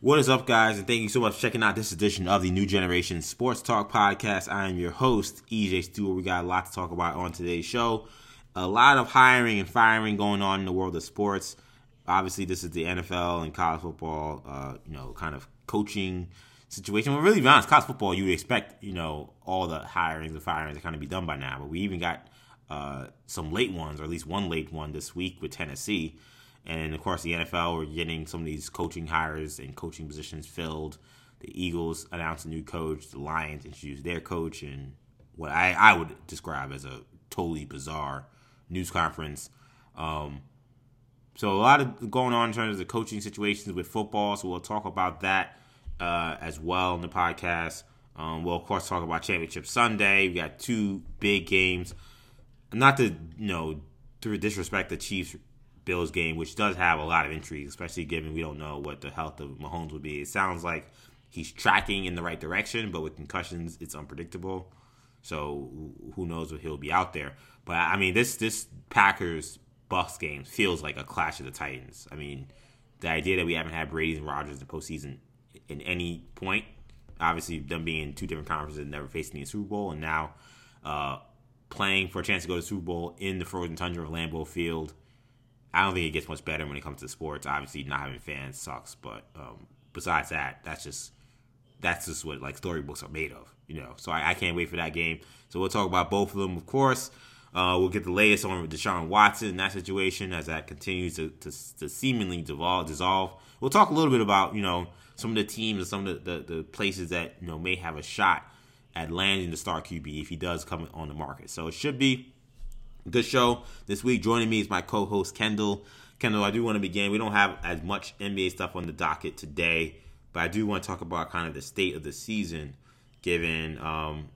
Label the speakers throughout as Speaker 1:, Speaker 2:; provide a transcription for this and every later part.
Speaker 1: What is up, guys, and thank you so much for checking out this edition of the New Generation Sports Talk Podcast. I am your host, EJ Stewart. We got a lot to talk about on today's show. A lot of hiring and firing going on in the world of sports. Obviously, this is the NFL and college football, uh, you know, kind of coaching situation. Well, really, be honest, college football, you would expect, you know, all the hirings and firings to kind of be done by now. But we even got uh, some late ones, or at least one late one this week with Tennessee. And of course, the NFL, we're getting some of these coaching hires and coaching positions filled. The Eagles announced a new coach. The Lions introduced their coach, and what I, I would describe as a totally bizarre news conference. Um, so a lot of going on in terms of the coaching situations with football. So we'll talk about that uh, as well in the podcast. Um, we'll of course talk about Championship Sunday. We got two big games. Not to you know to disrespect the Chiefs Bills game, which does have a lot of intrigue, especially given we don't know what the health of Mahomes will be. It sounds like he's tracking in the right direction, but with concussions, it's unpredictable. So who knows if he'll be out there? But I mean, this this Packers Bucs game feels like a clash of the Titans. I mean, the idea that we haven't had Brady and Rodgers in the postseason in any point, obviously them being two different conferences and never facing the Super Bowl, and now uh, playing for a chance to go to Super Bowl in the frozen tundra of Lambeau Field I don't think it gets much better when it comes to sports. Obviously, not having fans sucks, but um, besides that, that's just that's just what like storybooks are made of, you know. So I, I, can't wait for that game. So we'll talk about both of them, of course. Uh, we'll get the latest on Deshaun Watson in that situation as that continues to, to, to seemingly devolve, dissolve. We'll talk a little bit about you know some of the teams and some of the, the, the places that you know may have a shot at landing the star QB if he does come on the market. So it should be Good show this week. Joining me is my co-host Kendall. Kendall, I do want to begin. We don't have as much NBA stuff on the docket today, but I do want to talk about kind of the state of the season, given um,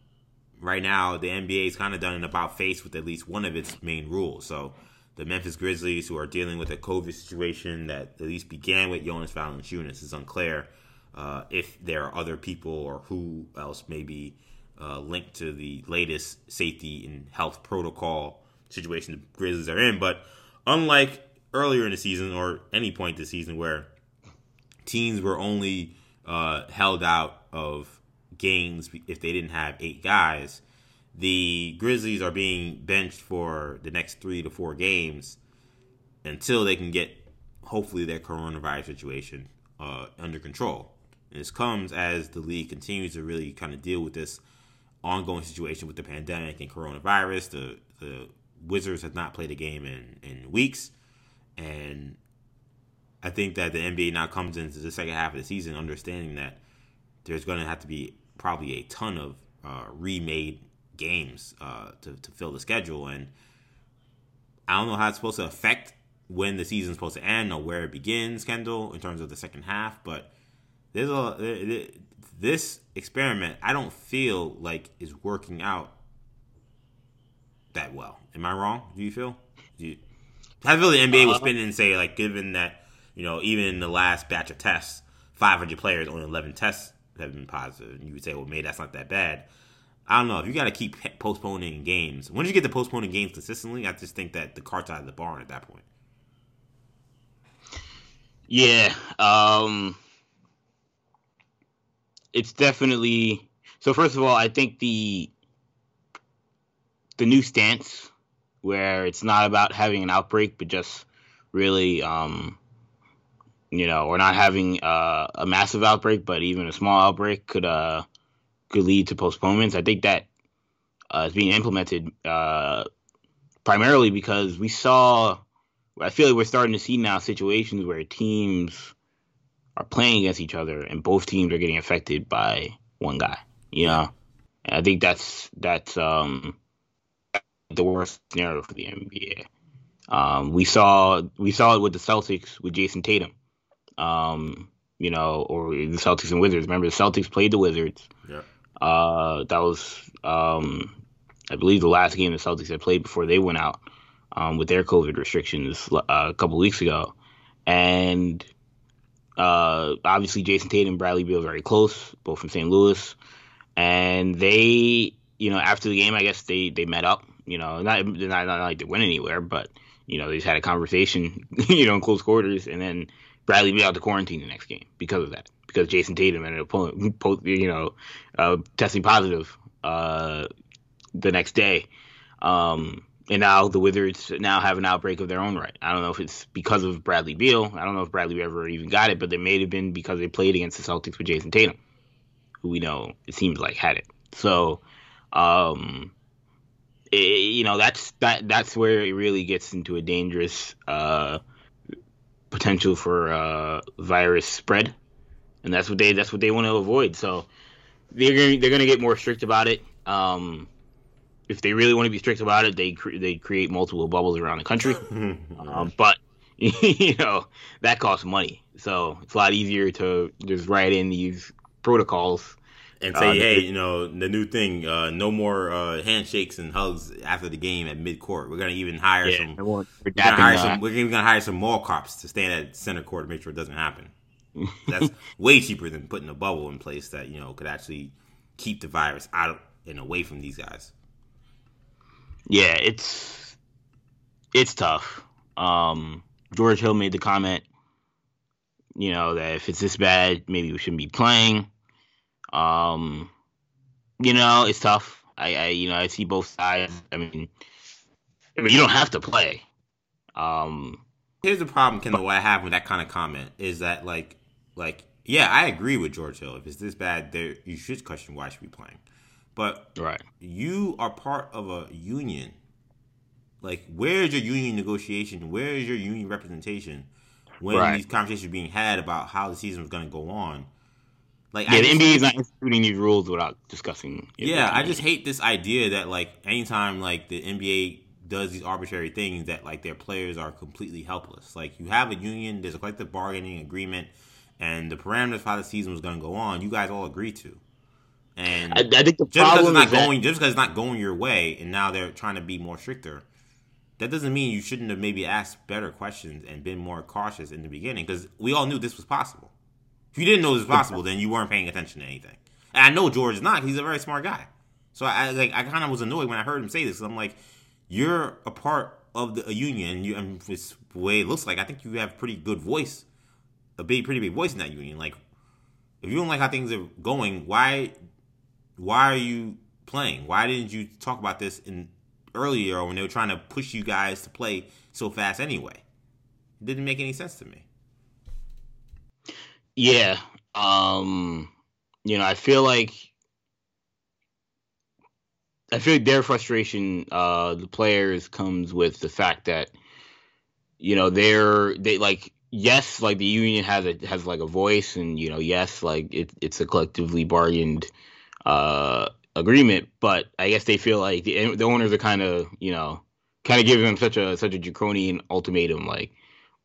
Speaker 1: right now the NBA is kind of done in about face with at least one of its main rules. So the Memphis Grizzlies, who are dealing with a COVID situation that at least began with Jonas Valanciunas, is unclear uh, if there are other people or who else may be uh, linked to the latest safety and health protocol situation the Grizzlies are in. But unlike earlier in the season or any point this season where teams were only uh, held out of games if they didn't have eight guys, the Grizzlies are being benched for the next three to four games until they can get hopefully their coronavirus situation uh, under control. And this comes as the league continues to really kind of deal with this ongoing situation with the pandemic and coronavirus. The the Wizards have not played a game in, in weeks. And I think that the NBA now comes into the second half of the season understanding that there's going to have to be probably a ton of uh, remade games uh, to, to fill the schedule. And I don't know how it's supposed to affect when the season's supposed to end or where it begins, Kendall, in terms of the second half. But there's a this experiment I don't feel like is working out that well. Am I wrong? Do you feel? Do you, I feel the NBA was uh, spinning and say like, given that you know, even in the last batch of tests, 500 players, only 11 tests have been positive, and you would say, well, maybe that's not that bad. I don't know if you got to keep postponing games. Once you get to postponing games consistently, I just think that the cart's out of the barn at that point.
Speaker 2: Yeah, um, it's definitely. So first of all, I think the the new stance where it's not about having an outbreak, but just really, um, you know, or not having uh, a massive outbreak, but even a small outbreak could uh, could lead to postponements. I think that uh, is being implemented uh, primarily because we saw. I feel like we're starting to see now situations where teams are playing against each other, and both teams are getting affected by one guy. You know, and I think that's that's um, the worst scenario for the NBA. Um, we saw we saw it with the Celtics with Jayson Tatum, um, you know, or the Celtics and Wizards. Remember, the Celtics played the Wizards. Yeah. Uh, that was, um, I believe, the last game the Celtics had played before they went out um, with their COVID restrictions uh, a couple weeks ago, and uh, obviously Jayson Tatum, and Bradley Beal, very close, both from St. Louis, and they, you know, after the game, I guess they they met up you know, not not, not like they went anywhere, but you know, they just had a conversation, you know, in close quarters, and then Bradley Beal out to quarantine the next game because of that. Because Jayson Tatum ended up, you know, uh, testing positive uh, the next day. Um, and now the Wizards now have an outbreak of their own right. I don't know if it's because of Bradley Beal. I don't know if Bradley ever even got it, but it may have been because they played against the Celtics with Jayson Tatum, who we know it seems like had it. So, um, it, you know, that's that that's where it really gets into a dangerous uh, potential for uh, virus spread, and that's what they that's what they want to avoid. So they're gonna, they're going to get more strict about it. Um, if they really want to be strict about it, they cre- they create multiple bubbles around the country. um, but you know that costs money, so it's a lot easier to just write in these protocols
Speaker 1: and say, uh, hey, you know, the new thing, uh, no more uh, handshakes and hugs after the game at mid court. We're gonna even hire yeah, some. We're gonna hire some. We're even gonna hire some mall cops to stand at center court to make sure it doesn't happen. That's way cheaper than putting a bubble in place that you know could actually keep the virus out and away from these guys.
Speaker 2: Yeah, it's it's tough. Um, George Hill made the comment, you know, that if it's this bad, maybe we shouldn't be playing. Um, you know, it's tough. I, I, you know, I see both sides. I mean, I mean, you don't have to play. Um,
Speaker 1: here's the problem, Kendall. What I have with that kind of comment is that, like, like, yeah, I agree with George Hill. If it's this bad, there you should question why I should be playing. But
Speaker 2: right,
Speaker 1: you are part of a union. Like, where's your union negotiation? Where is your union representation when right. these conversations are being had about how the season was going to go on?
Speaker 2: Like, yeah, I the just, NBA is not instituting these rules without discussing.
Speaker 1: Yeah, I just hate this idea that like anytime like the NBA does these arbitrary things, that like their players are completely helpless. Like you have a union, there's a collective bargaining agreement, and the parameters for how the season was going to go on, you guys all agree to. And
Speaker 2: I, I think the
Speaker 1: just because it's not going, that... just because it's not going your way, and now they're trying to be more stricter. That doesn't mean you shouldn't have maybe asked better questions and been more cautious in the beginning, because we all knew this was possible. If you didn't know this was possible, then you weren't paying attention to anything. And I know George is not. He's a very smart guy. So I like I kind of was annoyed when I heard him say this. I'm like, you're a part of the a union. You, and this way it looks like. I think you have pretty good voice, a big, pretty big voice in that union. Like, if you don't like how things are going, why, why are you playing? Why didn't you talk about this in earlier when they were trying to push you guys to play so fast anyway? It didn't make any sense to me.
Speaker 2: Yeah. Um, you know, I feel like I feel like their frustration, uh, the players comes with the fact that, you know, they're they like yes, like the union has a has like a voice, and you know, yes, like it, it's a collectively bargained uh agreement, but I guess they feel like the, the owners are kind of you know kind of giving them such a such a draconian ultimatum, like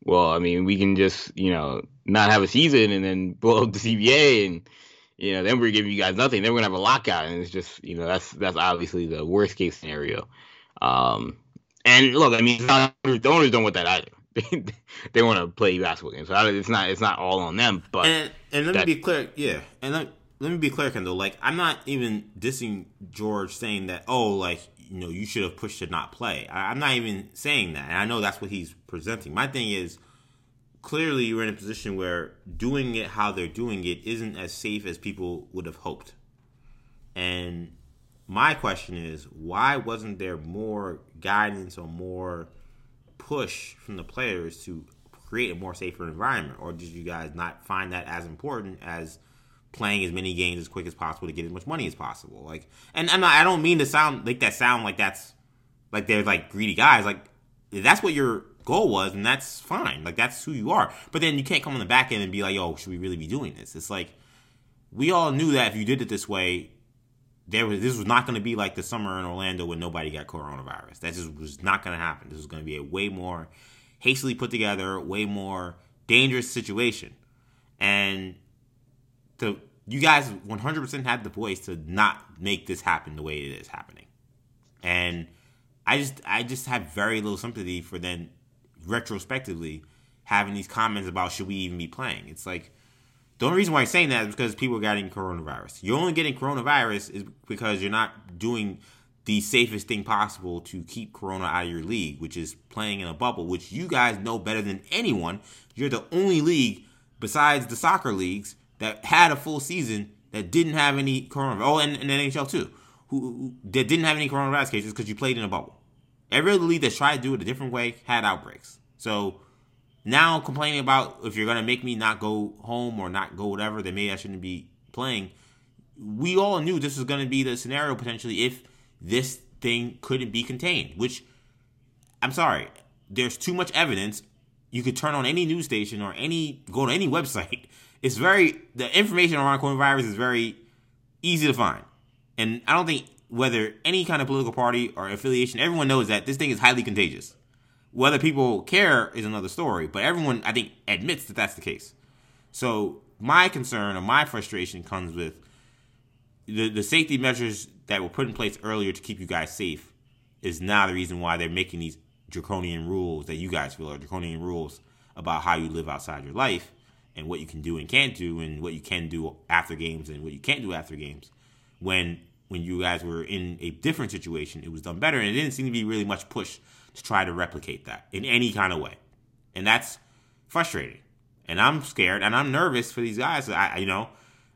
Speaker 2: well, I mean, we can just, you know, not have a season and then blow up the CBA and, you know, then we're giving you guys nothing. Then we're gonna have a lockout, and it's just, you know, that's that's obviously the worst case scenario. Um, and look, I mean, the owners don't want that either. They, they want to play basketball games, so it's not it's not all on them. But
Speaker 1: and, and let that, me be clear, yeah, and let, let me be clear, Kendall. Like, I'm not even dissing George saying that. Oh, like you know, you should have pushed to not play. I, am not even saying that. And I know that's what he's presenting. My thing is clearly you're in a position where doing it how they're doing it isn't as safe as people would have hoped. And my question is, why wasn't there more guidance or more push from the players to create a more safer environment? Or did you guys not find that as important as playing as many games as quick as possible to get as much money as possible. Like, and I'm not, I don't mean to sound like that sound like that's like they're like greedy guys. Like, that's what your goal was, and that's fine. Like, that's who you are. But then you can't come on the back end and be like, "Yo, should we really be doing this?" It's like we all knew that if you did it this way, there was this was not going to be like the summer in Orlando when nobody got coronavirus. That just was not going to happen. This was going to be a way more hastily put together, way more dangerous situation. And to you guys 100% had the voice to not make this happen the way it is happening. And I just I just have very little sympathy for then retrospectively having these comments about should we even be playing. It's like the only reason why I'm saying that is because people are getting coronavirus. You're only getting coronavirus is because you're not doing the safest thing possible to keep Corona out of your league, which is playing in a bubble, which you guys know better than anyone. You're the only league besides the soccer leagues that had a full season that didn't have any coronavirus. Oh, and, and NHL too, who, who that didn't have any coronavirus cases because you played in a bubble. Every other league that tried to do it a different way had outbreaks. So now complaining about if you're gonna make me not go home or not go whatever, then maybe I shouldn't be playing. We all knew this was gonna be the scenario potentially if this thing couldn't be contained. Which I'm sorry, there's too much evidence. You could turn on any news station or any go to any website. It's very the information around coronavirus is very easy to find, and I don't think whether any kind of political party or affiliation, everyone knows that this thing is highly contagious. Whether people care is another story, but everyone I think admits that that's the case. So my concern or my frustration comes with the the safety measures that were put in place earlier to keep you guys safe is now the reason why they're making these draconian rules that you guys feel are draconian rules about how you live outside your life and what you can do and can't do and what you can do after games and what you can't do after games. When when you guys were in a different situation, it was done better and it didn't seem to be really much push to try to replicate that in any kind of way. And that's frustrating. And I'm scared and I'm nervous for these guys. I you know,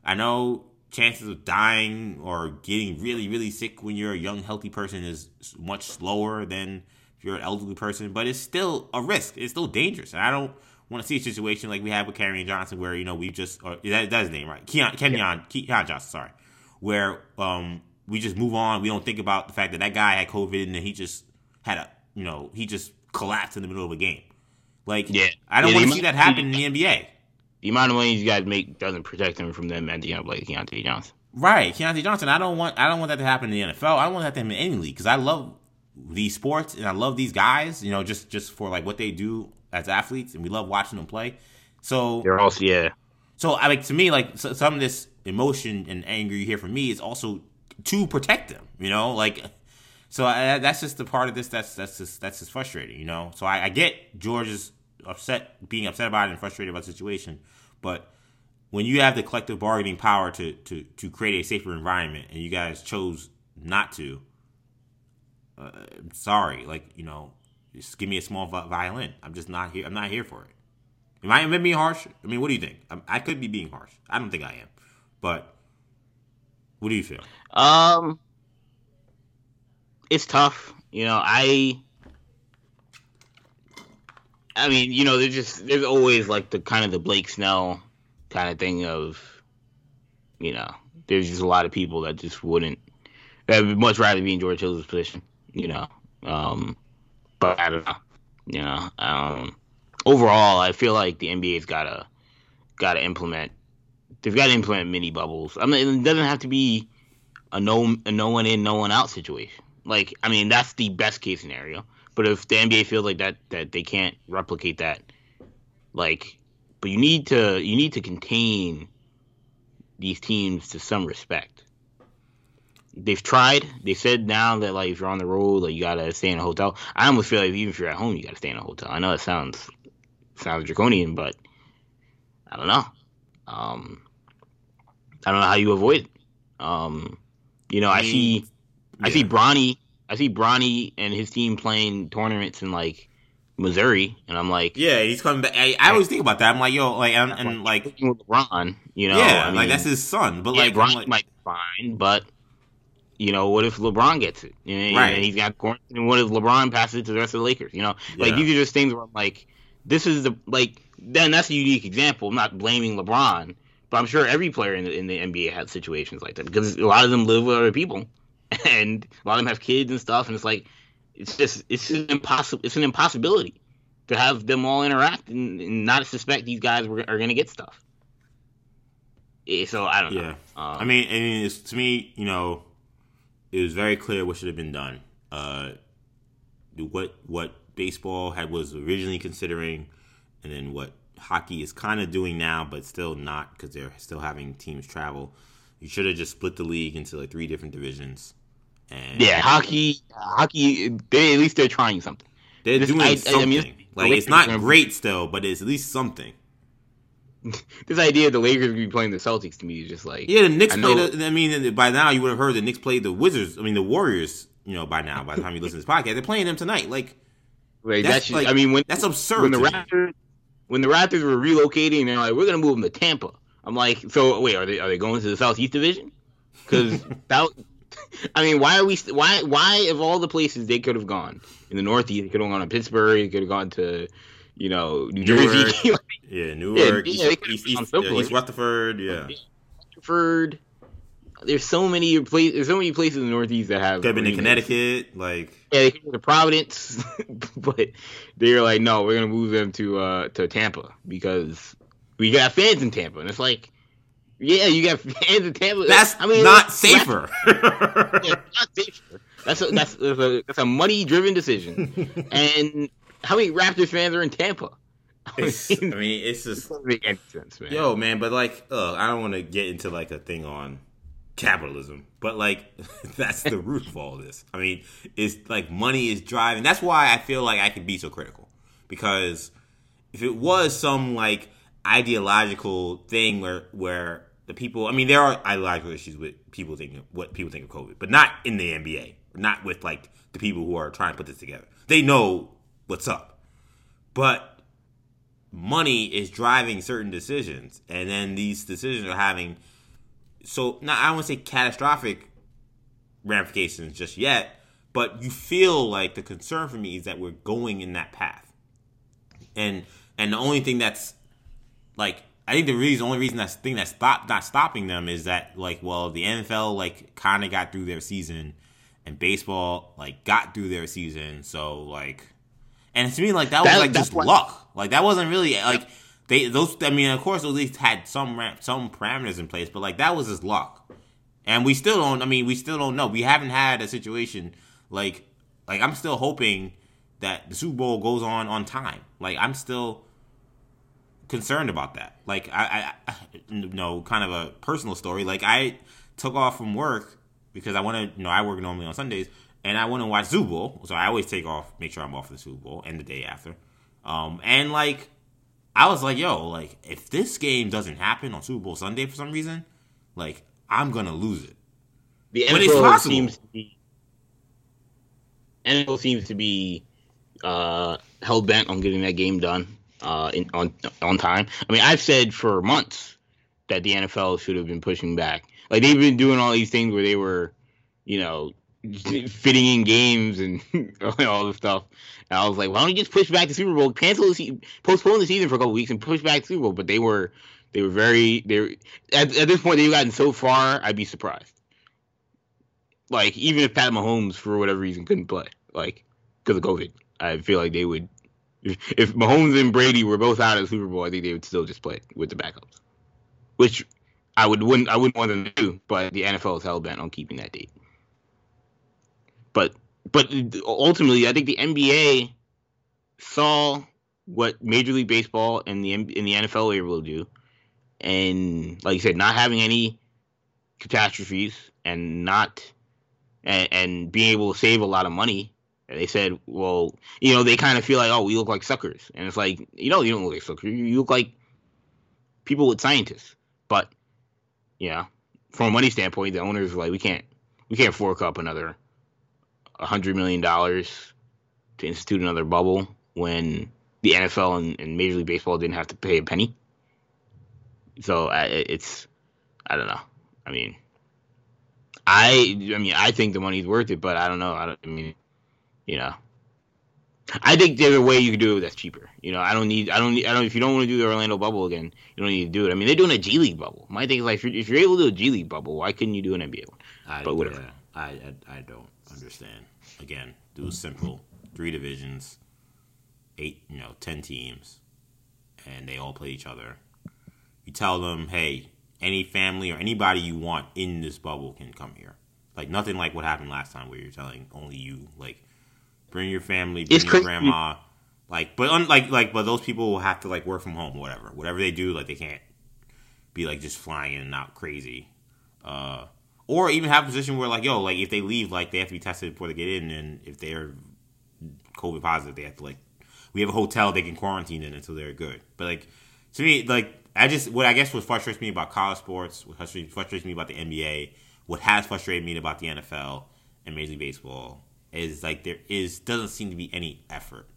Speaker 1: I know chances of dying or getting really really sick when you're a young healthy person is much slower than if you're an elderly person, but it's still a risk. It's still dangerous. And I don't want to see a situation like we have with Kerryon Johnson, where you know we just or that, that's his name, right? Keon Kenyon yeah. Keon Johnson, sorry, where um we just move on. We don't think about the fact that that guy had COVID and then he just had a you know he just collapsed in the middle of a game. Like, yeah, I don't yeah, want to see that happen in the NBA.
Speaker 2: The amount of money these guys make doesn't protect them from them ending up like Keyontae Johnson.
Speaker 1: Right, Keyontae Johnson. I don't want I don't want that to happen in the NFL. I don't want that to happen in any league because I love these sports and I love these guys. You know, just just for like what they do as athletes, and we love watching them play. So
Speaker 2: they're also yeah.
Speaker 1: So I like to me like so, some of this emotion and anger you hear from me is also to protect them. You know, like so I, that's just the part of this that's that's just that's just frustrating. You know, so I, I get George's upset, being upset about it and frustrated about the situation, but when you have the collective bargaining power to to to create a safer environment and you guys chose not to, uh, sorry, like you know, just give me a small violin. I'm just not here. I'm not here for it. Am I, am being harsh? I mean, what do you think? I, I could be being harsh. I don't think I am, but what do you feel?
Speaker 2: Um, it's tough. You know, I. I mean, you know, there's just there's always like the kind of the Blake Snell kind of thing of, you know, there's just a lot of people that just wouldn't that would much rather be in George Hill's position, you know. Um, but I don't know, you know. Um, overall, I feel like the NBA's gotta gotta implement. They've got to implement mini bubbles. I mean, it doesn't have to be a no a no one in, no one out situation. Like, I mean, that's the best case scenario. But if the NBA feels like that that they can't replicate that, like, but you need to you need to contain these teams to some respect. They've tried. They said now that like if you're on the road, like you gotta stay in a hotel. I almost feel like even if you're at home, you gotta stay in a hotel. I know it sounds sounds draconian, but I don't know. Um, I don't know how you avoid it. Um, you know, I, I see, yeah. I see Bronny, I see Bronny and his team playing tournaments in like Missouri, and I'm like,
Speaker 1: yeah, he's coming back. I, I always think about that. I'm like, yo, like, and, and like
Speaker 2: LeBron, you know,
Speaker 1: yeah, I mean, like that's his son, but yeah, like,
Speaker 2: Bronny like, might be fine, but you know, what if LeBron gets it? You know, right. And he's got and what if LeBron passes it to the rest of the Lakers? You know, like yeah. these are just things where I'm like, this is the like. Then that's a unique example. I'm not blaming LeBron, but I'm sure every player in the, in the NBA has situations like that because a lot of them live with other people, and a lot of them have kids and stuff, and it's like it's just it's an impossible it's an impossibility to have them all interact and, and not suspect these guys were, are going to get stuff. So I don't yeah. know.
Speaker 1: Um, I mean, I mean, it's, to me, you know, it was very clear what should have been done. Uh, what what baseball had was originally considering, and then what hockey is kind of doing now, but still not because they're still having teams travel. You should have just split the league into like three different divisions.
Speaker 2: And yeah, hockey, hockey. They at least they're trying something.
Speaker 1: They're this, doing I, something. I mean, like it's not great still, but it's at least something.
Speaker 2: this idea of the Lakers would be playing the Celtics to me is just like
Speaker 1: yeah. The Knicks I played. The, I mean, by now you would have heard the Knicks played the Wizards. I mean, the Warriors you know, by now, by the time you listen to this podcast, they're playing them tonight. Like,
Speaker 2: Like that's,
Speaker 1: That's,
Speaker 2: just,
Speaker 1: like,
Speaker 2: I mean when
Speaker 1: that's absurd.
Speaker 2: when the. Raptors when the Raptors were relocating, they're like, we're gonna move them to Tampa. I'm like, so wait, are they are they going to the Southeast Division? Because that, I mean, why are we? Why why of all the places they could have gone in the Northeast, they could have gone to Pittsburgh, they could have gone to, you know, New Jersey,
Speaker 1: Yeah, Newark,
Speaker 2: yeah,
Speaker 1: East,
Speaker 2: could've
Speaker 1: East, East, uh, East Rutherford. Yeah,
Speaker 2: Hartford. There's so many places. There's so many places in the Northeast that have.
Speaker 1: could been in. Connecticut. Like,
Speaker 2: Yeah, they could go to Providence, but they're like, no, we're gonna move them to uh to Tampa because we got fans in Tampa, and it's like, yeah, you got fans in Tampa.
Speaker 1: that's
Speaker 2: I mean,
Speaker 1: not safer.
Speaker 2: Yeah, not safer. That's a, that's that's a, that's a money driven decision. and how many Raptors fans are in Tampa? I
Speaker 1: It's-
Speaker 2: mean,
Speaker 1: I mean, it's just
Speaker 2: make any sense, man.
Speaker 1: Yo, man, but like, ugh, I don't want to get into like a thing on capitalism, but like, that's the root of all this. I mean, it's like money is driving. That's why I feel like I can be so critical because if it was some like ideological thing where where the people, I mean, there are ideological issues with people thinking what people think of COVID, but not in the NBA, not with like the people who are trying to put this together. They know what's up, but money is driving certain decisions, and then these decisions are having so now I to say catastrophic ramifications just yet, but you feel like the concern for me is that we're going in that path, and and the only thing that's like I think the reason, only reason that's thing that's stop not stopping them is that like well the NFL like kind of got through their season, and baseball like got through their season, so like, and to me like that was like just luck, like that wasn't really like they those I mean of course those at least had some some parameters in place, but like that was just luck, and we still don't. I mean we still don't know. We haven't had a situation like like I'm still hoping that the Super Bowl goes on on time. Like I'm still concerned about that. Like I, I, I no kind of a personal story. Like I took off from work because I want to. You know, I work normally on Sundays, and I want to watch Super Bowl. So I always take off, make sure I'm off for the Super Bowl and the day after. Um, and like I was like, yo, like if this game doesn't happen on Super Bowl Sunday for some reason, like I'm gonna lose it.
Speaker 2: The
Speaker 1: But
Speaker 2: NFL seems to be NFL seems to be uh, hell bent on getting that game done uh, in, on on time. I mean, I've said for months that the NFL should have been pushing back. Like they've been doing all these things where they were, you know, fitting in games and all this stuff. And I was like, why don't you just push back the Super Bowl, cancel the se- postpone the season for a couple weeks, and push back the Super Bowl? But they were they were very they were, at, at this point they've gotten so far. I'd be surprised like even if Pat Mahomes for whatever reason couldn't play, like because of COVID, I feel like they would. If, Mahomes and Brady were both out of the Super Bowl, I think they would still just play with the backups, which I would wouldn't I wouldn't want them to do. But the NFL is hell bent on keeping that date. But but ultimately, I think the NBA saw what Major League Baseball and the and the NFL were able to do, and like you said, not having any catastrophes and not and, and being able to save a lot of money. And they said, well, you know, they kind of feel like, oh, we look like suckers, and it's like, you know, you don't look like suckers. You look like people with scientists. But yeah, from a money standpoint, the owners are like, we can't, we can't fork up another hundred million dollars to institute another bubble when the NFL and, and Major League Baseball didn't have to pay a penny. So I, it's, I don't know. I mean, I, I mean, I think the money's worth it, but I don't know. I don't. I mean, you know, I think there's a way you can do it that's cheaper. You know, I don't need. I don't need. I don't. If you don't want to do the Orlando bubble again, you don't need to do it. I mean, they're doing a G League bubble. My thing is like, if you're, if you're able to do a G League bubble, why couldn't you do an NBA one?
Speaker 1: I,
Speaker 2: But whatever.
Speaker 1: yeah, I, I I don't understand. Again, do it simple. Three divisions, eight, you know, ten teams, and they all play each other. You tell them, hey, any family or anybody you want in this bubble can come here. Like nothing like what happened last time, where you're telling only you, like, bring your family, bring
Speaker 2: It's
Speaker 1: your
Speaker 2: crazy.
Speaker 1: grandma. Like, but un, like, like, but those people will have to like work from home, whatever. Whatever they do, like, they can't be like just flying in and out crazy. Uh, or even have a position where like yo like if they leave like they have to be tested before they get in and if they're covid positive they have to like we have a hotel they can quarantine in until they're good but like to me like i just what i guess what frustrates me about college sports what frustrates, me about the nba what has frustrated me about the nfl and Major League Baseball is like there is doesn't seem to be any effort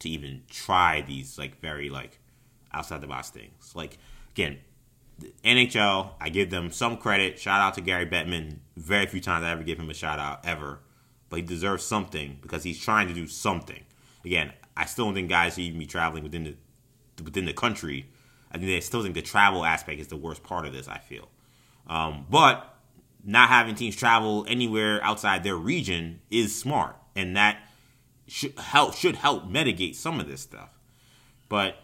Speaker 1: to even try these like very like outside the box things. Like again, NHL, I give them some credit. Shout out to Gary Bettman. Very few times I ever give him a shout out ever, but he deserves something because he's trying to do something. Again, I still don't think guys should even be traveling within the within the country. I think they still think the travel aspect is the worst part of this. I feel, um, but not having teams travel anywhere outside their region is smart, and that should help should help mitigate some of this stuff. But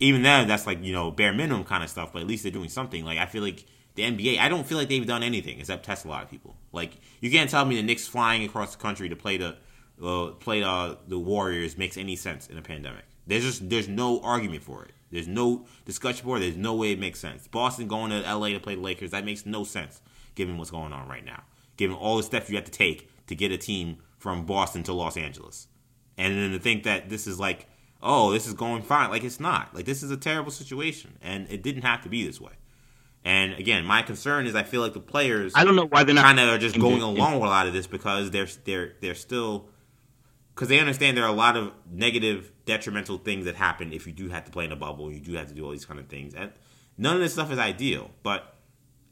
Speaker 1: even then, that's like you know bare minimum kind of stuff. But at least they're doing something. Like I feel like the NBA, I don't feel like they've done anything except test a lot of people. Like you can't tell me the Knicks flying across the country to play the uh, play uh, the Warriors makes any sense in a pandemic. There's just there's no argument for it. There's no discussion for it. There's no way it makes sense. Boston going to LA to play the Lakers that makes no sense given what's going on right now, given all the steps you have to take to get a team from Boston to Los Angeles, and then to think that this is like, oh, this is going fine, like it's not. Like this is a terrible situation, and it didn't have to be this way. And again, my concern is I feel like the players
Speaker 2: I don't know why they're not
Speaker 1: kind of are just going along with a lot of this because they're they're they're still because they understand there are a lot of negative, detrimental things that happen if you do have to play in a bubble. You do have to do all these kind of things, and none of this stuff is ideal. But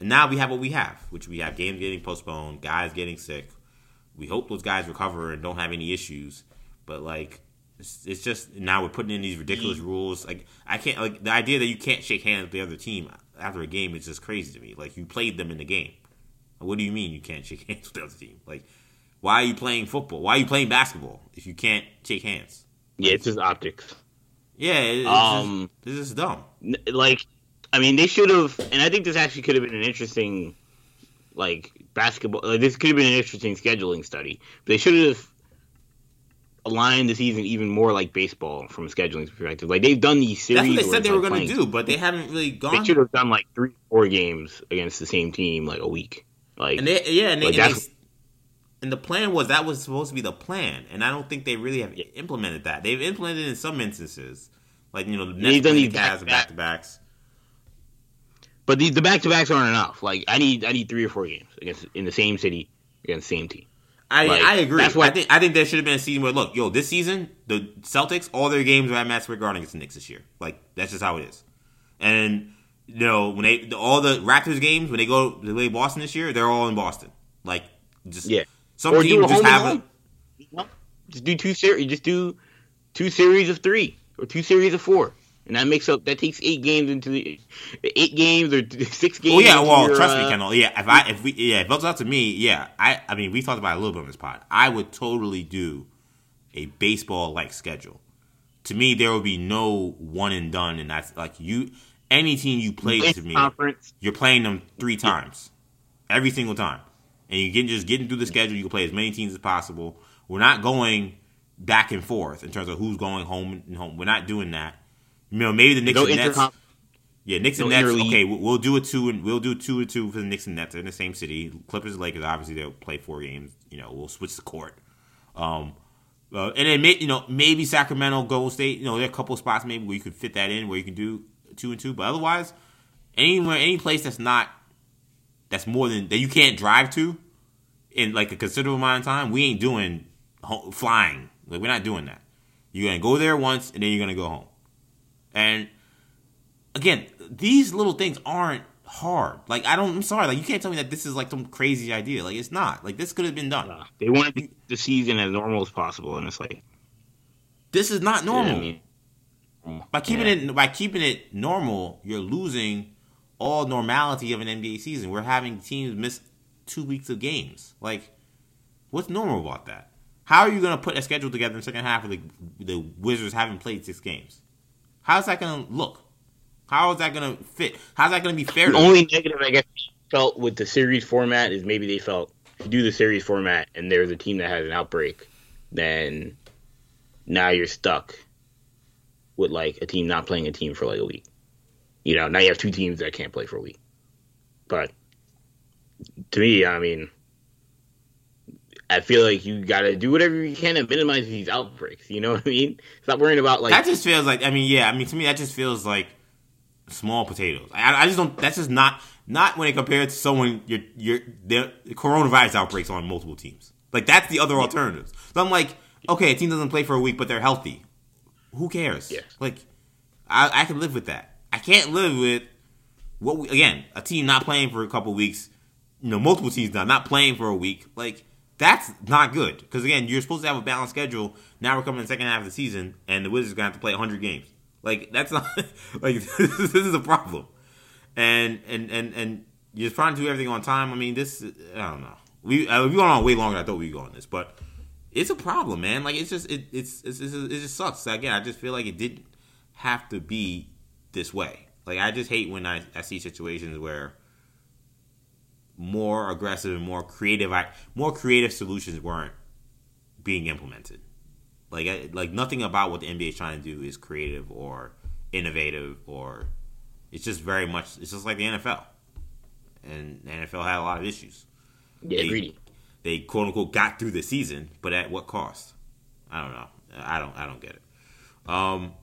Speaker 1: now we have what we have, which we have games getting postponed, guys getting sick. We hope those guys recover and don't have any issues. But like, it's, it's just now we're putting in these ridiculous rules. Like I can't like the idea that you can't shake hands with the other team after a game is just crazy to me. Like you played them in the game. What do you mean you can't shake hands with the other team? Like why are you playing football? Why are you playing basketball if you can't shake hands?
Speaker 2: Yeah, it's just optics.
Speaker 1: Yeah, it's
Speaker 2: Um,
Speaker 1: just, this is dumb.
Speaker 2: Like, I mean, they should have, and I think this actually could have been an interesting, like basketball. Like, this could have been an interesting scheduling study. But they should have aligned the season even more like baseball from a scheduling perspective. Like they've done these series.
Speaker 1: That's what they said they were
Speaker 2: like,
Speaker 1: going to do, but they haven't really gone.
Speaker 2: They should have done like three, four games against the same team like a week. Like,
Speaker 1: And they, yeah, and, they,
Speaker 2: Like,
Speaker 1: and, they, and the plan was that was supposed to be the plan, and I don't think they really have implemented that. They've implemented it in some instances, like you know, the
Speaker 2: They've done these
Speaker 1: the Cavs and back
Speaker 2: back-to-back-
Speaker 1: to backs.
Speaker 2: but the the back to backs aren't enough. Like, I need I need three or four games against in the same city against the same team.
Speaker 1: I
Speaker 2: Like,
Speaker 1: I agree.
Speaker 2: that's why-
Speaker 1: I think I think there should have been a season where look, yo, this season the Celtics all their games are at Madison Square Garden against the Knicks this year. Like that's just how it is. And you know when they all the Raptors games when they go to play Boston this year, they're all in Boston. Like just
Speaker 2: Yeah.
Speaker 1: Some
Speaker 2: Or a
Speaker 1: just have.
Speaker 2: You know? Just do two series. Just do two series of three or two series of four, and that makes up that takes eight games into the eight games or six games.
Speaker 1: Well, yeah. Well,
Speaker 2: your,
Speaker 1: trust me,
Speaker 2: uh,
Speaker 1: Kendall. Yeah, if I if we yeah, if it was up to me, yeah, I I mean, we talked about it a little bit on this pod. I would totally do a baseball like schedule. To me, there would be no one and done, and that's like you. Any team you play to me,
Speaker 2: conference.
Speaker 1: you're playing them three times, every single time, and you get just getting through the schedule. You can play as many teams as possible. We're not going back and forth in terms of who's going home and home. We're not doing that. You know, maybe the Knicks
Speaker 2: No
Speaker 1: and Nets.
Speaker 2: intercom.
Speaker 1: Yeah, Knicks and
Speaker 2: No
Speaker 1: Nets. Okay, we'll, we'll do a two and we'll do two and two for the Knicks and Nets. They're in the same city. Clippers, and Lakers. Obviously, they'll play four games. You know, we'll switch the court. Um, uh, and then may, you know maybe Sacramento, Golden State. You know, there are a couple of spots maybe where you could fit that in where you can do two and two. But otherwise, anywhere, any place that's not that's more than that you can't drive to in like a considerable amount of time, we ain't doing ho- flying. Like we're not doing that. You're gonna go there once and then you're gonna go home. And again, these little things aren't hard. Like I don't. I'm sorry. Like you can't tell me that this is like some crazy idea. Like it's not. Like this could have been done.
Speaker 2: Uh, they wanted the season as normal as possible, and it's like
Speaker 1: This is not normal.
Speaker 2: I mean,
Speaker 1: by keeping
Speaker 2: yeah.
Speaker 1: it by keeping it normal, you're losing all normality of an NBA season. We're having teams miss two weeks of games. Like, what's normal about that? How are you going to put a schedule together in the second half of the the Wizards haven't played six games? How's that going to look? How is that going to fit? How's that going to be fair?
Speaker 2: The only negative I guess felt with the series format is maybe they felt if you do the series format and there's a team that has an outbreak, then now you're stuck with like a team not playing a team for like a week. You know, now you have two teams that can't play for a week. But to me, I mean, I feel like you got to do whatever you can to minimize these outbreaks. You know what I mean? Stop worrying about like
Speaker 1: that just feels like. I mean, yeah. I mean, to me, that just feels like small potatoes. I, I just don't. That's just not. not when it compared to someone your your the coronavirus outbreaks on multiple teams. Like that's the other alternatives. So I'm like, okay, a team doesn't play for a week, but they're healthy. Who cares?
Speaker 2: Yeah.
Speaker 1: Like, I I can live with that. I can't live with what we, again a team not playing for a couple weeks. You know, multiple teams not not playing for a week. Like that's not good because again, you're supposed to have a balanced schedule. Now we're coming in the second half of the season, and the Wizards are gonna have to play 100 games. Like that's not like this is a problem. And and and and you're trying to do everything on time. I mean, this I don't know. We uh, we went on way longer than I thought we'd go on this, but it's a problem, man. Like it's just it it's, it's, it's it just sucks. Again, I just feel like it didn't have to be this way. Like I just hate when I, I see situations where more aggressive and more creative more creative solutions weren't being implemented. Like like nothing about what the NBA is trying to do is creative or innovative or it's just very much it's just like the NFL. And the NFL had a lot of issues.
Speaker 2: Yeah,
Speaker 1: they,
Speaker 2: greedy.
Speaker 1: They quote unquote got through the season, but at what cost? I don't know. I don't I don't get it. Um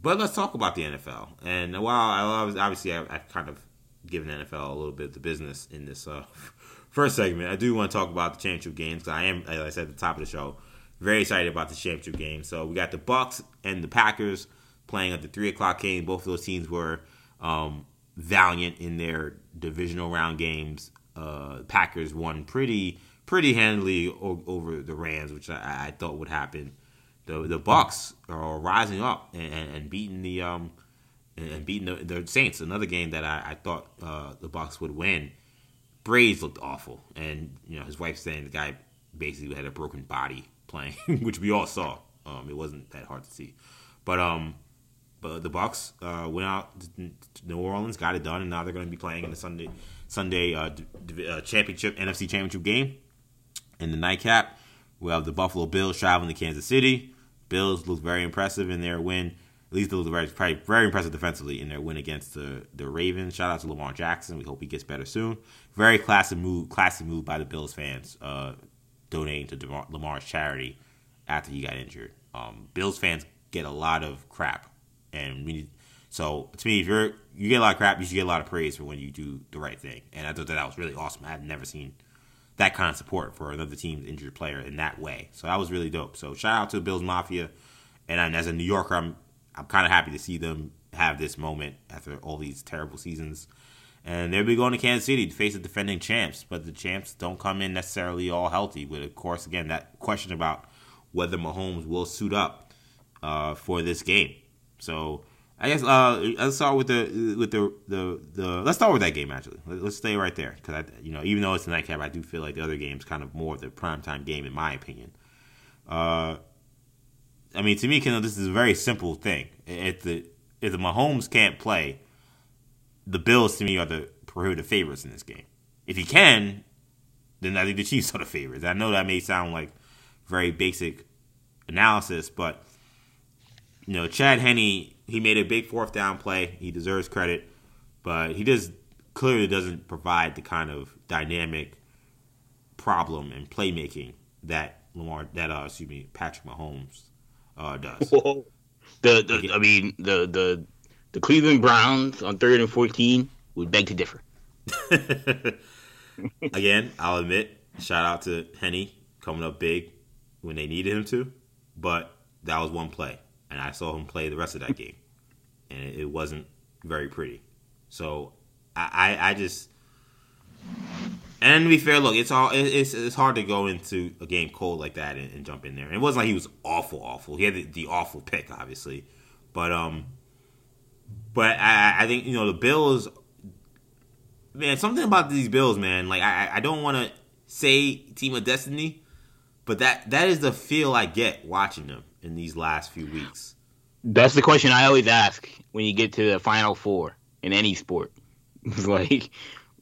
Speaker 1: but let's talk about the NFL. And while I obviously I, I've kind of given NFL a little bit of the business in this uh, first segment, I do want to talk about the championship games. Because I am, as I said at the top of the show, very excited about the championship game. So we got the Bucs and the Packers playing at the three o'clock game. Both of those teams were um, valiant in their divisional round games. Uh, Packers won pretty pretty handily o- over the Rams, which I, I thought would happen the the Bucs are rising up and, and, and beating the um and beating the, the, Saints. Another game that I, I thought uh, the Bucs would win. Brees looked awful, and you know his wife saying the guy basically had a broken body playing, which we all saw. Um, it wasn't that hard to see, but um, but the Bucs uh, went out to New Orleans, got it done, and now they're going to be playing in the Sunday Sunday uh, uh, championship NFC championship game in the nightcap. We have the Buffalo Bills traveling to Kansas City. Bills look very impressive in their win. At least look very, probably very impressive defensively in their win against the, the Ravens. Shout out to Lamar Jackson. We hope he gets better soon. Very classy move, classy move by the Bills fans, uh, donating to DeMar- Lamar's charity after he got injured. Um, Bills fans get a lot of crap, and we need, so to me, if you're you get a lot of crap, you should get a lot of praise for when you do the right thing. And I thought that, that was really awesome. I had never seen that kind of support for another team's injured player in that way. So that was really dope. So shout out to the Bills Mafia, and as a New Yorker, I'm I'm kind of happy to see them have this moment after all these terrible seasons. And they'll be going to Kansas City to face the defending champs, but the champs don't come in necessarily all healthy. With of course, again, that question about whether Mahomes will suit up uh, for this game. So I guess uh, let's start with the with the, the the let's start with that game actually. Let's stay right there because you know even though it's a nightcap, I do feel like the other game's kind of more of the primetime game in my opinion. Uh, I mean to me, Kendall, this is a very simple thing. If the if the Mahomes can't play, the Bills to me are the prohibitive favorites in this game. If he can, then I think the Chiefs are the favorites. I know that may sound like very basic analysis, but you know, Chad Henne he made a big fourth down play. He deserves credit, but he just clearly doesn't provide the kind of dynamic problem and playmaking that Lamar that uh excuse me Patrick Mahomes uh does.
Speaker 2: Whoa. The, the I mean the the the Cleveland Browns on third and fourteen would beg to differ.
Speaker 1: Again, I'll admit, shout out to Henne coming up big when they needed him to, but that was one play, and I saw him play the rest of that game and it wasn't very pretty. So I, I, I just and to be fair, look, it's all it's it's hard to go into a game cold like that and, and jump in there. And it wasn't like he was awful, awful. He had the, the awful pick, obviously, but um, but I, I think you know the Bills, man, something about these Bills, man. Like I, I don't want to say team of destiny, but that that is the feel I get watching them in these last few weeks.
Speaker 2: That's the question I always ask when you get to the final four in any sport. It's like,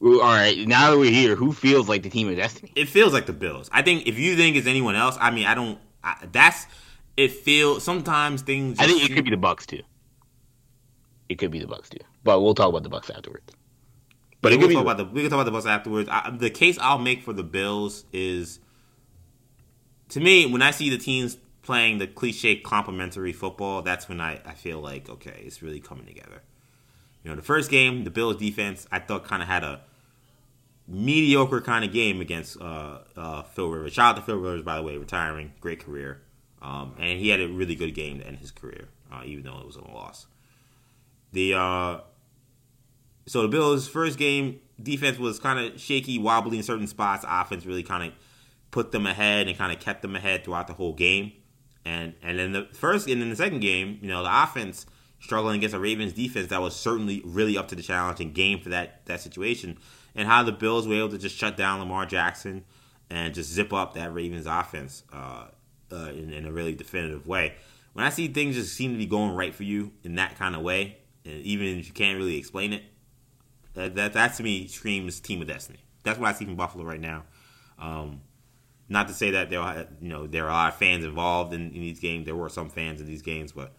Speaker 2: all right, now that we're here, who feels like the team of destiny?
Speaker 1: It feels like the Bills. I think if you think it's anyone else, I mean, I don't. I, that's it. Feels sometimes things.
Speaker 2: I think it could be the Bucs too. It could be the Bucs too, but we'll talk about the Bucs afterwards.
Speaker 1: But we'll talk about the we can talk about the Bucs afterwards. I, the case I'll make for the Bills is, to me, when I see the teams playing the cliche complementary football, that's when I, I feel like, okay, it's really coming together. You know, the first game, the Bills defense, I thought kind of had a mediocre kind of game against uh, uh, Phil Rivers. Shout out to Phil Rivers, by the way, retiring, great career, um, and he had a really good game to end his career, uh, even though it was a loss. The uh, so the Bills' first game defense was kind of shaky, wobbly in certain spots. Offense really kind of put them ahead and kind of kept them ahead throughout the whole game. And and then the first and then the second game, you know, the offense struggling against a Ravens defense that was certainly really up to the challenge and game for that that situation. And how the Bills were able to just shut down Lamar Jackson and just zip up that Ravens offense uh, uh, in, in, a really definitive way. When I see things just seem to be going right for you in that kind of way, and even if you can't really explain it, that, that, that to me screams team of destiny. That's what I see from Buffalo right now. Um, not to say that there are you know there are a lot of fans involved in, in, these games. There were some fans in these games, but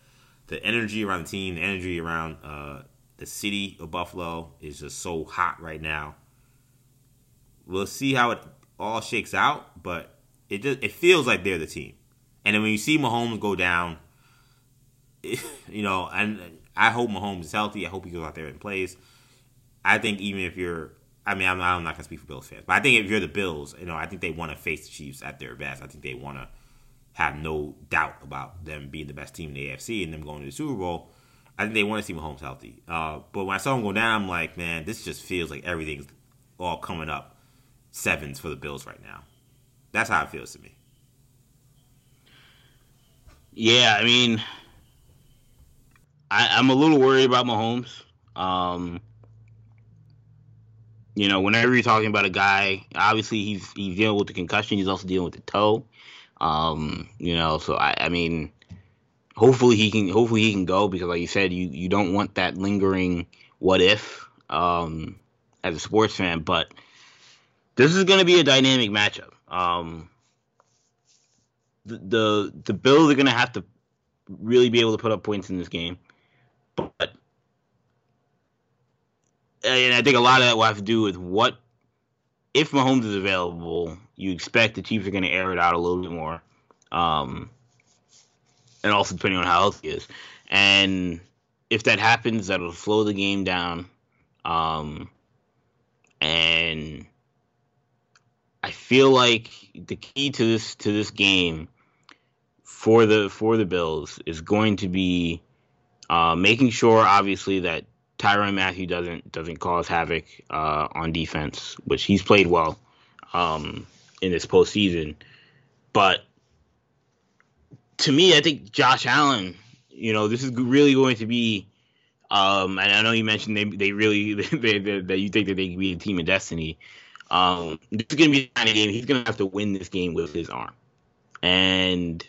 Speaker 1: the energy around the team, the energy around uh, the city of Buffalo is just so hot right now. We'll see how it all shakes out, but it just it feels like they're the team. And then when you see Mahomes go down, you know, and I hope Mahomes is healthy. I hope he goes out there and plays. I think even if you're, I mean, I'm, I'm not gonna speak for Bills fans, but I think if you're the Bills, you know, I think they want to face the Chiefs at their best. I think they want to have no doubt about them being the best team in the AFC and them going to the Super Bowl. I think they want to see Mahomes healthy. Uh, but when I saw him go down, I'm like, man, this just feels like everything's all coming up sevens for the Bills right now. That's how it feels to me.
Speaker 2: Yeah, I mean, I, am a little worried about Mahomes. Um, you know, whenever you're talking about a guy, obviously he's he's dealing with the concussion. He's also dealing with the toe. Um, you know, so I, I mean, hopefully he can hopefully he can go because, like you said, you you don't want that lingering what if um, as a sports fan. But this is going to be a dynamic matchup. Um, the, the the Bills are going to have to really be able to put up points in this game, but and I think a lot of that will have to do with what if Mahomes is available. You expect the Chiefs are going to air it out a little bit more, um, and also depending on how healthy he is. And if that happens, that'll slow the game down. Um, and I feel like the key to this to this game for the for the Bills is going to be uh, making sure, obviously, that Tyrann Mathieu doesn't doesn't cause havoc uh, on defense, which he's played well um, in this postseason. But to me, I think Josh Allen, you know, this is really going to be. Um, and I know you mentioned they they really that you think that they can be a team of destiny. Um, this is going to be the kind of game he's going to have to win this game with his arm, and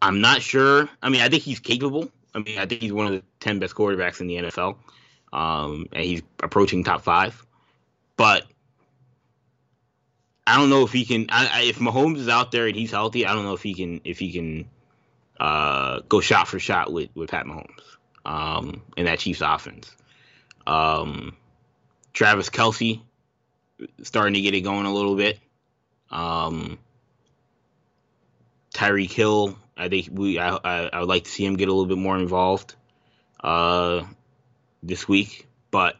Speaker 2: I'm not sure. I mean, I think he's capable. I mean, I think he's one of the ten best quarterbacks in the NFL, um, and he's approaching top five. But I don't know if he can. I, I, if Mahomes is out there and he's healthy, I don't know if he can if he can uh, go shot for shot with with Pat Mahomes um, in that Chiefs offense. Um, Travis Kelce starting to get it going a little bit. Um, Tyreek Hill I think we I, I, I would like to see him get a little bit more involved uh, this week, but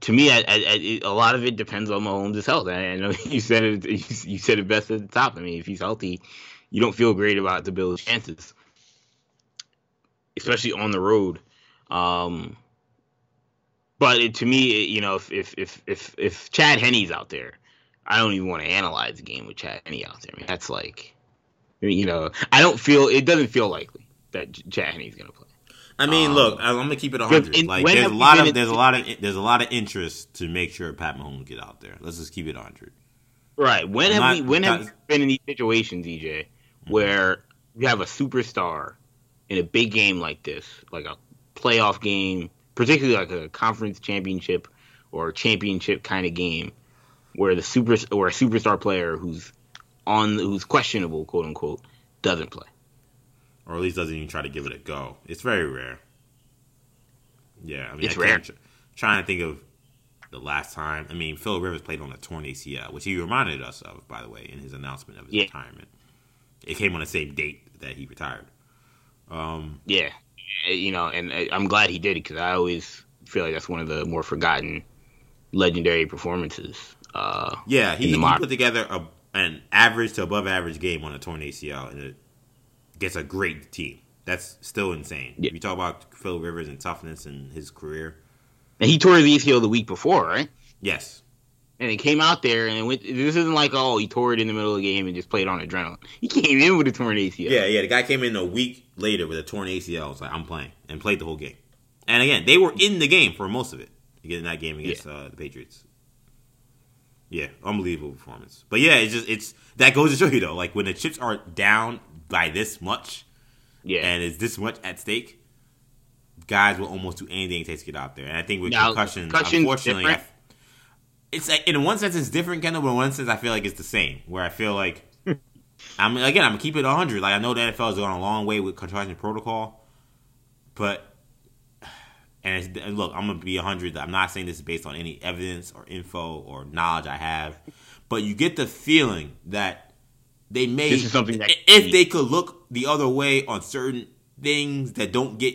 Speaker 2: to me, I, I, a lot of it depends on Mahomes' health. I, know you said it. You said it best at the top. I mean, if he's healthy, you don't feel great about the Bills' chances, especially on the road. Um, but it, to me, it, you know, if, if if if if Chad Henne's out there, I don't even want to analyze the game with Chad Henne out there. I mean, that's like you know, I don't feel it doesn't feel likely that Chad Henne's going to play.
Speaker 1: I mean, um, look, I'm gonna keep it 100. Like, there's a lot of there's a lot of there's a lot of interest to make sure Pat Mahomes get out there. Let's just keep it 100.
Speaker 2: Right. When I'm have not, we when have we been in these situations, EJ, mm-hmm. where you have a superstar in a big game like this, like a playoff game, particularly like a conference championship or championship kind of game, where the super or a superstar player who's on who's questionable, quote unquote, doesn't play,
Speaker 1: or at least doesn't even try to give it a go. It's very rare. Yeah, I mean,
Speaker 2: it's I rare. Tr-
Speaker 1: trying to think of the last time. I mean, Phil Rivers played on a torn ACL, which he reminded us of, by the way, in his announcement of his yeah. retirement. It came on the same date that he retired. Um,
Speaker 2: yeah, you know, and I'm glad he did it because I always feel like that's one of the more forgotten legendary performances. Uh,
Speaker 1: yeah, he, he put together a, an average to above average game on a torn ACL, and it gets a great team. That's still insane. Yeah. You talk about Phil Rivers and toughness and his career.
Speaker 2: And he tore the ACL the week before, right?
Speaker 1: Yes.
Speaker 2: And he came out there and went, this isn't like oh he tore it in the middle of the game and just played on adrenaline. He came in with a torn ACL.
Speaker 1: Yeah, yeah. The guy came in a week later with a torn ACL. It's like I'm playing and played the whole game. And again, they were in the game for most of it. Getting that game against yeah. uh, the Patriots. Yeah, unbelievable performance. But yeah, it's just it's that goes to show you though, like when the chips are down by this much, yeah, and it's this much at stake, guys will almost do anything it takes to get out there. And I think with now, concussions, unfortunately, I, it's like in one sense it's different, Kendall, but in one sense I feel like it's the same. Where I feel like I'm again I'm gonna keep it 100. Like I know the NFL has gone a long way with concussion protocol, but and, and look, I'm gonna be 100. I'm not saying this is based on any evidence or info or knowledge I have, but you get the feeling that they may
Speaker 2: this is something that
Speaker 1: if they could look the other way on certain things that don't get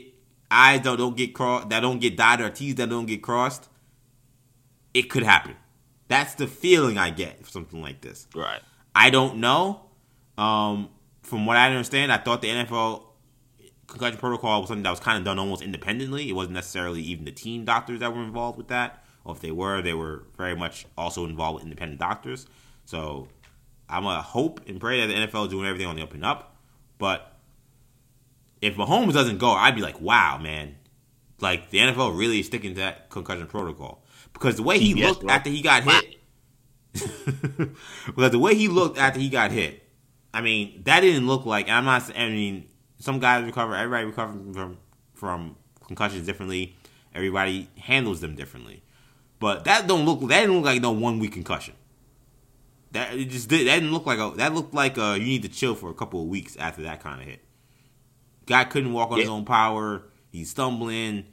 Speaker 1: eyes that don't get crossed that don't get dotted or T's that don't get crossed, it could happen. That's the feeling I get for something like this.
Speaker 2: Right.
Speaker 1: I don't know. Um, from what I understand, I thought the NFL concussion protocol was something that was kind of done almost independently. It wasn't necessarily even the team doctors that were involved with that, or if they were, they were very much also involved with independent doctors. So I'm gonna hope and pray that the NFL is doing everything on the up and up. But if Mahomes doesn't go, I'd be like, wow, man, like the NFL really is sticking to that concussion protocol because the way he yes, looked after he got hit, because the way he looked after he got hit, I mean, that didn't look like. I'm not. I mean, some guys recover. Everybody recovers from from concussions differently. Everybody handles them differently. But that don't look. That didn't look like no one week concussion. That it just did. That didn't look like a. That looked like a, you need to chill for a couple of weeks after that kind of hit. Guy couldn't walk on yeah. his own power. He's stumbling.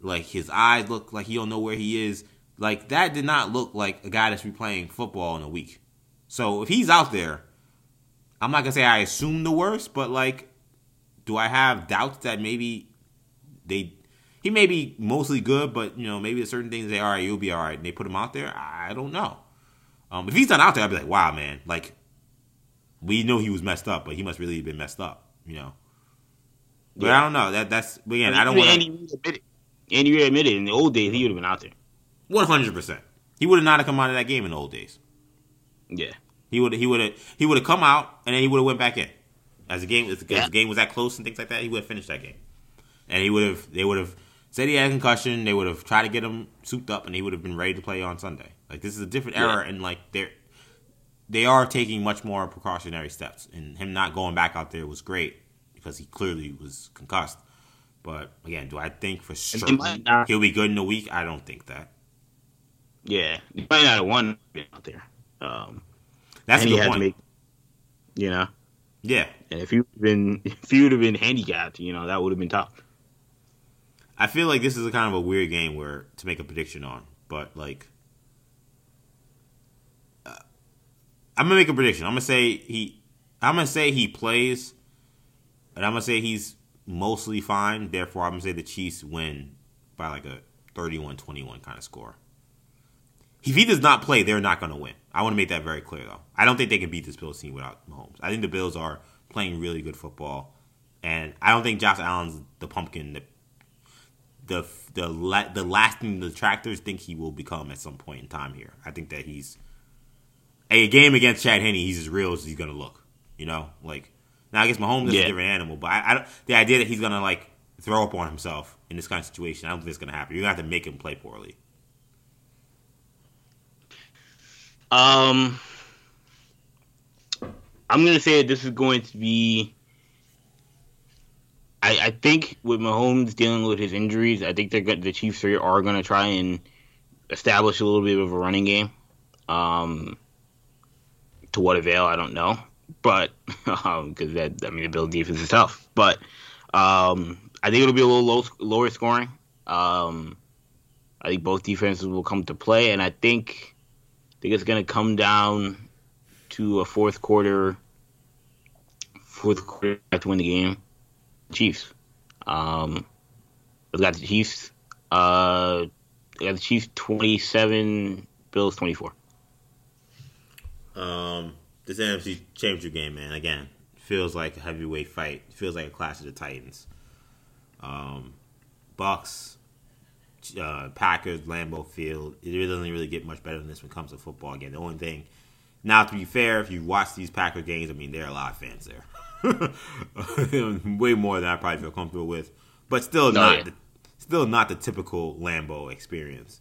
Speaker 1: Like his eyes look like he don't know where he is. Like that did not look like a guy that's be playing football in a week. So if he's out there, I'm not gonna say I assume the worst, but like, do I have doubts that maybe they he may be mostly good, but you know maybe there's certain things they all right, you'll be all right, and they put him out there. I don't know. Um, if he's not out there, I'd be like, wow, man, like we know he was messed up, but he must really have been messed up, you know. But yeah. I don't know. That that's again, I, don't want.
Speaker 2: Andy admitted. Andy Reid admitted in the old days he would have been out there.
Speaker 1: One hundred percent. He would have not have come out of that game in the old days.
Speaker 2: Yeah.
Speaker 1: He would he would have he would have come out and then he would have went back in. As the game as the, yeah. the game was that close and things like that, he would have finished that game. And he would have they would have said he had a concussion. They would have tried to get him souped up, and he would have been ready to play on Sunday. Like this is a different yeah. era, and like they're they are taking much more precautionary steps. And him not going back out there was great because he clearly was concussed. But again, do I think for sure he'll be good in a week? I don't think that.
Speaker 2: Yeah, he might not have won out there. Um,
Speaker 1: That's a good point. Make,
Speaker 2: you know.
Speaker 1: Yeah.
Speaker 2: And if you been if you would have been handicapped, you know that would have been tough.
Speaker 1: I feel like this is a kind of a weird game where to make a prediction on, but like, uh, I'm gonna make a prediction. I'm gonna say he, I'm gonna say he plays, and I'm gonna say he's mostly fine. Therefore, I'm gonna say the Chiefs win by like a 31-21 kind of score. If he does not play, they're not gonna win. I want to make that very clear, though. I don't think they can beat this Bills team without Mahomes. I think the Bills are playing really good football, and I don't think Josh Allen's the pumpkin that the the la- the lasting detractors think he will become at some point in time here. I think that he's a game against Chad Henne. He's as real as he's gonna look. You know, like now I guess Mahomes is yeah. a different animal, but I, I don't, the idea that he's gonna like throw up on himself in this kind of situation, I don't think it's gonna happen. You're gonna have to make him play poorly.
Speaker 2: Um, I'm gonna say this is going to be I, I think with Mahomes dealing with his injuries, I think they're the Chiefs are, are going to try and establish a little bit of a running game. Um, to what avail, I don't know, but because um, that I mean the Bill defense is tough, but um, I think it'll be a little low, lower scoring. Um, I think both defenses will come to play, and I think think it's going to come down to a fourth quarter, fourth quarter to win the game. Chiefs. Um, I got the Chiefs. Uh, got the Chiefs twenty-seven, Bills twenty-four.
Speaker 1: Um, this NFC Championship game, man, again, feels like a heavyweight fight. Feels like a clash of the Titans. Um, Bucs, uh, Packers, Lambeau Field. It really doesn't really get much better than this when it comes to football. Again, the only thing. Now, to be fair, if you watch these Packer games, I mean, there are a lot of fans there. Way more than I probably feel comfortable with, but still
Speaker 2: No,
Speaker 1: not,
Speaker 2: yeah.
Speaker 1: the, still not the typical Lambeau experience.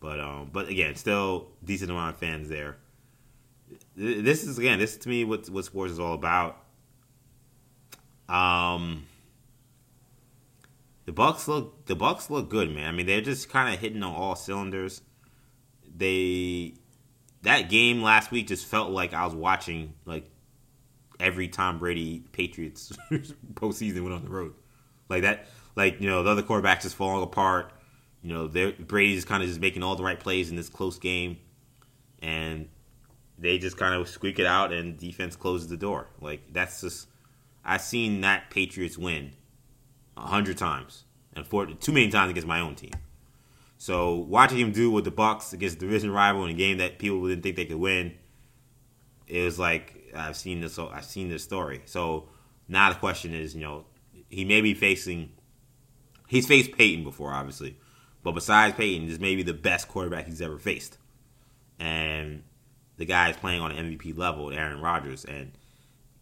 Speaker 1: But um, but again, still decent amount of fans there. This is again, this is to me what what sports is all about. Um, the Bucs look the Bucs look good, man. I mean, they're just kind of hitting on all cylinders. They that game last week just felt like I was watching like every Tom Brady Patriots postseason went on the road, like that. Like you know, the other quarterbacks just falling apart. You know, Brady's kind of just making all the right plays in this close game, and they just kind of squeak it out, and defense closes the door. Like that's just I've seen that Patriots win a hundred times, and for too many times against my own team. So watching him do with the Bucs against a division rival in a game that people didn't think they could win, it was like I've seen this. I've seen this story. So now the question is, you know, he may be facing. He's faced Peyton before, obviously, but besides Peyton, this may be the best quarterback he's ever faced, and the guy is playing on an MVP level, Aaron Rodgers, and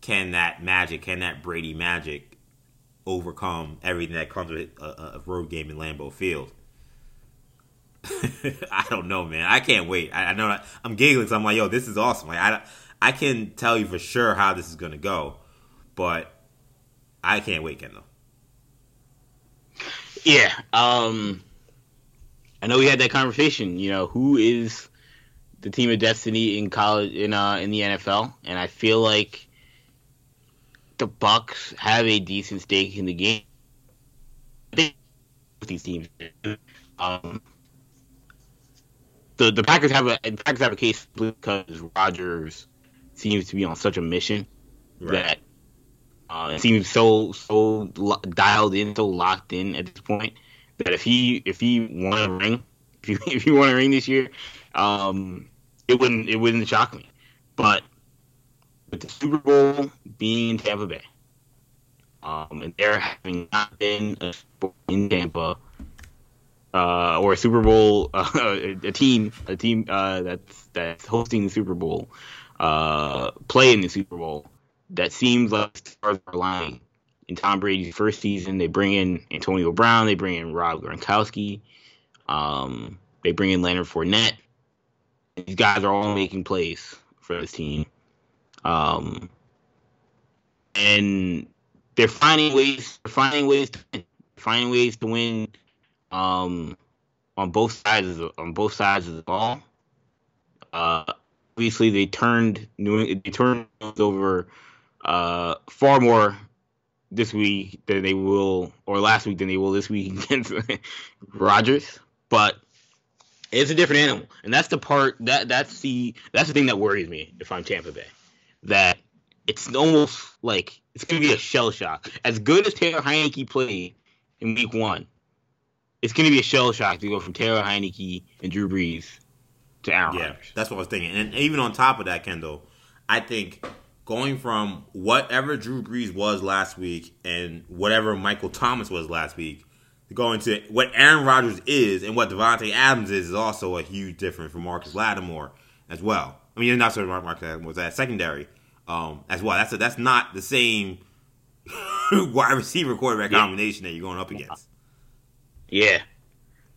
Speaker 1: can that magic, can that Brady magic overcome everything that comes with a, a road game in Lambeau Field? I don't know, man. I can't wait. I, I know I, I'm giggling. So I'm like, yo, this is awesome. Like, I, I can tell you for sure how this is gonna go, but I can't wait, Kendall.
Speaker 2: Yeah. Um, I know we had that conversation. You know, who is the team of destiny in college in uh in the NFL? And I feel like the Bucs have a decent stake in the game. I think these teams. Um, the the Packers have a the Packers have a case because Rodgers seems to be on such a mission that uh, it seems so so lo- dialed in, so locked in at this point that if he if he won a ring, if he if he won a ring this year, um, it wouldn't it wouldn't shock me. But with the Super Bowl being in Tampa Bay, um, and there having not been a in Tampa. Uh, or a Super Bowl, uh, a, a team, a team uh, that's that's hosting the Super Bowl, uh, play in the Super Bowl that seems like stars are aligning. In Tom Brady's first season, they bring in Antonio Brown, they bring in Rob Gronkowski, um, they bring in Leonard Fournette. These guys are all making plays for this team, um, and they're finding ways. They're finding ways to win. Finding ways to win um, on both sides of the, on both sides of the ball. Uh, obviously, they turned New they turned over uh, far more this week than they will, or last week than they will this week against Rodgers. But it's a different animal, and that's the part that that's the that's the thing that worries me if I'm Tampa Bay. That it's almost like it's gonna be a shell shock. As good as Taylor Heinicke played in Week One, it's gonna be a shell shock to go from Taylor Heinicke and Drew Brees to Aaron
Speaker 1: Yeah,
Speaker 2: Rodgers.
Speaker 1: that's what I was thinking. And even on top of that, Kendall, I think going from whatever Drew Brees was last week and whatever Michael Thomas was last week, to going to what Aaron Rodgers is and what Davante Adams is is also a huge difference for Marcus Lattimore as well. I mean, not sorry, Marcus Lattimore was that secondary um, as well. That's a, that's not the same wide receiver quarterback
Speaker 2: Yeah.
Speaker 1: combination that you're going up against.
Speaker 2: Yeah.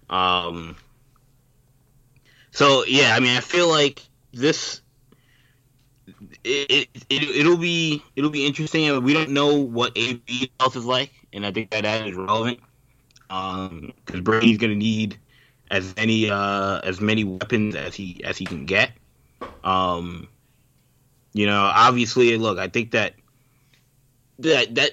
Speaker 2: Um. So yeah, I mean, I feel like this. It, it, it it'll be it'll be interesting. We don't know what AB health is like, and I think that that is relevant. Um, because Brady's gonna need as many uh as many weapons as he as he can get. Um, you know, obviously, look, I think that that that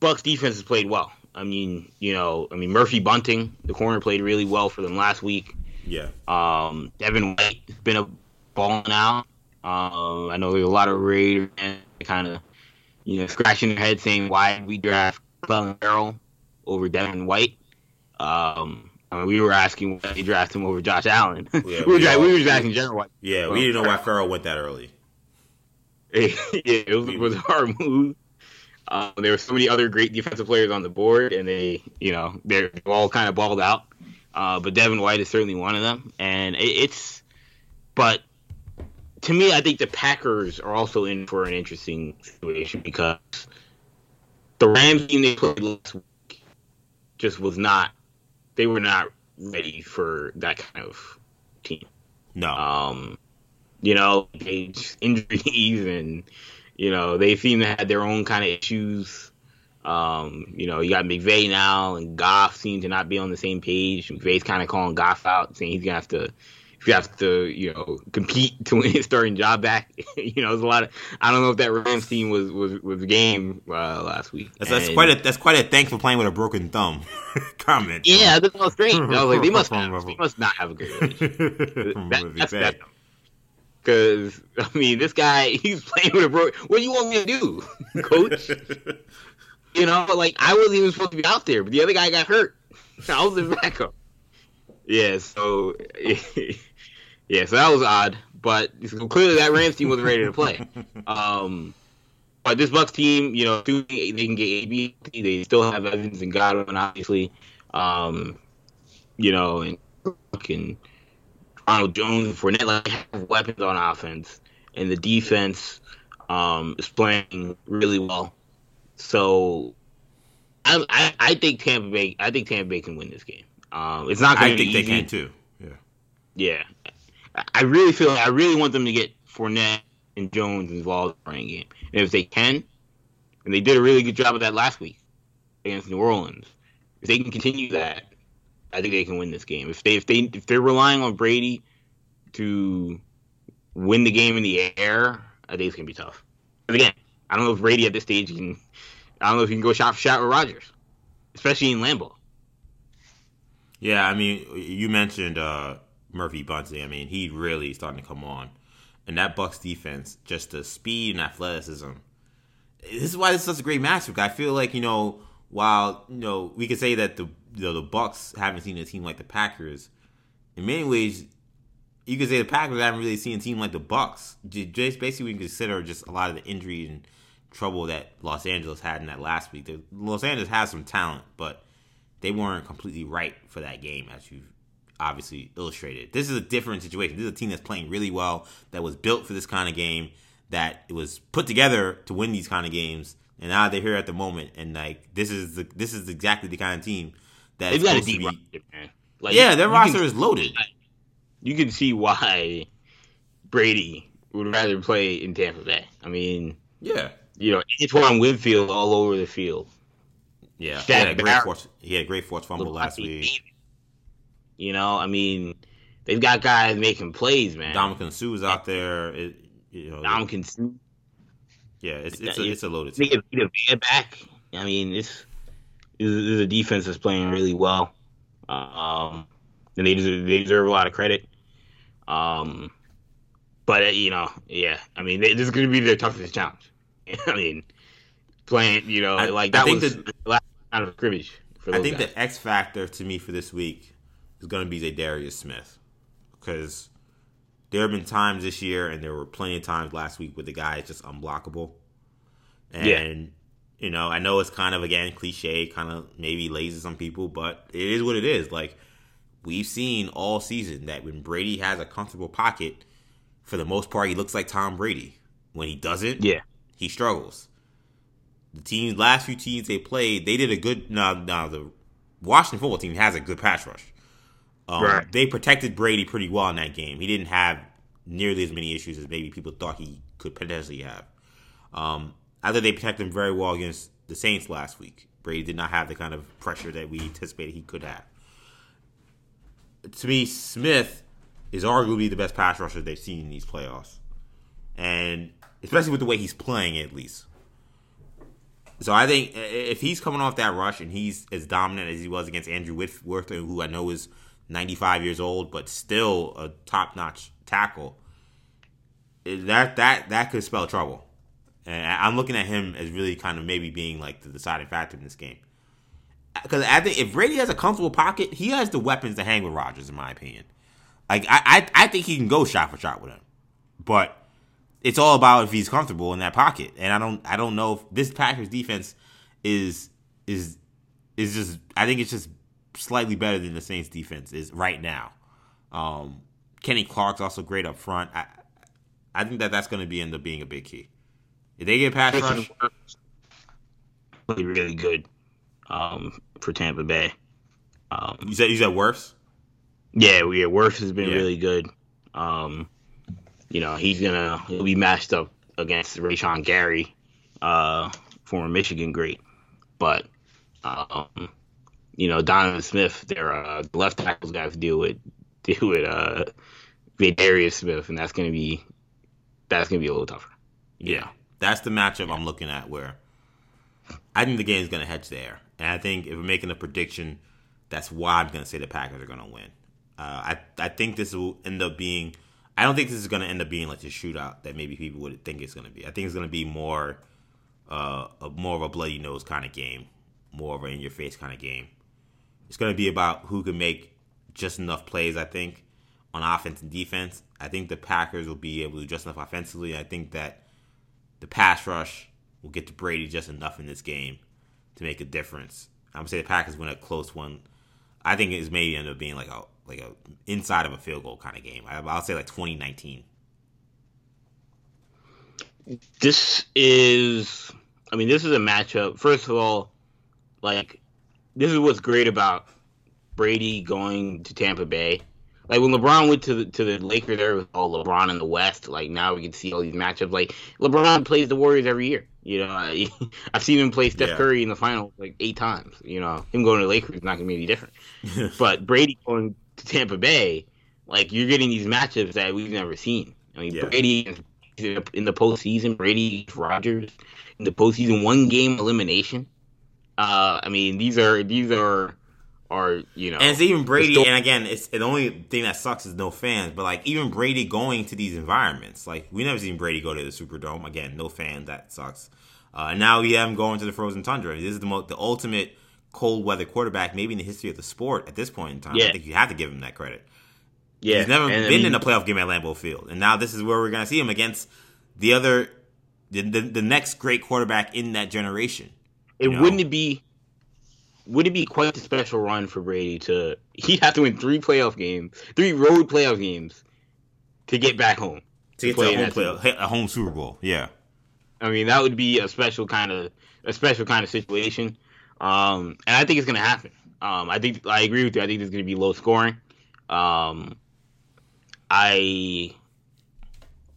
Speaker 2: Bucs defense has played well. I mean, you know, I mean Murphy Bunting, the corner played really well for them last week.
Speaker 1: Yeah,
Speaker 2: Um, Devin White has been a balling out. Um, I know there's a lot of Raiders kind of, you know, scratching their head saying why did we draft Clelin Ferrell over Devin White. Um, I mean, we were asking why they drafted him over Josh Allen. Yeah, we, were, we, all, we were drafting General White.
Speaker 1: Yeah, we didn't know why Ferrell went that early.
Speaker 2: yeah, it was, it was a hard move. Um, there were so many other great defensive players on the board, and they, you know, they're all kind of balled out. Uh, but Devin White is certainly one of them, and it, it's. But to me, I think the Packers are also in for an interesting situation because the Rams team they played last week just was not. They were not ready for that kind of team.
Speaker 1: No.
Speaker 2: Um, you know, injuries and you know, they seem to have their own kind of issues. Um, you know, you got McVay now, and Goff seem to not be on the same page. McVay's kind of calling Goff out, saying he's gonna have to, you have to, you know, compete to win his starting job back. you know, there's a lot of. I don't know if that Rams team was was was game uh, last week.
Speaker 1: That's, that's quite a that's quite a thank for playing with a broken thumb comment.
Speaker 2: Yeah, that was strange. I was like, they must have, they must not have a relationship. that, that's that. Because I mean, this guy he's playing with a bro. What do you want me to do, coach? you know, like I wasn't even supposed to be out there, but the other guy got hurt. I was in backup. Yeah, so yeah, so that was odd. But clearly that Rams team wasn't ready to play. Um, but this Bucs team, you know, they can get AB. They still have Evans and Godwin, obviously. Um, you know, and can Ronald Jones and Fournette like have weapons on offense, and the defense um, is playing really well. So I, I, I think Tampa Bay I think Tampa Bay can win this game. Um, it's not going
Speaker 1: to
Speaker 2: be
Speaker 1: think
Speaker 2: easy.
Speaker 1: they can too. Yeah.
Speaker 2: Yeah. I really feel I really want them to get Fournette and Jones involved in the running game. And if they can, and they did a really good job of that last week against New Orleans, if they can continue that, I think they can win this game. If they if they if they're relying on Brady to win the game in the air, I think it's gonna be tough. But again, I don't know if Brady at this stage can. I don't know if he can go shot for shot with Rodgers, especially in Lambeau.
Speaker 1: Yeah, I mean, you mentioned uh, Murphy Bunting. I mean, he really starting to come on, and that Bucs defense, just the speed and athleticism. This is why this is such a great matchup. I feel like you know, while you know, we could say that the you know, the Bucs haven't seen a team like the Packers. In many ways, you could say the Packers haven't really seen a team like the Bucs. Just basically, we consider just a lot of the injuries and trouble that Los Angeles had in that last week. Los Angeles has some talent, but they weren't completely right for that game, as you've obviously illustrated. This is a different situation. This is a team that's playing really well, that was built for this kind of game, that it was put together to win these kind of games, and now they're here at the moment. And like this is the this is exactly the kind of team that
Speaker 2: they've got a deep be, roster, man.
Speaker 1: Like, yeah, their roster can, is loaded.
Speaker 2: You can see why Brady would rather play in Tampa Bay. I mean,
Speaker 1: yeah,
Speaker 2: you know, Antoine Winfield all over the field.
Speaker 1: Yeah, he had, a great force, he had a great force fumble last week.
Speaker 2: You know, I mean, they've got guys making plays, man.
Speaker 1: Ndamukong Suh's out there. It, you know,
Speaker 2: Ndamukong Suh.
Speaker 1: Yeah, it's it's a, it's a loaded
Speaker 2: team. Get back. I mean, it's this is a defense that's playing really well. Um, and they deserve, they deserve a lot of credit. Um, but uh, you know, yeah, I mean, this is going to be their toughest challenge. I mean, playing, you know, I, like that was the last kind of scrimmage.
Speaker 1: I think guys. the X factor to me for this week is going to be Za'Darius Smith because there have been times this year, and there were plenty of times last week where the guy is just unblockable. And yeah. You know, I know it's kind of again cliche, kind of maybe lazy some people, but it is what it is. Like we've seen all season that when Brady has a comfortable pocket, for the most part, he looks like Tom Brady. When he doesn't,
Speaker 2: yeah,
Speaker 1: he struggles. The teams, last few teams they played, they did a good. Now, now the Washington football team has a good pass rush. Um, right. They protected Brady pretty well in that game. He didn't have nearly as many issues as maybe people thought he could potentially have. Um, I thought they protected him very well against the Saints last week. Brady did not have the kind of pressure that we anticipated he could have. To me, Smith is arguably the best pass rusher they've seen in these playoffs, and especially with the way he's playing, at least. So I think if he's coming off that rush and he's as dominant as he was against Andrew Whitworth, who I know is 95 years old but still a top-notch tackle, eh, that that that could spell trouble. And I'm looking at him as really kind of maybe being like the deciding factor in this game. Uh, because I think if Brady has a comfortable pocket, he has the weapons to hang with Rodgers, in my opinion. Like I, I, I think he can go shot for shot with him, but it's all about if he's comfortable in that pocket. And I don't, I don't know if this Packers defense is is is just. I think it's just slightly better than the Saints defense is right now. Um, Kenny Clark's also great up front. I, I think that that's going to be end up being a big key. If they get pass rush,
Speaker 2: really, really good um, for Tampa Bay.
Speaker 1: Um, you said you said Wirfs.
Speaker 2: Yeah, yeah. Wirfs has been yeah. really good. Um, you know, he's gonna he'll be matched up against Rashan Gary, uh, former Michigan great. But um, you know, Donovan Smith, their uh, left tackles guys deal with deal with uh Darius Smith, and that's gonna be that's gonna be a little tougher.
Speaker 1: Yeah, that's the matchup I'm looking at where I think the game is gonna hedge there, and I think if we're making a prediction, that's why I'm gonna say the Packers are gonna win. Uh, I I think this will end up being. I don't think this is going to end up being like a shootout that maybe people would think it's going to be. I think it's going to be more, uh, a, more of a bloody nose kind of game, more of an in your face kind of game. It's going to be about who can make just enough plays. I think on offense and defense. I think the Packers will be able to do just enough offensively. I think that the pass rush will get to Brady just enough in this game to make a difference. I'm gonna say the Packers win a close one. I think it's maybe end up being like a like a inside of a field goal kind of game. I, will say like 2019.
Speaker 2: This is, I mean, this is a matchup. First of all, like this is what's great about Brady going to Tampa Bay like when LeBron went to the to the Lakers, there was all LeBron in the West. Like now we can see all these matchups. Like LeBron plays the Warriors every year. You know, I, have seen him play Steph yeah. Curry in the final like eight times. You know, him going to the Lakers is not gonna be any different. but Brady going to Tampa Bay, like you're getting these matchups that we've never seen. I mean, yeah. Brady in the postseason, Brady Rodgers in the postseason, one game elimination. Uh, I mean, these are these are are you know,
Speaker 1: and it's even Brady. Still- and again, it's the only thing that sucks is no fans. But like even Brady going to these environments, like we never seen Brady go to the Superdome. Again, no fans. That sucks. Uh, and now we have him going to the frozen tundra. This is the most, the ultimate cold weather quarterback, maybe in the history of the sport at this point in time. Yeah. I think you have to give him that credit. Yeah, he's never and been I mean, in a playoff game at Lambeau Field, and now this is where we're going to see him against the other, the, the, the next great quarterback in that generation.
Speaker 2: It wouldn't it be would it be quite a special run for Brady to he'd have to win three playoff games, three road playoff games to get back home.
Speaker 1: To, get to a home play, a home Super Bowl, yeah.
Speaker 2: I mean, that would be a special kind of a special kind of situation. Um, and I think it's gonna happen. Um, I think I agree with you. I think it's gonna be low scoring. Um, I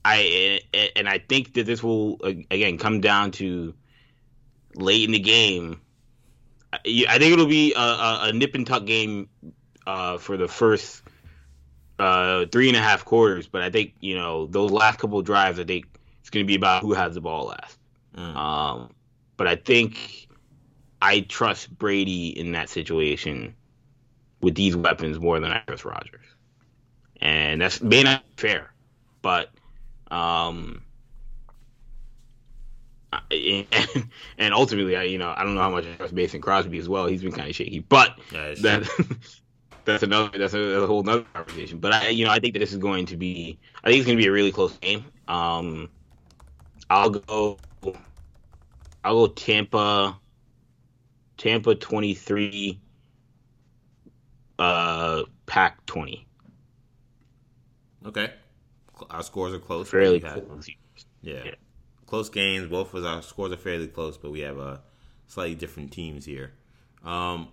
Speaker 2: I and I think that this will again come down to late in the game I think it'll be a, a, a nip and tuck game uh, for the first uh, three and a half quarters, but I think you know those last couple of drives. I think it's going to be about who has the ball last. Mm. Um, but I think I trust Brady in that situation with these weapons more than I trust Rodgers, and that's may not fair, but um, and, and ultimately, I you know I don't know how much I trust Mason Crosby as well. He's been kind of shaky, but yeah, that that's another that's a, that's a, whole other conversation. But I you know I think that this is going to be I think it's going to be a really close game. Um, I'll go I'll go Tampa Tampa twenty three, uh, Pack twenty.
Speaker 1: Okay, our scores are close.
Speaker 2: Fairly close.
Speaker 1: Yeah. yeah close games. Both of our scores are fairly close, but we have uh, slightly different teams here. Um,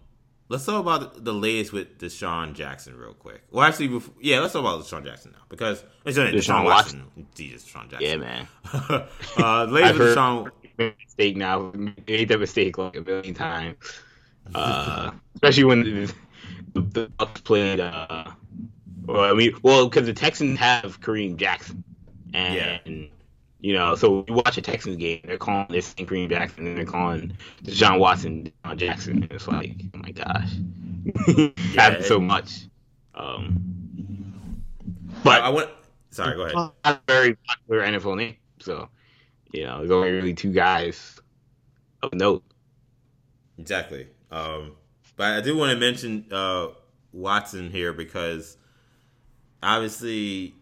Speaker 1: let's talk about the latest with DeSean Jackson real quick. Well, actually, before, yeah, let's talk about DeSean Jackson now because it's DeSean, DeSean Watson. Watson. Jesus, DeSean Jackson.
Speaker 2: Yeah, man.
Speaker 1: uh, latest with DeSean.
Speaker 2: Mistake now. Made that mistake like a million times. Uh, especially when the, the, the Bucs played. Uh, well, I mean, well, because the Texans have Kareem Jackson, and yeah. You know, so you watch a Texans game, they're calling this Kareem Jackson, and they're calling John Watson John Jackson. And it's like, oh my gosh, yeah, so much. Um,
Speaker 1: but I, want. Sorry, go ahead.
Speaker 2: A very popular NFL name, so you know, there's only really two guys of note.
Speaker 1: Exactly. Um, But I do want to mention uh, Watson here because obviously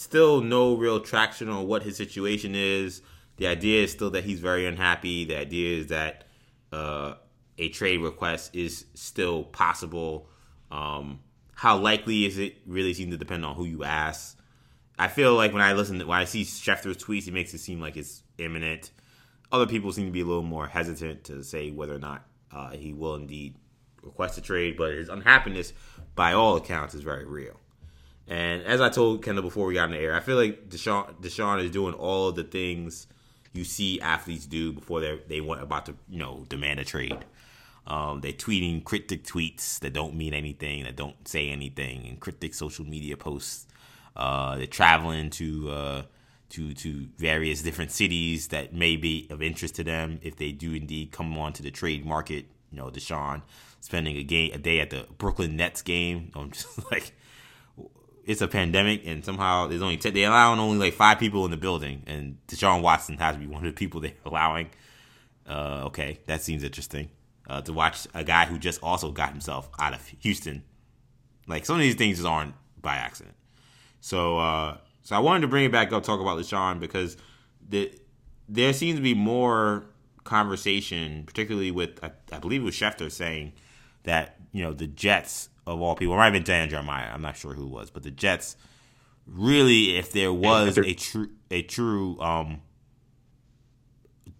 Speaker 1: still no real traction on what his situation is. The idea is still that he's very unhappy. The idea is that uh, a trade request is still possible. Um, how likely is it? Really seems to depend on who you ask. I feel like when I listen, to, when I see Schefter's tweets, he makes it seem like it's imminent. Other people seem to be a little more hesitant to say whether or not uh, he will indeed request a trade, but his unhappiness, by all accounts, is very real. And as I told Kendall before we got in the air, I feel like Deshaun, Deshaun is doing all the things you see athletes do before they they want about to you know demand a trade. Um, they're tweeting cryptic tweets that don't mean anything, that don't say anything, and cryptic social media posts uh, they're traveling to uh, to to various different cities that may be of interest to them if they do indeed come on to the trade market. You know, Deshaun spending a game a day at the Brooklyn Nets game. I'm just like, it's a pandemic, and somehow there's only they allowing only like five people in the building, and Deshaun Watson has to be one of the people they're allowing. Uh, okay, that seems interesting. Uh, to watch a guy who just also got himself out of Houston. Like some of these things just aren't by accident. So uh, so I wanted to bring it back up, talk about LeSean because the there seems to be more conversation, particularly with I, I believe it was Schefter saying that you know the Jets of all people, it might have been Dan Jeremiah, I'm not sure who it was, but the Jets really, if there was a true a true um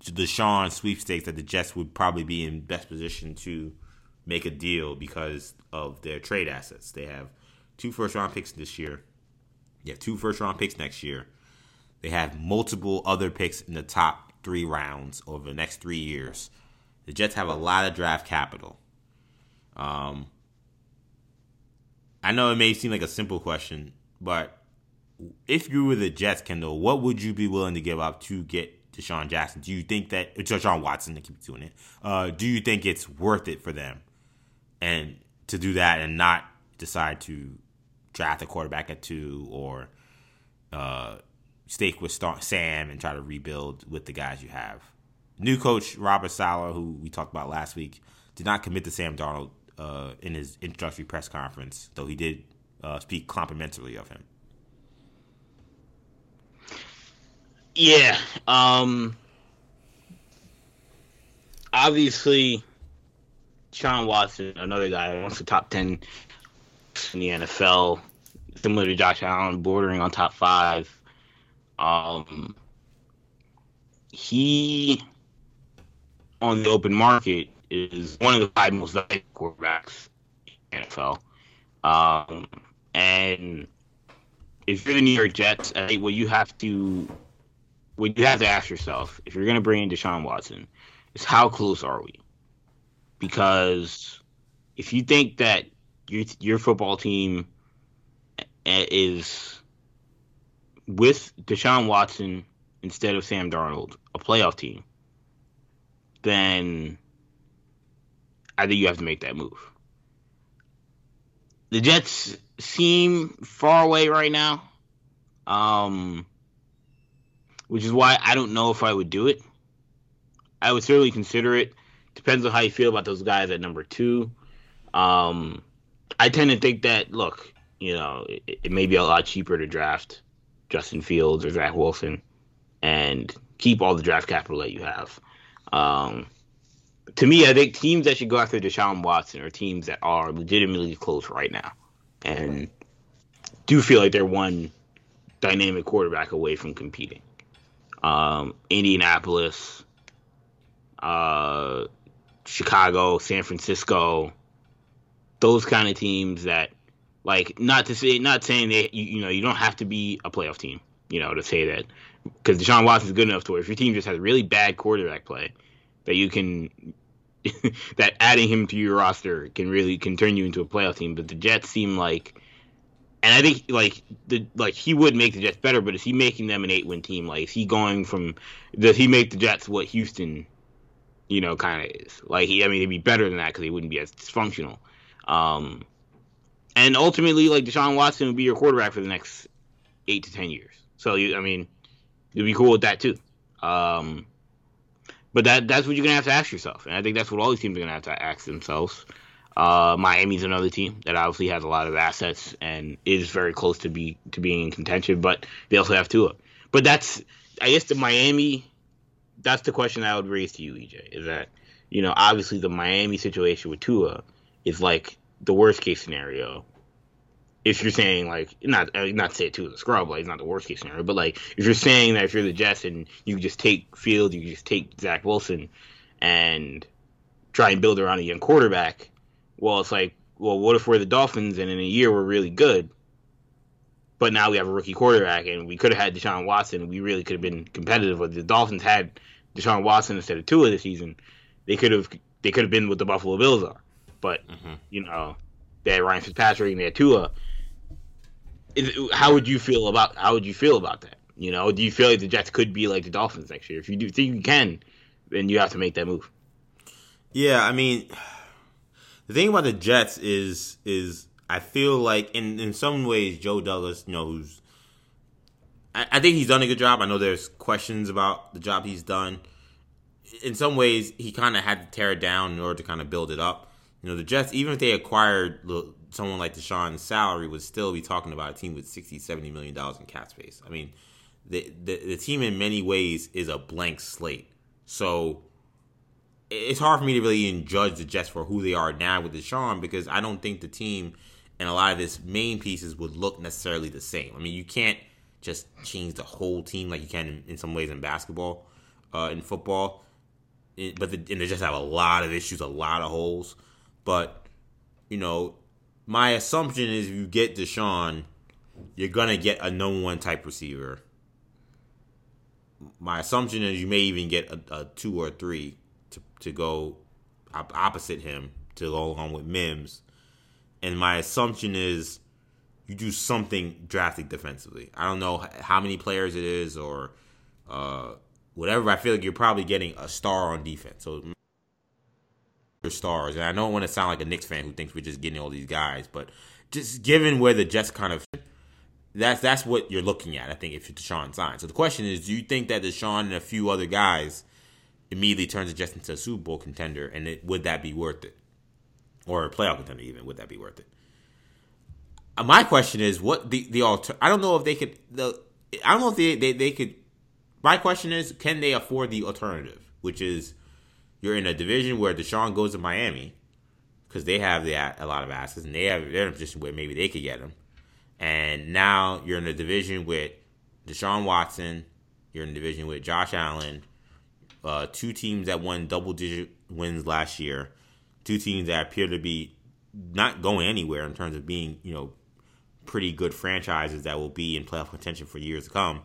Speaker 1: Deshaun sweepstakes, that the Jets would probably be in best position to make a deal because of their trade assets. They have two first round picks this year. They have two first round picks next year. They have multiple other picks in the top three rounds over the next three years. The Jets have a lot of draft capital. Um, I know it may seem like a simple question, but if you were the Jets, Kendall, what would you be willing to give up to get Deshaun Jackson? Do you think that Deshaun Watson to keep doing it? Uh, do you think it's worth it for them and to do that and not decide to draft a quarterback at two or uh, stake with Sam and try to rebuild with the guys you have. New coach Robert Saleh, who we talked about last week, did not commit to Sam Darnold uh, in his introductory press conference, though he did uh, speak complimentarily of him.
Speaker 2: Yeah. Um, obviously, Sean Watson, another guy, wants the top 10 in the NFL, similar to Josh Allen, bordering on top five. Um, he on the open market is one of the five most valuable quarterbacks in the NFL. Um, and if you're the New York Jets, I think what you have to what you have to ask yourself if you're going to bring in Deshaun Watson is how close are we? Because if you think that your your football team is with Deshaun Watson instead of Sam Darnold, a playoff team, then I think you have to make that move. The Jets seem far away right now, um, which is why I don't know if I would do it. I would certainly consider it. Depends on how you feel about those guys at number two. Um, I tend to think that look, you know, it, it, may be a lot cheaper to draft Justin Fields or Zach Wilson and keep all the draft capital that you have. Um, to me, I think teams that should go after Deshaun Watson are teams that are legitimately close right now, and do feel like they're one dynamic quarterback away from competing. Um, Indianapolis, uh, Chicago, San Francisco, those kind of teams that like not to say not saying that you, you know you don't have to be a playoff team you know to say that because Deshaun Watson is good enough to where if your team just has really bad quarterback play that you can that adding him to your roster can really can turn you into a playoff team but the Jets seem like and I think like the like he would make the Jets better but is he making them an eight win team like is he going from does he make the Jets what Houston you know kind of is like he I mean he'd be better than that because he wouldn't be as dysfunctional um, and ultimately, like Deshaun Watson would be your quarterback for the next eight to ten years. So you, I mean, you'd be cool with that too. Um, but that that's what you're gonna have to ask yourself, and I think that's what all these teams are gonna have to ask themselves. Uh, Miami's another team that obviously has a lot of assets and is very close to be to being in contention, but they also have Tua. But that's I guess the Miami. That's the question I would raise to you, EJ. Is that you know obviously the Miami situation with Tua is like the worst case scenario. If you're saying like not uh, not say Tua the scrub, like it's not the worst case scenario, but like if you're saying that if you're the Jets and you just take Field, you just take Zach Wilson, and try and build around a young quarterback. Well, it's like, well, what if we're the Dolphins and in a year we're really good, but now we have a rookie quarterback and we could have had Deshaun Watson. We really could have been competitive. But the Dolphins had Deshaun Watson instead of Tua this season. They could have they could have been what the Buffalo Bills are. But mm-hmm. you know, they had Ryan Fitzpatrick and they had Tua. How would you feel about how would you feel about that? You know, do you feel like the Jets could be like the Dolphins next year? If you do think you can, then you have to make that move.
Speaker 1: Yeah, I mean, the thing about the Jets is is I feel like in in some ways Joe Douglas knows. I, I think he's done a good job. I know there's questions about the job he's done. In some ways, he kind of had to tear it down in order to kind of build it up. You know, the Jets, even if they acquired someone like Deshaun's salary, would still be talking about a team with 60, 70 million dollars in cap space. I mean, the, the the team in many ways is a blank slate. So it's hard for me to really even judge the Jets for who they are now with Deshaun because I don't think the team and a lot of its main pieces would look necessarily the same. I mean, you can't just change the whole team like you can in, in some ways in basketball, uh, in football. It, but the, and they just have a lot of issues, a lot of holes. But you know, my assumption is if you get Deshaun, you're gonna get a number one type receiver. My assumption is you may even get a, a two or three to to go op- opposite him to go along with Mims, and my assumption is you do something drastic defensively. I don't know how many players it is or uh, whatever. I feel like you're probably getting a star on defense. So stars, and I don't want to sound like a Knicks fan who thinks we're just getting all these guys, but just given where the Jets kind of that's that's what you're looking at. I think if Deshaun signs. So the question is, do you think that Deshaun and a few other guys immediately turns the Jets into a Super Bowl contender, and it, would that be worth it? Or a playoff contender, even would that be worth it? Uh, my question is, what the the alter? I don't know if they could. The I don't know if they, they they could. My question is, can they afford the alternative, which is you're in a division where Deshaun goes to Miami because they have the, a lot of assets and they have they're in a position where maybe they could get him, and now you're in a division with Deshaun Watson. You're in a division with Josh Allen uh, two teams that won double digit wins last year, two teams that appear to be not going anywhere in terms of being, you know, pretty good franchises that will be in playoff contention for years to come.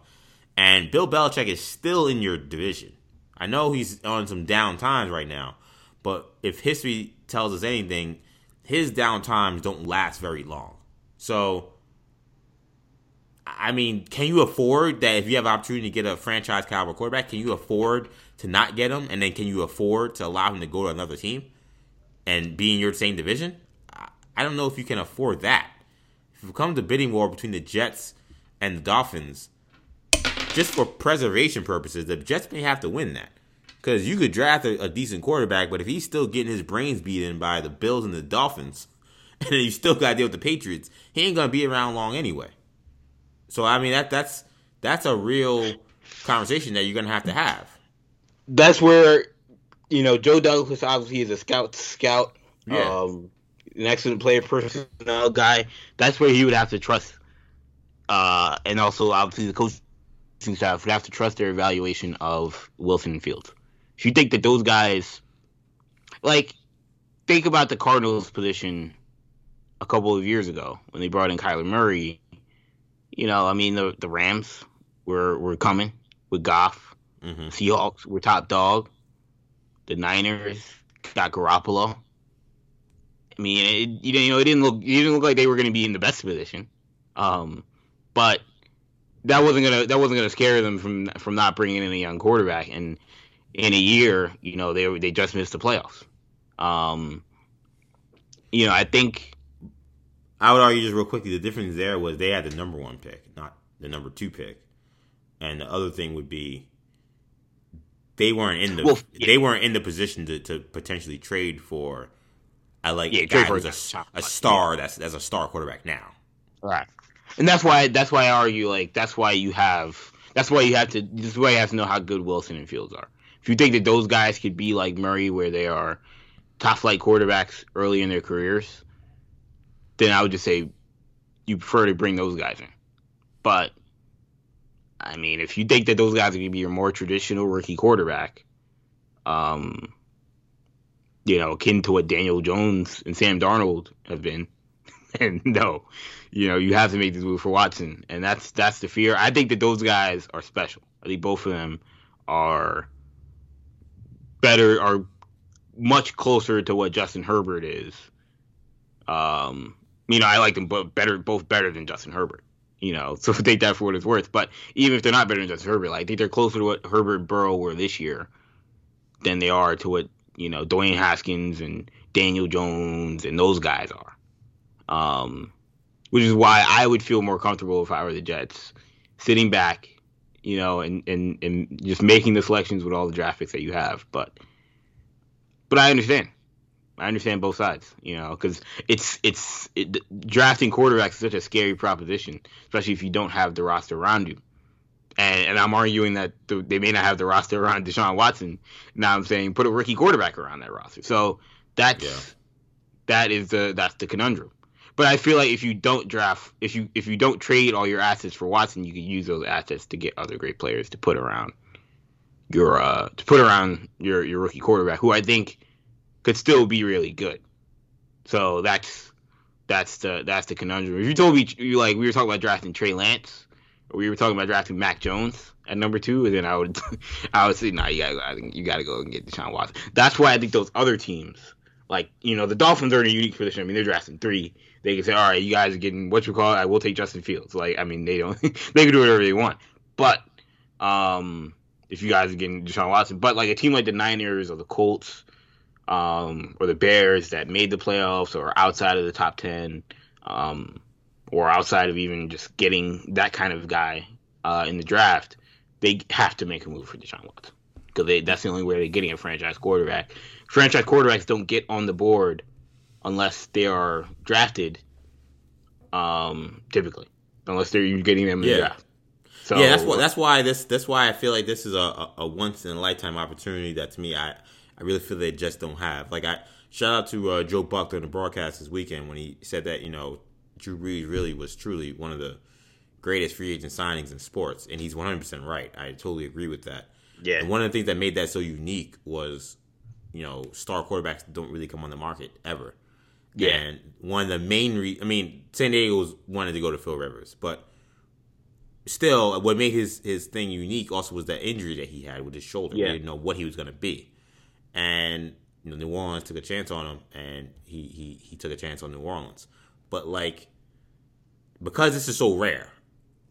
Speaker 1: And Bill Belichick is still in your division. I know he's on some down times right now, but if history tells us anything, his down times don't last very long. So, I mean, can you afford that if you have opportunity to get a franchise caliber quarterback? Can you afford to not get him, and then can you afford to allow him to go to another team and be in your same division? I don't know if you can afford that. If it comes to bidding war between the Jets and the Dolphins, just for preservation purposes, the Jets may have to win that. Because you could draft a, a, decent quarterback, but if he's still getting his brains beaten by the Bills and the Dolphins, and then you still got to deal with the Patriots, he ain't gonna be around long anyway. So I mean that that's that's a real conversation that you're gonna have to have
Speaker 2: that's where you know Joe Douglas obviously is a scout scout, yeah. um, an excellent player personnel guy. That's where he would have to trust, uh, and also obviously the coaching staff would have to trust their evaluation of Wilson and Fields. If you think that those guys, like, think about the Cardinals' position a couple of years ago when they brought in Kyler Murray. You know, I mean the the Rams were were coming with Goff Mm-hmm. Seahawks were top dog. The Niners got Garoppolo. I mean, it, you know, it didn't look it didn't look like they were going to be in the best position, um, but that wasn't gonna that wasn't gonna scare them from from not bringing in a young quarterback. And in a year, you know, they they just missed the playoffs. Um, you know, I think
Speaker 1: I would argue just real quickly the difference there was they had the number one pick, not the number two pick, and the other thing would be they weren't in the well, yeah. they weren't in the position to, to potentially trade for I like
Speaker 2: Yeah,
Speaker 1: a guy who's a, a star that's that's a star quarterback now.
Speaker 2: Right. And that's why that's why I argue like that's why you have that's why you have to this is why you have to know how good Wilson and Fields are. If you think that those guys could be like Murray where they are top flight quarterbacks early in their careers, then I would just say you prefer to bring those guys in. But I mean, if you think that those guys are gonna be your more traditional rookie quarterback, um, you know, akin to what Daniel Jones and Sam Darnold have been, and no, you know, you have to make this move for Watson, and that's that's the fear. I think that those guys are special. I think both of them are better, are much closer to what Justin Herbert is. Um, you know, I like them both better, both better than Justin Herbert. You know, so take that for what it's worth. But even if they're not better than Justin Herbert, like, I think they're closer to what Herbert Burrow were this year than they are to what you know Dwayne Haskins and Daniel Jones and those guys are. Um, which is why I would feel more comfortable if I were the Jets, sitting back, you know, and and and just making the selections with all the draft picks that you have. But but I understand. I understand both sides, you know, because it's it's it, drafting quarterbacks is such a scary proposition, especially if you don't have the roster around you. And, and I'm arguing that the, they may not have the roster around Deshaun Watson. Now I'm saying put a rookie quarterback around that roster. So that's
Speaker 1: Yeah.
Speaker 2: that is the that's the conundrum. But I feel like if you don't draft, if you if you don't trade all your assets for Watson, you can use those assets to get other great players to put around your uh to put around your your rookie quarterback, who I think could still be really good. So that's that's the that's the conundrum. If you told me you like we were talking about drafting Trey Lance, or we were talking about drafting Mac Jones at number two, then I would I would say nah, you gotta I think you gotta go and get Deshaun Watson. That's why I think those other teams, like you know, the Dolphins are in a unique position. I mean, they're drafting three. They can say, all right, you guys are getting what you call. I will take Justin Fields. Like, I mean, they don't they can do whatever they want. But um, if you guys are getting Deshaun Watson, but like a team like the Niners or the Colts, um, or the Bears that made the playoffs or outside of the top ten, um, or outside of even just getting that kind of guy uh, in the draft, they have to make a move for Deshaun Watson because that's the only way they're getting a franchise quarterback. Franchise quarterbacks don't get on the board unless they are drafted, um, typically, unless they're you're getting them in
Speaker 1: Yeah.
Speaker 2: the draft. So
Speaker 1: yeah, that's what that's why this that's why I feel like this is a, a, a once in a lifetime opportunity that to me I I really feel they just don't have. Like I shout out to uh, Joe Buck during the broadcast this weekend when he said that you know Drew Brees really was truly one of the greatest free agent signings in sports, and he's 100 percent right. I totally agree with that.
Speaker 2: Yeah,
Speaker 1: And one of the things that made that so unique was, you know, star quarterbacks don't really come on the market ever.
Speaker 2: Yeah.
Speaker 1: And one of the main re- I mean, San Diego's wanted to go to Phil Rivers, but still, what made his his thing unique also was that injury that he had with his shoulder.
Speaker 2: Yeah.
Speaker 1: He didn't know what he was going to be, and you know, New Orleans took a chance on him, and he he he took a chance on New Orleans. But like, because this is so rare,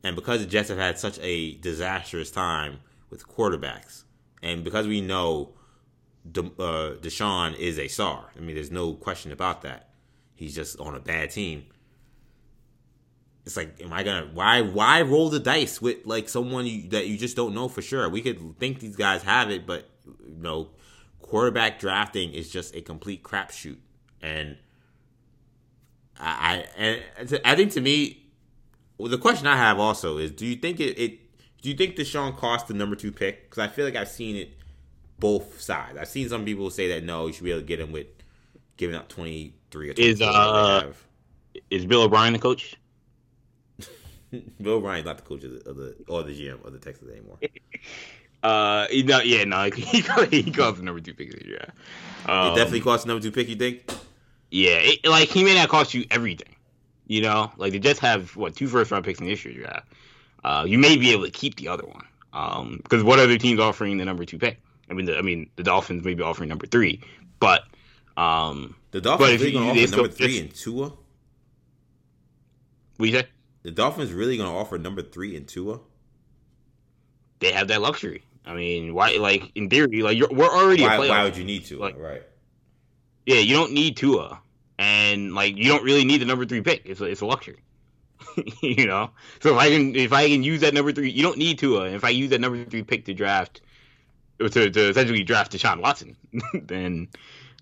Speaker 1: and because the Jets have had such a disastrous time with quarterbacks, and because we know De, uh, Deshaun is a star, I mean, there's no question about that. He's just on a bad team. It's like, am I gonna why why roll the dice with like someone you, that you just don't know for sure? We could think these guys have it, but you know, quarterback drafting is just a complete crapshoot, and I, I and I think to me, well, the question I have also is: Do you think it? it do you think Deshaun cost the number two pick? Because I feel like I've seen it both sides. I've seen some people say that no, you should be able to get him with giving up twenty three or
Speaker 2: Is,
Speaker 1: 24,
Speaker 2: uh, is Bill O'Brien the coach?
Speaker 1: Bill O'Brien's not the coach of the, of the or the GM of the Texans anymore.
Speaker 2: Uh, no, yeah, no, he he calls the number two pick. Yeah, um,
Speaker 1: it definitely cost the number two pick. You think?
Speaker 2: Yeah, it, like he may not cost you everything. You know, like the Jets have what two first round picks in this year's draft. Uh, you may be able to keep the other one. Um, because what other teams offering the number two pick? I mean, the, I mean, the Dolphins may be offering number three, but um,
Speaker 1: The Dolphins really going to offer number three and Tua.
Speaker 2: what you say?
Speaker 1: The Dolphins really going to offer number three and Tua.
Speaker 2: They have that luxury. I mean, why? Like in theory, like you're, we're already
Speaker 1: Why, why would you need to?
Speaker 2: Like-
Speaker 1: right.
Speaker 2: Yeah, you don't need Tua, and like you don't really need the number three pick. It's a, it's a luxury, you know. So if I can if I can use that number three, you don't need Tua. If I use that number three pick to draft, to, to essentially draft Deshaun Watson, then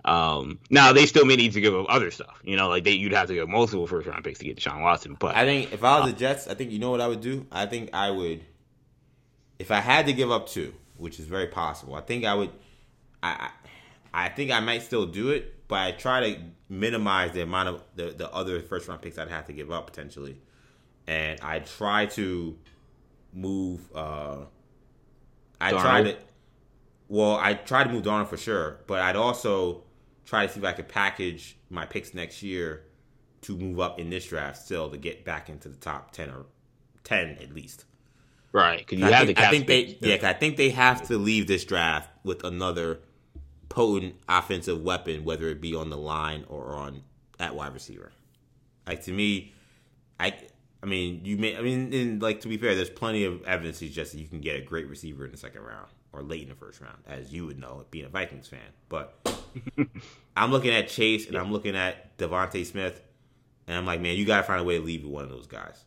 Speaker 2: Um, now they still may need to give up other stuff. You know, like they you'd have to give multiple first round picks to get Deshaun Watson. But
Speaker 1: I think if I was the Jets, I think you know what I would do. I think I would, if I had to give up two, which is very possible. I think I would. I I think I might still do it, but I try to minimize the amount of the, the other first round picks I'd have to give up potentially, and I try to move. uh I try to. Well, I try to move Darnold for sure, but I'd also try to see if I could package my picks next year to move up in this draft still to get back into the top ten or ten at least.
Speaker 2: Right, because you
Speaker 1: I
Speaker 2: have
Speaker 1: think,
Speaker 2: the
Speaker 1: I think they
Speaker 2: space.
Speaker 1: yeah, 'cause I think they have to leave this draft with another potent offensive weapon, whether it be on the line or on at wide receiver. Like to me, I I mean you may I mean and like to be fair, there's plenty of evidence to suggest that you can get a great receiver in the second round or late in the first round, as you would know, being a Vikings fan. But I'm looking at Chase and I'm looking at DeVonta Smith, and I'm like, man, you gotta find a way to leave with one of those guys.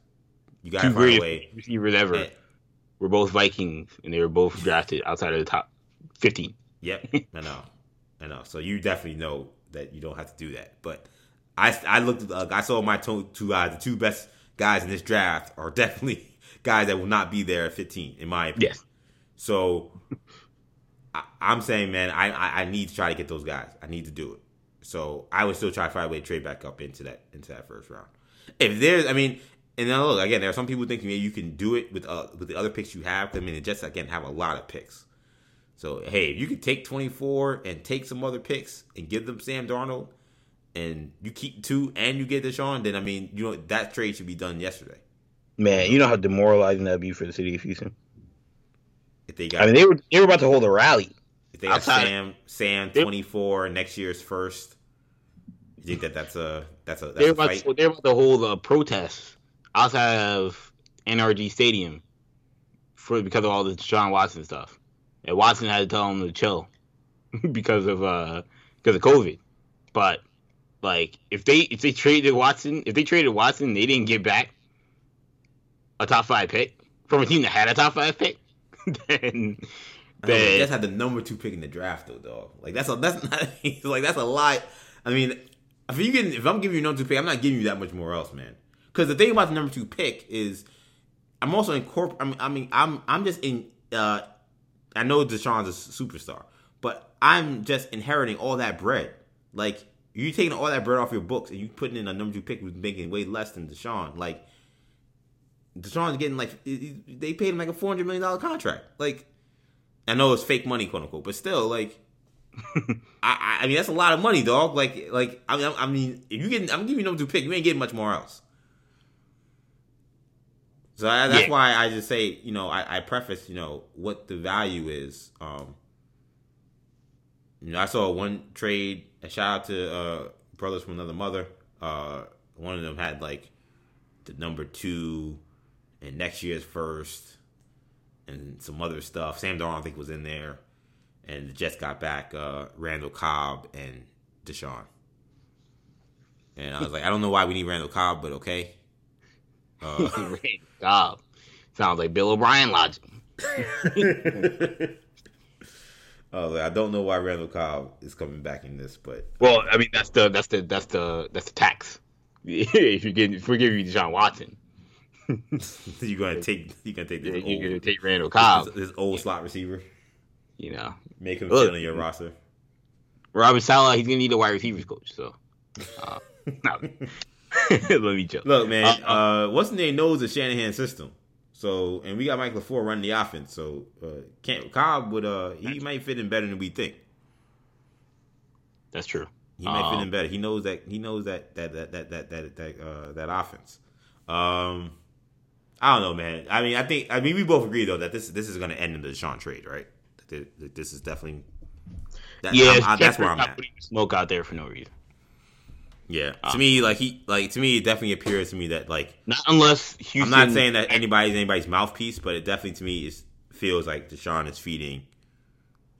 Speaker 1: You gotta
Speaker 2: two
Speaker 1: find a way.
Speaker 2: receivers ever
Speaker 1: Eh,
Speaker 2: were both Vikings, and they were both drafted outside of the top fifteen.
Speaker 1: Yep, I know, I know. So you definitely know that you don't have to do that. But I, I looked, at, uh, I saw my two, two the two best guys in this draft are definitely guys that will not be there at 15, in my opinion.
Speaker 2: Yes,
Speaker 1: So I, I'm saying, man, I, I, I need to try to get those guys. I need to do it. So I would still try to find a way to trade back up into that into that first round. If there's, I mean, and then look again, there are some people thinking maybe you can do it with uh, with the other picks you have. I mean, the Jets again have a lot of picks. So hey, if you could take 24 and take some other picks and give them Sam Darnold, and you keep two and you get Deshaun, then I mean, you know that trade should be done yesterday.
Speaker 2: man, you know how demoralizing that'd be for the city of Houston.
Speaker 1: If they got,
Speaker 2: I mean, they were they were about to hold a rally.
Speaker 1: if they got
Speaker 2: outside-
Speaker 1: Sam Sam 24 next year's first, you think that that's a that's a that's
Speaker 2: They were
Speaker 1: a
Speaker 2: about
Speaker 1: fight?
Speaker 2: to, they were about to hold a protest outside of NRG Stadium for because of all the Deshaun Watson stuff. And Watson had to tell him to chill because of uh because of COVID. But like if they if they traded Watson if they traded Watson they didn't get back a top five pick from a team that had a top five pick, then then
Speaker 1: Jets had the number two pick in the draft though, dog. Like that's a that's not like that's a lot. I mean, if you getting if I'm giving you number two pick, I'm not giving you that much more else, man. Because the thing about the number two pick is, I'm also incorpor. I mean, I mean, I'm I'm just in. uh I know Deshaun's a superstar, but I'm just inheriting all that bread. Like you taking all that bread off your books and you putting in a number two pick who's making way less than Deshaun. Like Deshaun's getting like they paid him like a four hundred million dollar contract. Like I know it's fake money, quote unquote, but still, like, I, I, mean, that's a lot of money, dog. Like, like, I mean, I mean, if you get, I'm giving you number two pick, you ain't getting much more else. So I, that's
Speaker 2: Yeah.
Speaker 1: why I just say, you know, I, I preface, you know, what the value is. Um, you know, I saw one trade. A shout out to uh, brothers from another mother. Uh, one of them had like the number two and next year's first and some other stuff. Sam Darnold, I think, was in there. And the Jets got back uh, Randall Cobb and Deshaun. And I was like, I don't know why we need Randall Cobb, but okay. Uh,
Speaker 2: God, sounds like Bill O'Brien logic.
Speaker 1: I like, I don't know why Randall Cobb is coming back in this, but
Speaker 2: Well, I mean that's the that's the that's the that's the tax. if you get if we give you Deshaun Watson,
Speaker 1: you're gonna take you're gonna take this
Speaker 2: you're
Speaker 1: gonna
Speaker 2: take Randall Cobb.
Speaker 1: this, this old slot receiver,
Speaker 2: You know,
Speaker 1: make him
Speaker 2: Look.
Speaker 1: chill in your roster.
Speaker 2: Robert Saleh, he's gonna need a wide receivers coach. So, uh, no. let me chill.
Speaker 1: Look, man,
Speaker 2: Uh,
Speaker 1: uh, what's the name knows the Shanahan system. So, and we got Mike LaFleur running the offense. So, uh, can't Cobb would uh he might fit in better than we think.
Speaker 2: That's true.
Speaker 1: He might fit
Speaker 2: Um,
Speaker 1: in better. He knows that he knows that that that that that that that, uh, that offense. Um, I don't know, man. I mean, I think I mean we both agree though that this this is going to end in the Deshaun trade, right? That This is definitely. That,
Speaker 2: Yeah,
Speaker 1: I'm- that's where I'm at.
Speaker 2: smoke out there for no reason.
Speaker 1: Yeah,
Speaker 2: Uh,
Speaker 1: to me, like he, like to me, it definitely appears to me that like
Speaker 2: Not unless Houston.
Speaker 1: I'm not saying that anybody's anybody's mouthpiece, but it definitely to me is feels like Deshaun is feeding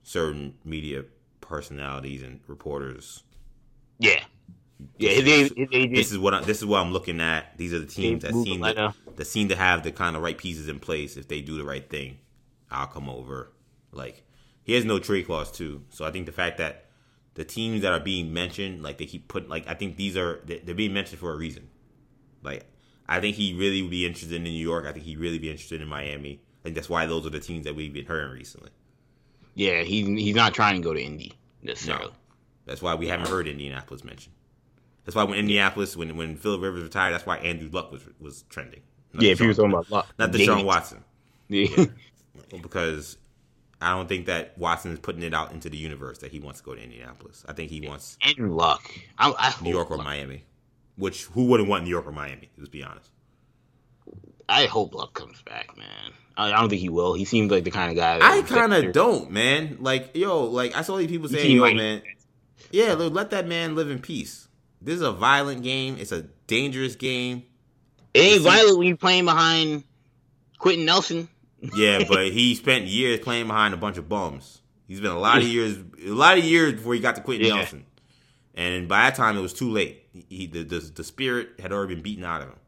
Speaker 1: certain media personalities and reporters.
Speaker 2: Yeah, yeah. His, his, his agent,
Speaker 1: This is what I, this is what I'm looking at. These are the teams that seem to, that seem to have the kind of right pieces in place. If they do the right thing, I'll come over. Like he has no trade clause too, so I think the fact that the teams that are being mentioned, like they keep putting, like I think these are they're being mentioned for a reason. Like I think he really would be interested in New York. I think he'd really be interested in Miami. I think that's why those are the teams that we've been hearing recently.
Speaker 2: Yeah, he's he's not trying to go to Indy necessarily. No.
Speaker 1: That's why we haven't heard Indianapolis mentioned. That's why when Indianapolis, when when Philip Rivers retired, that's why Andrew Luck was was trending.
Speaker 2: yeah, if he was talking about Luck,
Speaker 1: not Deshaun Watson. Yeah, because I don't think that Watson is putting it out into the universe that he wants to go to Indianapolis. I think he wants
Speaker 2: Andrew Luck. I, I
Speaker 1: New York or Luck. Miami. Which who wouldn't want New York or Miami? Let's be honest.
Speaker 2: I hope Luck comes back, man. I, don't think he will. He seems like the kind of guy.
Speaker 1: I kind of don't, man. Like, yo, like I saw these people saying, "Yo, man, yeah, let that man live in peace." This is a violent game. It's a dangerous game.
Speaker 2: It ain't violent when you're playing behind Quenton Nelson.
Speaker 1: Yeah, but he spent years playing behind a bunch of bums. He's been a lot of years, a lot of years before he got to Quenton yeah. Nelson, and by that time it was too late. He, the, the the spirit had already been beaten out of him.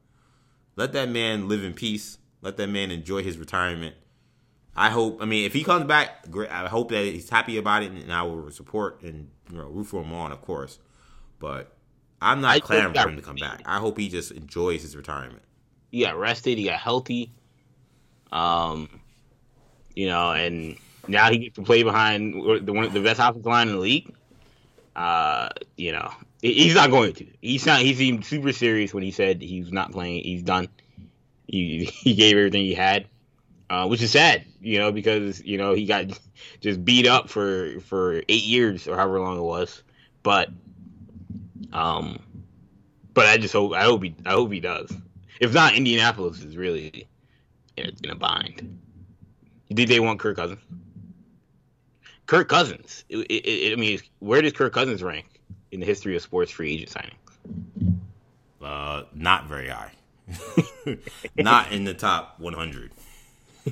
Speaker 1: Let that man live in peace. Let that man enjoy his retirement. I hope. I mean, if he comes back, great. I hope that he's happy about it, and I will support and you know root for him on, of course. But I'm not clamoring for him to come back. I hope he just enjoys his retirement.
Speaker 2: He got rested. He got healthy. Um, you know, and now he gets to play behind the one the best offensive line in the league. Uh, you know, he's not going to. He's not. He seemed super serious when he said he's not playing. He's done. He he gave everything he had, uh, which is sad. You know, because you know he got just beat up for for eight years or however long it was. But, um, but I just hope I hope he I hope he does. If not, Indianapolis is really in gonna bind. Did they want Kirk Cousins? Kirk Cousins. It, it, it, I mean, where does Kirk Cousins rank in the history of sports free agent signings?
Speaker 1: Uh, not very high. not in the top 100.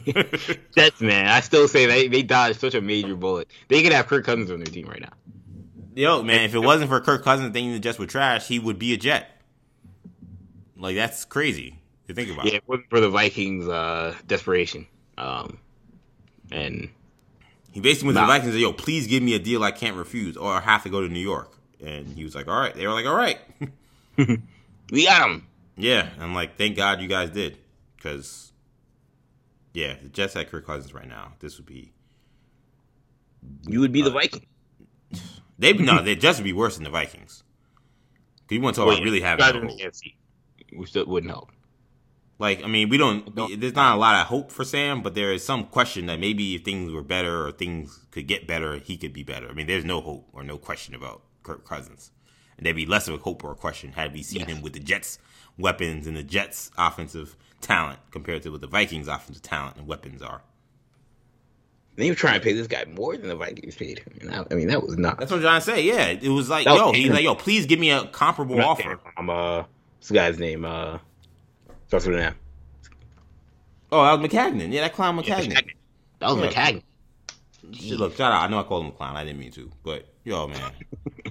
Speaker 2: That's man. I still say they, they dodged such a major bullet. They could have Kirk Cousins on their team right now.
Speaker 1: Yo, man, if it wasn't for Kirk Cousins thinking the Jets were trash, he would be a Jet. Like, that's crazy to think about.
Speaker 2: Yeah, it wasn't for the Vikings' uh, desperation. Um, and
Speaker 1: he basically went to the Vikings and said, yo, please give me a deal I can't refuse or I have to go to New York. And he was like, all right. They were like, all right.
Speaker 2: we got him.
Speaker 1: Yeah. I'm like, thank God you guys did. Because, yeah, the Jets had Kirk Cousins right now. This would be.
Speaker 2: You would be uh, the Vikings.
Speaker 1: They'd no, they just would be worse than the Vikings. Because you want to talk well, about really having hope.
Speaker 2: which wouldn't help.
Speaker 1: Like, I mean, we don't. There's not a lot of hope for Sam, but there is some question that maybe if things were better or things could get better, he could be better. I mean, there's no hope or no question about Kirk Cousins. And there'd be less of a hope or a question had we seen yes. him with the Jets' weapons and the Jets' offensive talent compared to what the Vikings' offensive talent and weapons are.
Speaker 2: They were trying to pay this guy more than the Vikings paid him. I, I, mean, that was not.
Speaker 1: That's what I'm trying to say. Yeah, it was like, yo, he's like, yo, please give me a comparable offer.
Speaker 2: I'm uh, this guy's name uh, starts with an M.
Speaker 1: Oh, that was Maccagnan. Yeah, that clown Maccagnan. Yeah,
Speaker 2: that was yeah. Maccagnan.
Speaker 1: Look, shout out. I know I called him a clown. I didn't mean to, but yo, man,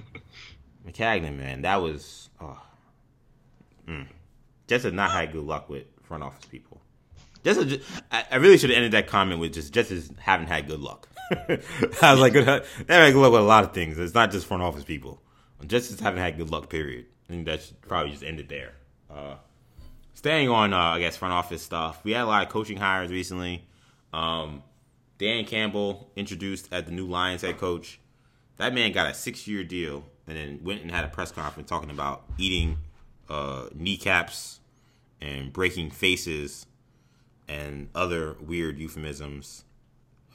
Speaker 1: Maccagnan, man, that was. Oh. Mm. Jets have not had good luck with front office people. Just, I really should have ended that comment with just just haven't had good luck. I was like, they haven't had good luck with a lot of things. It's not just front office people. Just haven't had good luck. Period. I think that should probably just end it there. Uh, staying on, uh, I guess, front office stuff. We had a lot of coaching hires recently. Um, Dan Campbell introduced as the new Lions head coach. That man got a six-year deal, and then went and had a press conference talking about eating uh, kneecaps and breaking faces and other weird euphemisms.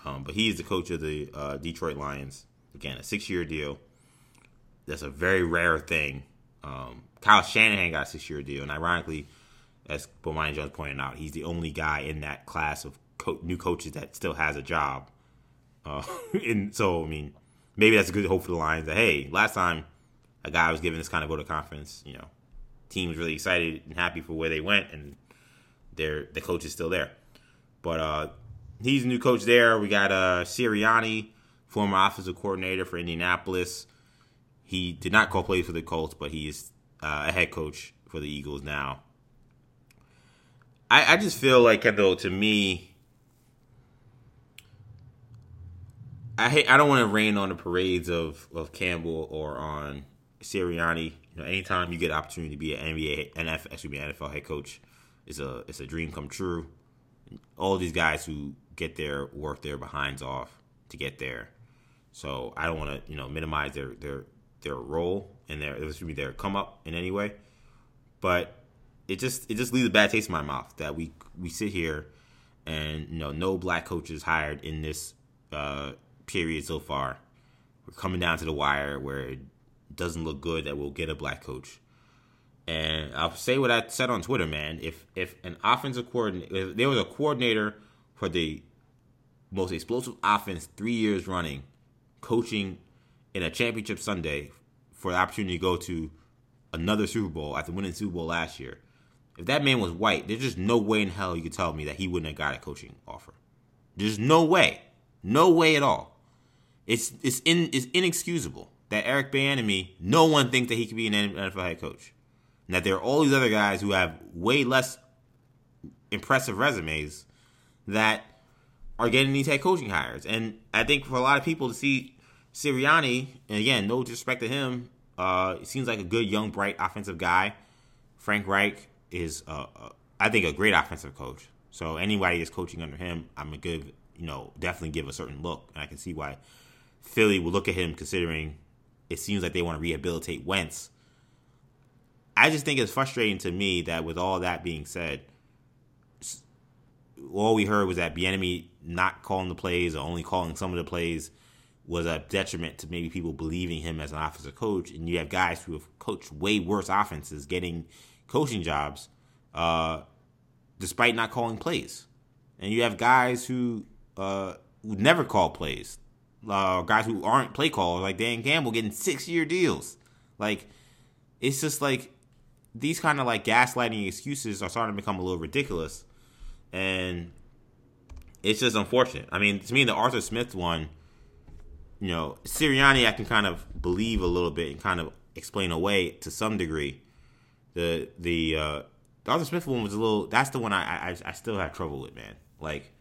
Speaker 1: Um, but he's the coach of the uh, Detroit Lions. Again, a six-year deal. That's a very rare thing. Um, Kyle Shanahan got a six-year deal, and ironically, as Bomani Jones pointed out, he's the only guy in that class of co- new coaches that still has a job. Uh, and so, I mean, maybe that's a good hope for the Lions that hey, last time a guy was given this kind of vote of confidence, you know, team was really excited and happy for where they went, and they're the coach is still there. But uh, he's a new coach there. We got uh, Sirianni, former offensive coordinator for Indianapolis. He did not call plays for the Colts, but he is uh, a head coach for the Eagles now. I, I just feel like, though, to me, I hate. I don't want to rain on the parades of of Campbell or on Sirianni. You know, anytime you get an opportunity to be an NBA, NFL, excuse me, NFL head coach, it's a it's a dream come true. All these guys who get their work their behinds off to get there. So I don't want to you know minimize their their their role and their excuse me their come up in any way, but it just it just leaves a bad taste in my mouth that we we sit here and you know no black coaches hired in this uh, period so far. We're coming down to the wire where it doesn't look good that we'll get a black coach. And I'll say what I said on Twitter, man. If if an offensive coordinator, if there was a coordinator for the most explosive offense three years running, coaching in a championship Sunday for the opportunity to go to another Super Bowl after winning Super Bowl last year. If that man was white, there's just no way in hell you could tell me that he wouldn't have got a coaching offer. There's no way. No way at all. It's it's in it's inexcusable that Eric Bieniemy, no one thinks that he could be an NFL head coach, and that there are all these other guys who have way less impressive resumes that are getting these head coaching hires. And I think for a lot of people to see Sirianni, and again, no disrespect to him, uh, seems like a good, young, bright offensive guy. Frank Reich is, uh, I think, a great offensive coach. So anybody that's coaching under him, I'm gonna give, you know, definitely give a certain look, and I can see why Philly will look at him, considering it seems like they want to rehabilitate Wentz. I just think it's frustrating to me that with all that being said, all we heard was that Bieniemy not calling the plays or only calling some of the plays was a detriment to maybe people believing him as an offensive coach. And you have guys who have coached way worse offenses getting coaching jobs uh, despite not calling plays. And you have guys who uh, who never call plays, uh, guys who aren't play callers like Dan Campbell getting six year deals. Like it's just like these kind of like gaslighting excuses are starting to become a little ridiculous, and it's just unfortunate. I mean, to me, the Arthur Smith one, you know, Sirianni, I can kind of believe a little bit and kind of explain away to some degree. The the uh, the Arthur Smith one was a little. That's the one I I, I still have trouble with, man. Like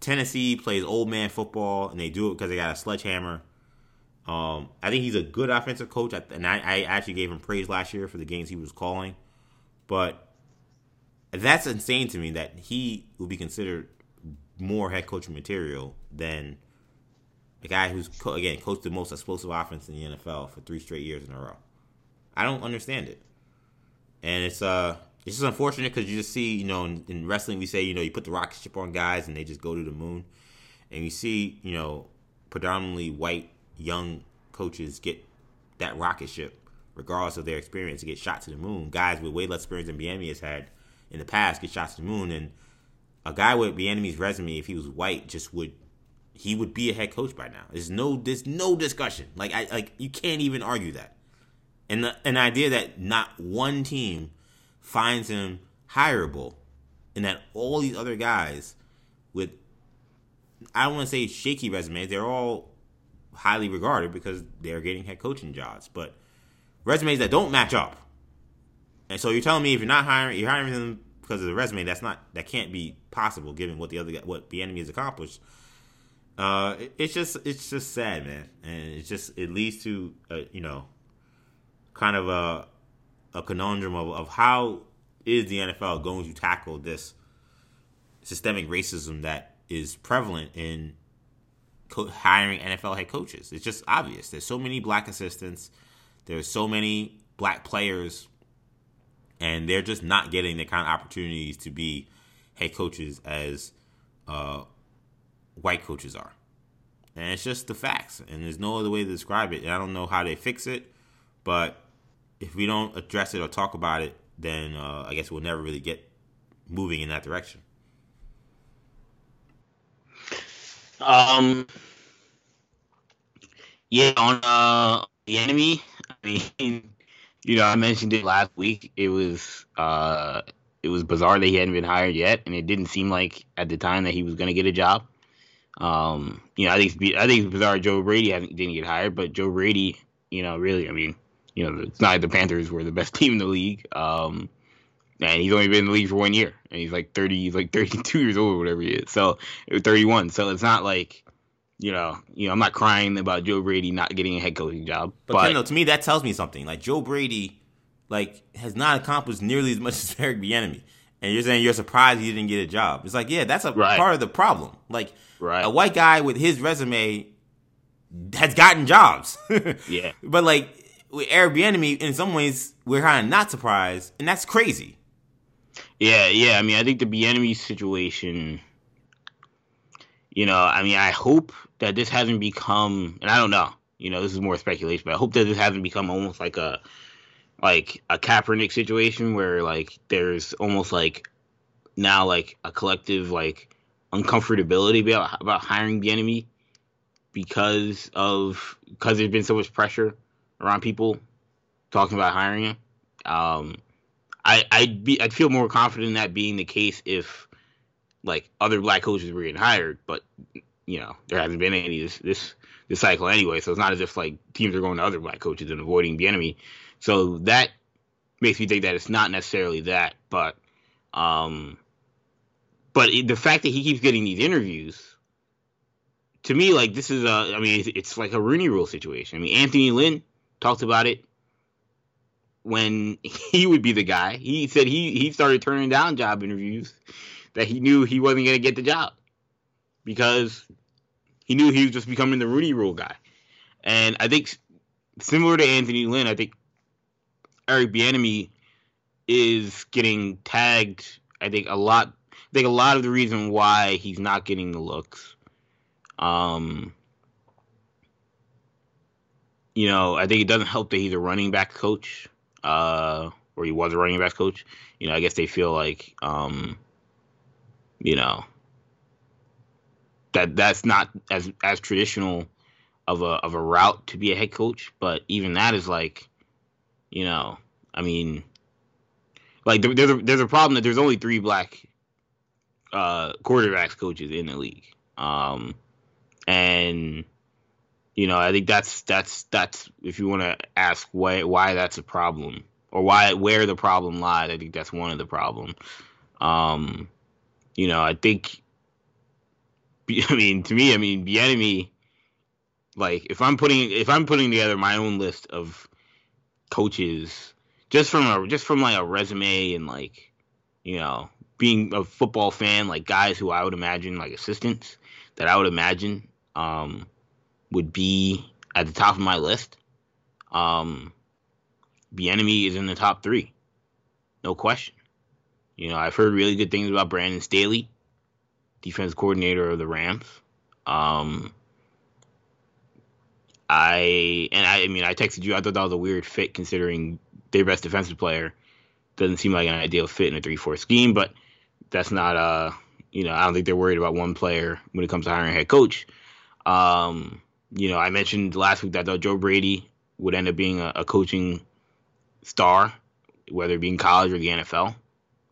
Speaker 1: Tennessee plays old man football, and they do it because they got a sledgehammer. Um, I think he's a good offensive coach, and I, I actually gave him praise last year for the games he was calling. But that's insane to me that he will be considered more head coaching material than a guy who's again coached the most explosive offense in the NFL for three straight years in a row. I don't understand it, and it's uh it's just unfortunate because you just see you know in, in, wrestling we say you know you put the rocket ship on guys and they just go to the moon, and you see you know predominantly white young coaches get that rocket ship regardless of their experience to get shot to the moon. Guys with way less experience than Bieniemy has had in the past get shot to the moon, and a guy with Bieniemy's resume, if he was white, just would he would be a head coach by now. There's no there's no discussion. Like I like you can't even argue that. And the an idea that not one team finds him hireable, and that all these other guys with I don't want to say shaky resumes, they're all highly regarded because they're getting head coaching jobs, but resumes that don't match up and so you're telling me if you're not hiring, you're hiring them because of the resume. That's not that can't be possible given what the other what Bieniemy has accomplished. Uh, it, it's just it's just sad, man, and it's just it leads to a, you know, kind of a a conundrum of, of how is the NFL going to tackle this systemic racism that is prevalent in co- hiring NFL head coaches. It's just obvious. There's so many black assistants. There's so many black players and they're just not getting the kind of opportunities to be head coaches as uh, white coaches are. And it's just the facts, and there's no other way to describe it. And I don't know how they fix it, but if we don't address it or talk about it, then uh, I guess we'll never really get moving in that direction.
Speaker 2: Um. Yeah, on uh, Bieniemy. I mean, you know, I mentioned it last week. It was uh, it was bizarre that he hadn't been hired yet, and it didn't seem like at the time that he was going to get a job. Um, you know, I think I think it's bizarre Joe Brady hasn't didn't get hired, but Joe Brady, you know, really, I mean, you know, it's not like the Panthers were the best team in the league. Um, and he's only been in the league for one year, and he's like thirty, he's like thirty-two years old or whatever he is. So, 31. So it's not like you know, you know, I'm not crying about Joe Brady not getting a head coaching job.
Speaker 1: But, but Kendall, to me, that tells me something. Like Joe Brady, like has not accomplished nearly as much as Eric Bieniemy, and you're saying you're surprised he didn't get a job. It's like, yeah, that's a right. part of the problem. Like right. a white guy with his resume has gotten jobs.
Speaker 2: yeah,
Speaker 1: but like with Bieniemy, in some ways, we're kind of not surprised, and that's crazy.
Speaker 2: Yeah, yeah. I mean, I think the Bieniemy situation. You know, I mean, I hope that this hasn't become, and I don't know, you know, this is more speculation, but I hope that this hasn't become almost like a like a Kaepernick situation where like there's almost like now like a collective like uncomfortability about about hiring Bieniemy because of because there's been so much pressure around people talking about hiring him. Um, I I'd be I'd feel more confident in that being the case if like other black coaches were getting hired, but you know, there hasn't been any this this this cycle anyway. So it's not as if like teams are going to other black coaches and avoiding Bieniemy. So that makes me think that it's not necessarily that, but um, but it, the fact that he keeps getting these interviews, to me, like this is a, I mean, it's, it's like a Rooney Rule situation. I mean, Anthony Lynn talked about it when he would be the guy. He said he he started turning down job interviews that he knew he wasn't going to get the job because he knew he was just becoming the Rooney Rule guy. And I think similar to Anthony Lynn, I think Eric Bieniemy is getting tagged. I think a lot. I think a lot of the reason why he's not getting the looks. Um, you know, I think it doesn't help that he's a running back coach, uh, or he was a running back coach. You know, I guess they feel like, um, you know, that that's not as as traditional of a of a route to be a head coach. But even that is like, you know, I mean, like there's a, there's a problem that there's only three black uh, quarterbacks coaches in the league, um, and you know I think that's that's that's if you want to ask why why that's a problem or why where the problem lies, I think that's one of the problem. Um, you know, I think I mean, to me, I mean, Bieniemy. Like, if I'm putting if I'm putting together my own list of coaches, just from a just from like a resume and like, you know, being a football fan, like guys who I would imagine like assistants that I would imagine um, would be at the top of my list. Um, Bieniemy is in the top three, no question. You know, I've heard really good things about Brandon Staley defense coordinator of the Rams. Um, I and I, I mean I texted you. I thought that was a weird fit considering their best defensive player doesn't seem like an ideal fit in a three-four scheme. But that's not uh you know I don't think they're worried about one player when it comes to hiring a head coach. Um, you know I mentioned last week that Joe Brady would end up being a, a coaching star, whether it be in college or the NFL.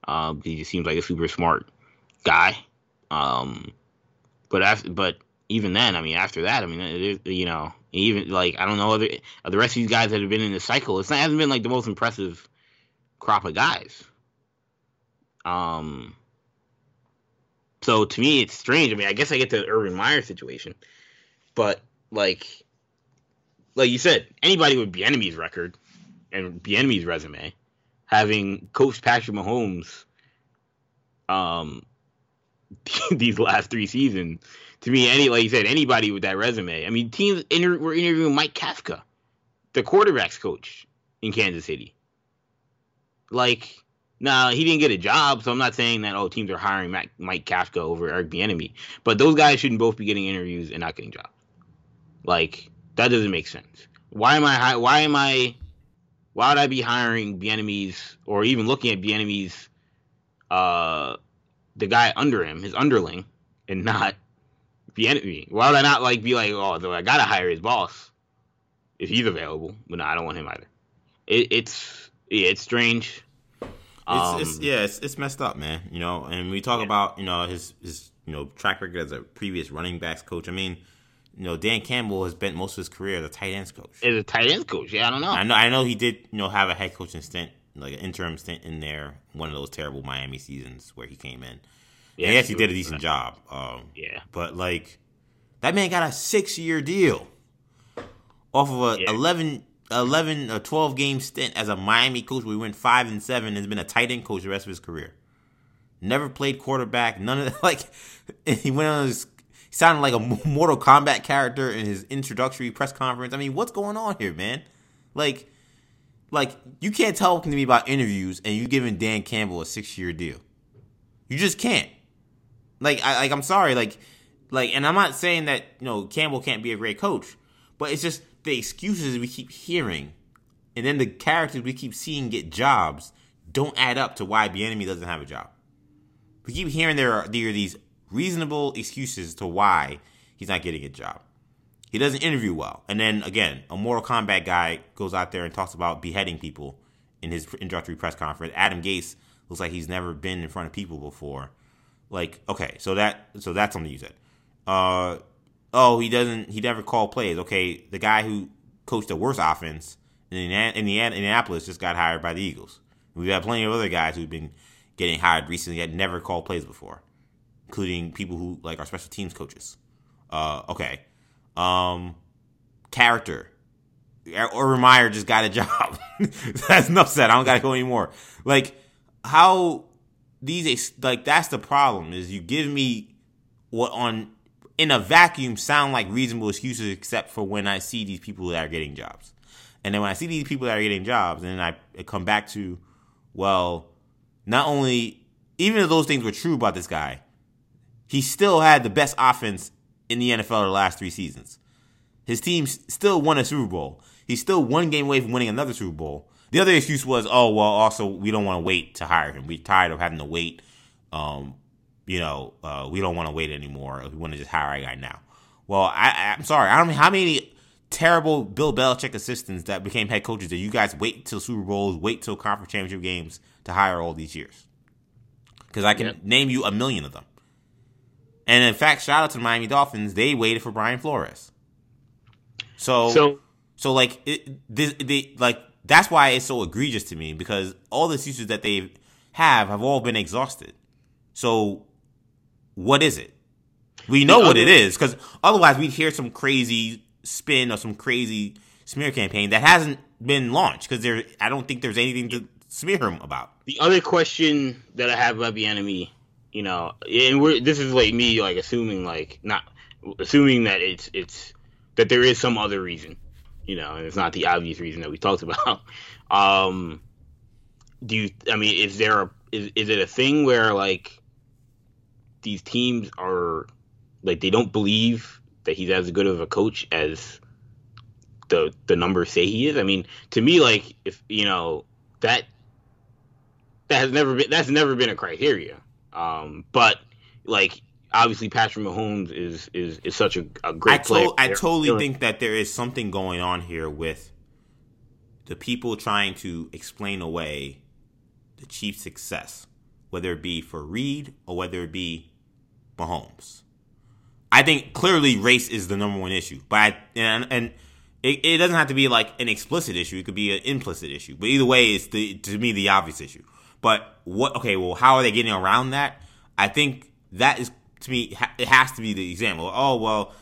Speaker 2: Uh, he just seems like a super smart guy. Um, but after, but even then, I mean, after that, I mean, it, you know, even like I don't know other the rest of these guys that have been in the cycle. It's not hasn't been like the most impressive crop of guys. Um. So to me, it's strange. I mean, I guess I get to the Urban Meyer situation, but like, like you said, anybody with Bieniemy's record and Bieniemy's resume, having coached Patrick Mahomes, um, these last three seasons. To me, any like you said, anybody with that resume. I mean, teams inter- were interviewing Mike Kafka, the quarterbacks coach in Kansas City. Like, now he didn't get a job, so I'm not saying that oh teams are hiring Mac- Mike Kafka over Eric Bieniemy, but those guys shouldn't both be getting interviews and not getting jobs. Like that doesn't make sense. Why am I? Why am I? Why would I be hiring Bieniemy's or even looking at Bieniemy's uh, the guy under him, his underling, and not Bieniemy. Why would I not like be like, oh, I gotta hire his boss if he's available? But no, I don't want him either. It, it's yeah, it's strange.
Speaker 1: Um, it's, it's, yeah, it's, it's messed up, man. You know, and we talk yeah. about you know his his you know track record as a previous running backs coach. I mean, you know, Dan Campbell has spent most of his career as a tight ends coach.
Speaker 2: As a tight ends coach, yeah, I don't know. I
Speaker 1: know, I know he did you know have a head coaching stint like an interim stint in there, one of those terrible Miami seasons where he came in. Yeah, he actually did a decent job. Um,
Speaker 2: yeah,
Speaker 1: but like That man got a six year deal off of a
Speaker 2: Yeah.
Speaker 1: 11, 11 or 12 game stint as a Miami coach where he went 5 and 7 and has been a tight end coach the rest of his career. Never played quarterback. None of that. Like, he went on his. Sounded like a Mortal Kombat character in his introductory press conference. I mean, what's going on here, man? Like, like you can't talk to me about interviews and you giving Dan Campbell a six year deal. You just can't. Like, I like I'm sorry, like, like, and I'm not saying that you know Campbell can't be a great coach, but it's just the excuses we keep hearing, and then the characters we keep seeing get jobs don't add up to why Bieniemy doesn't have a job. We keep hearing there are there are these reasonable excuses to why he's not getting a job. He doesn't interview well, and then again, a Mortal Kombat guy goes out there and talks about beheading people in his introductory press conference. Adam Gase looks like he's never been in front of people before. Like, okay, so that so that's something you said. Uh, oh, he doesn't. He never called plays. Okay, the guy who coached the worst offense in Indiana, Indianapolis just got hired by the Eagles. We've had plenty of other guys who've been getting hired recently that never called plays before, including people who like our special teams coaches. Uh, okay, um, character. Urban Meyer just got a job. that's enough said. I don't gotta go anymore. Like how these like that's the problem is you give me what on in a vacuum sound like reasonable excuses except for when I see these people that are getting jobs. And then when I see these people that are getting jobs, and then I come back to, well, not only even if those things were true about this guy, he still had the best offense in the NFL the last three seasons. His team still won a Super Bowl. He's still one game away from winning another Super Bowl. The other excuse was, oh well, also we don't want to wait to hire him. We're tired of having to wait. Um, you know, uh, we don't want to wait anymore. We want to just hire a guy now. Well, I, I'm sorry. I don't know how many terrible Bill Belichick assistants that became head coaches that you guys wait till Super Bowls, wait till conference championship games to hire all these years. Because I can
Speaker 2: Yep.
Speaker 1: name you a million of them. And in fact, shout out to the Miami Dolphins. They waited for Brian Flores. So, so,
Speaker 2: So
Speaker 1: like, it, this, they, like that's why it's so egregious to me because all the excuses that they have have all been exhausted. So, what is it? We know what it is because otherwise we'd hear some crazy spin or some crazy smear campaign that hasn't been launched because there. I don't think there's anything to smear him about.
Speaker 2: the other question that I have about Bieniemy, you know, and we're this is like me like assuming like not assuming that it's it's that there is some other reason, you know, and it's not the obvious reason that we talked about. Um, do you? I mean, is there a is is it a thing where like these teams are like they don't believe that he's as good of a coach as the the numbers say he is? I mean, to me, like if you know that that has never been that's never been a criteria. Um, but like obviously Patrick Mahomes is is is such a, a great
Speaker 1: I,
Speaker 2: player.
Speaker 1: I totally think that there is something going on here with the people trying to explain away the Chiefs' success, whether it be for Reed or whether it be Mahomes. I think clearly race is the number one issue, but I, and and it, it doesn't have to be like an explicit issue; it could be an implicit issue. But either way, it's the to me the obvious issue. But what? Okay, well, how are they getting around that? I think that is to me it has to be the example. Oh well,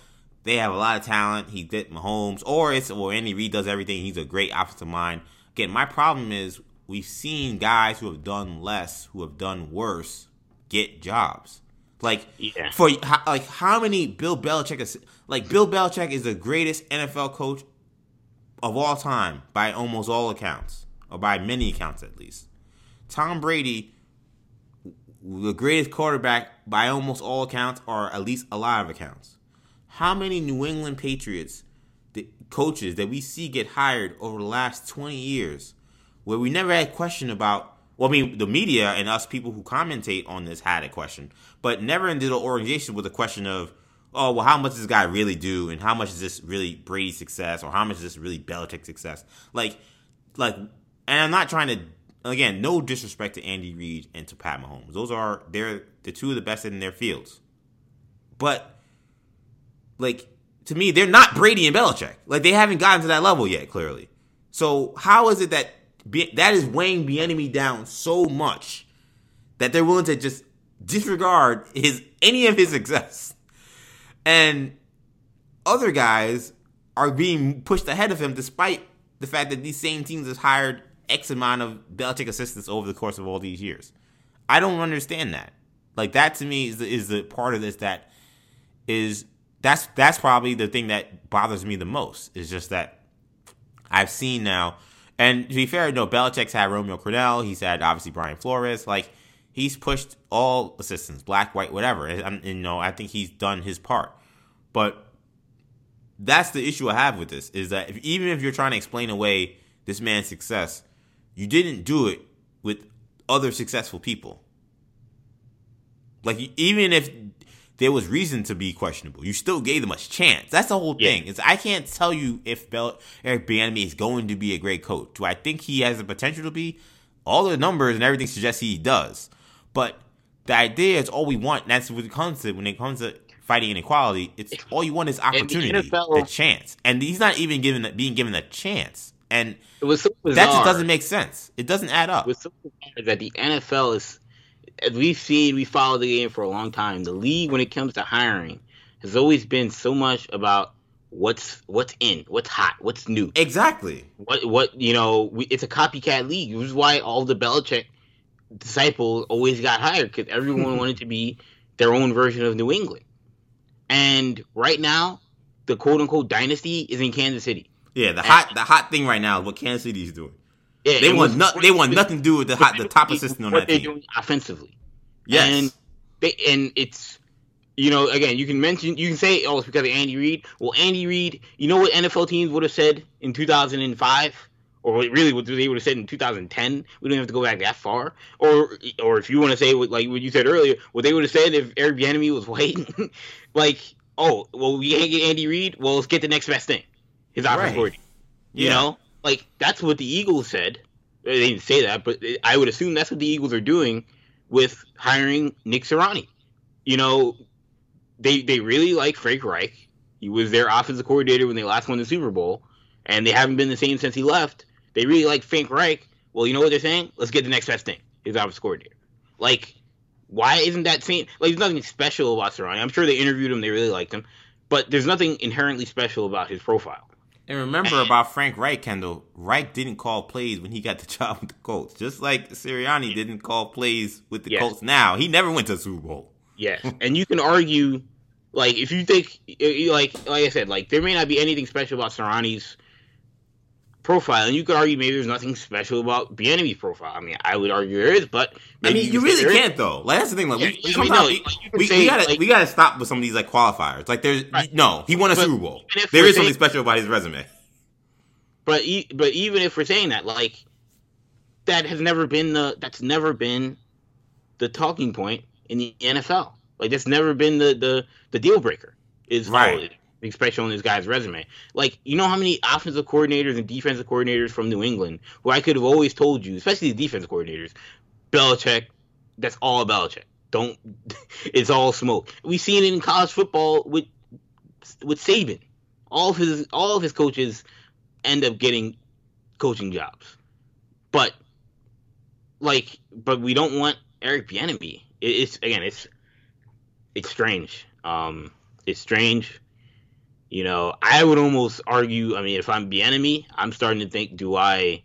Speaker 1: they have a lot of talent. He did Mahomes, or it's or Andy Reid does everything. He's a great offensive mind. Again, my problem is we've seen guys who have done less, who have done worse, get jobs. Like
Speaker 2: Yeah.
Speaker 1: for like how many Bill Belichick is like Bill Belichick is the greatest NFL coach of all time by almost all accounts, or by many accounts at least. Tom Brady, the greatest quarterback by almost all accounts, or at least a lot of accounts. How many New England Patriots the coaches that we see get hired over the last 20 years where we never had question about well, I mean, the media and us people who commentate on this had a question, but never in the organization with a question of, oh, well, how much does this guy really do, and how much is this really Brady's success, or how much is this really Belichick's success? Like, like, and I'm not trying to, again, no disrespect to Andy Reid and to Pat Mahomes. Those are they're the two of the best in their fields, but like to me, they're not Brady and Belichick. Like they haven't gotten to that level yet, clearly. So how is it that that is weighing Bieniemy down so much that they're willing to just disregard his any of his success? And other guys are being pushed ahead of him despite the fact that these same teams have hired X amount of Belichick assistants over the course of all these years. I don't understand that. Like that to me is the, is the part of this that is that's that's probably the thing that bothers me the most. Is just that I've seen now, and to be fair, no, Belichick's had Romeo Crennel. He's had obviously Brian Flores. Like he's pushed all assistants, black, white, whatever. And you know, I think he's done his part. But that's the issue I have with this is that if, even if you're trying to explain away this man's success, you didn't do it with other successful people. Like even if there was reason to be questionable, you still gave them a chance. That's the whole thing. Yeah. Is I can't tell you if Bel- Eric Bieniemy is going to be a great coach. Do I think he has the potential to be? All the numbers and everything suggests he does. But the idea is all we want. that's what it comes to when it comes to fighting inequality. It's all you want is opportunity, the, NFL, the chance, and he's not even given being given a chance. And it was so that just doesn't make sense. It doesn't add up.
Speaker 2: It was so that the NFL is, as we've seen, we followed the game for a long time. The league, when it comes to hiring, has always been so much about what's what's in, what's hot, what's new.
Speaker 1: Exactly.
Speaker 2: What what you know? We, it's a copycat league. Which is why all the Belichick disciples always got hired because everyone wanted to be their own version of New England. And right now, the quote unquote dynasty is in Kansas City.
Speaker 1: Yeah, the hot the hot thing right now is what Kansas City is doing. Yeah, they want no, they want nothing to do with the hot, the top assistant on that team. They're doing
Speaker 2: offensively. Yes, and they and it's you know again you can mention you can say oh it's because of Andy Reid. Well, Andy Reid, you know what NFL teams would have said in 2005 or really what they would have said in 2010. We don't have to go back that far. Or or if you want to say what, like what you said earlier, what they would have said if Eric Bieniemy was white, like oh well we can't get Andy Reid. Well let's get the next best thing his offensive right. You yeah. know, like that's what the Eagles said. They didn't say that, but I would assume that's what the Eagles are doing with hiring Nick Sirianni. You know, they they really like Frank Reich. He was their offensive coordinator when they last won the Super Bowl, and they haven't been the same since he left. They really like Frank Reich. Well, you know what they're saying? Let's get the next best thing. His offensive coordinator. Like, why isn't that same? Like, there's nothing special about Sirianni. I'm sure they interviewed him. They really liked him, but there's nothing inherently special about his profile.
Speaker 1: And remember about Frank Reich, Kendall. Reich didn't call plays when he got the job with the Colts, just like Sirianni didn't call plays with the yes. Colts. Now he never went to Super Bowl.
Speaker 2: Yes, and you can argue, like if you think, like like I said, like there may not be anything special about Sirianni's profile, and you could argue maybe there's nothing special about Bieniemy's profile. I mean, I would argue there is, but
Speaker 1: I mean, you, really can't though. Like that's the thing. Like yeah, we, I mean, no, we, we, say, we, gotta like, we gotta stop with some of these like qualifiers. Like there's right. no, he won a but Super Bowl. There is saying, something special about his resume.
Speaker 2: But but even if we're saying that, like that has never been the that's never been the talking point in the NFL. Like that's never been the the the deal breaker. Is right especially on this guy's resume. Like, you know how many offensive coordinators and defensive coordinators from New England who I could have always told you, especially the defensive coordinators, Belichick, that's all Belichick. Don't it's all smoke. We've seen it in college football with with Saban. All of his all of his coaches end up getting coaching jobs. But like but we don't want Eric Bieniemy. It's again it's it's strange. Um it's strange you know, I would almost argue. I mean, if I'm Bieniemy, I'm starting to think: Do I?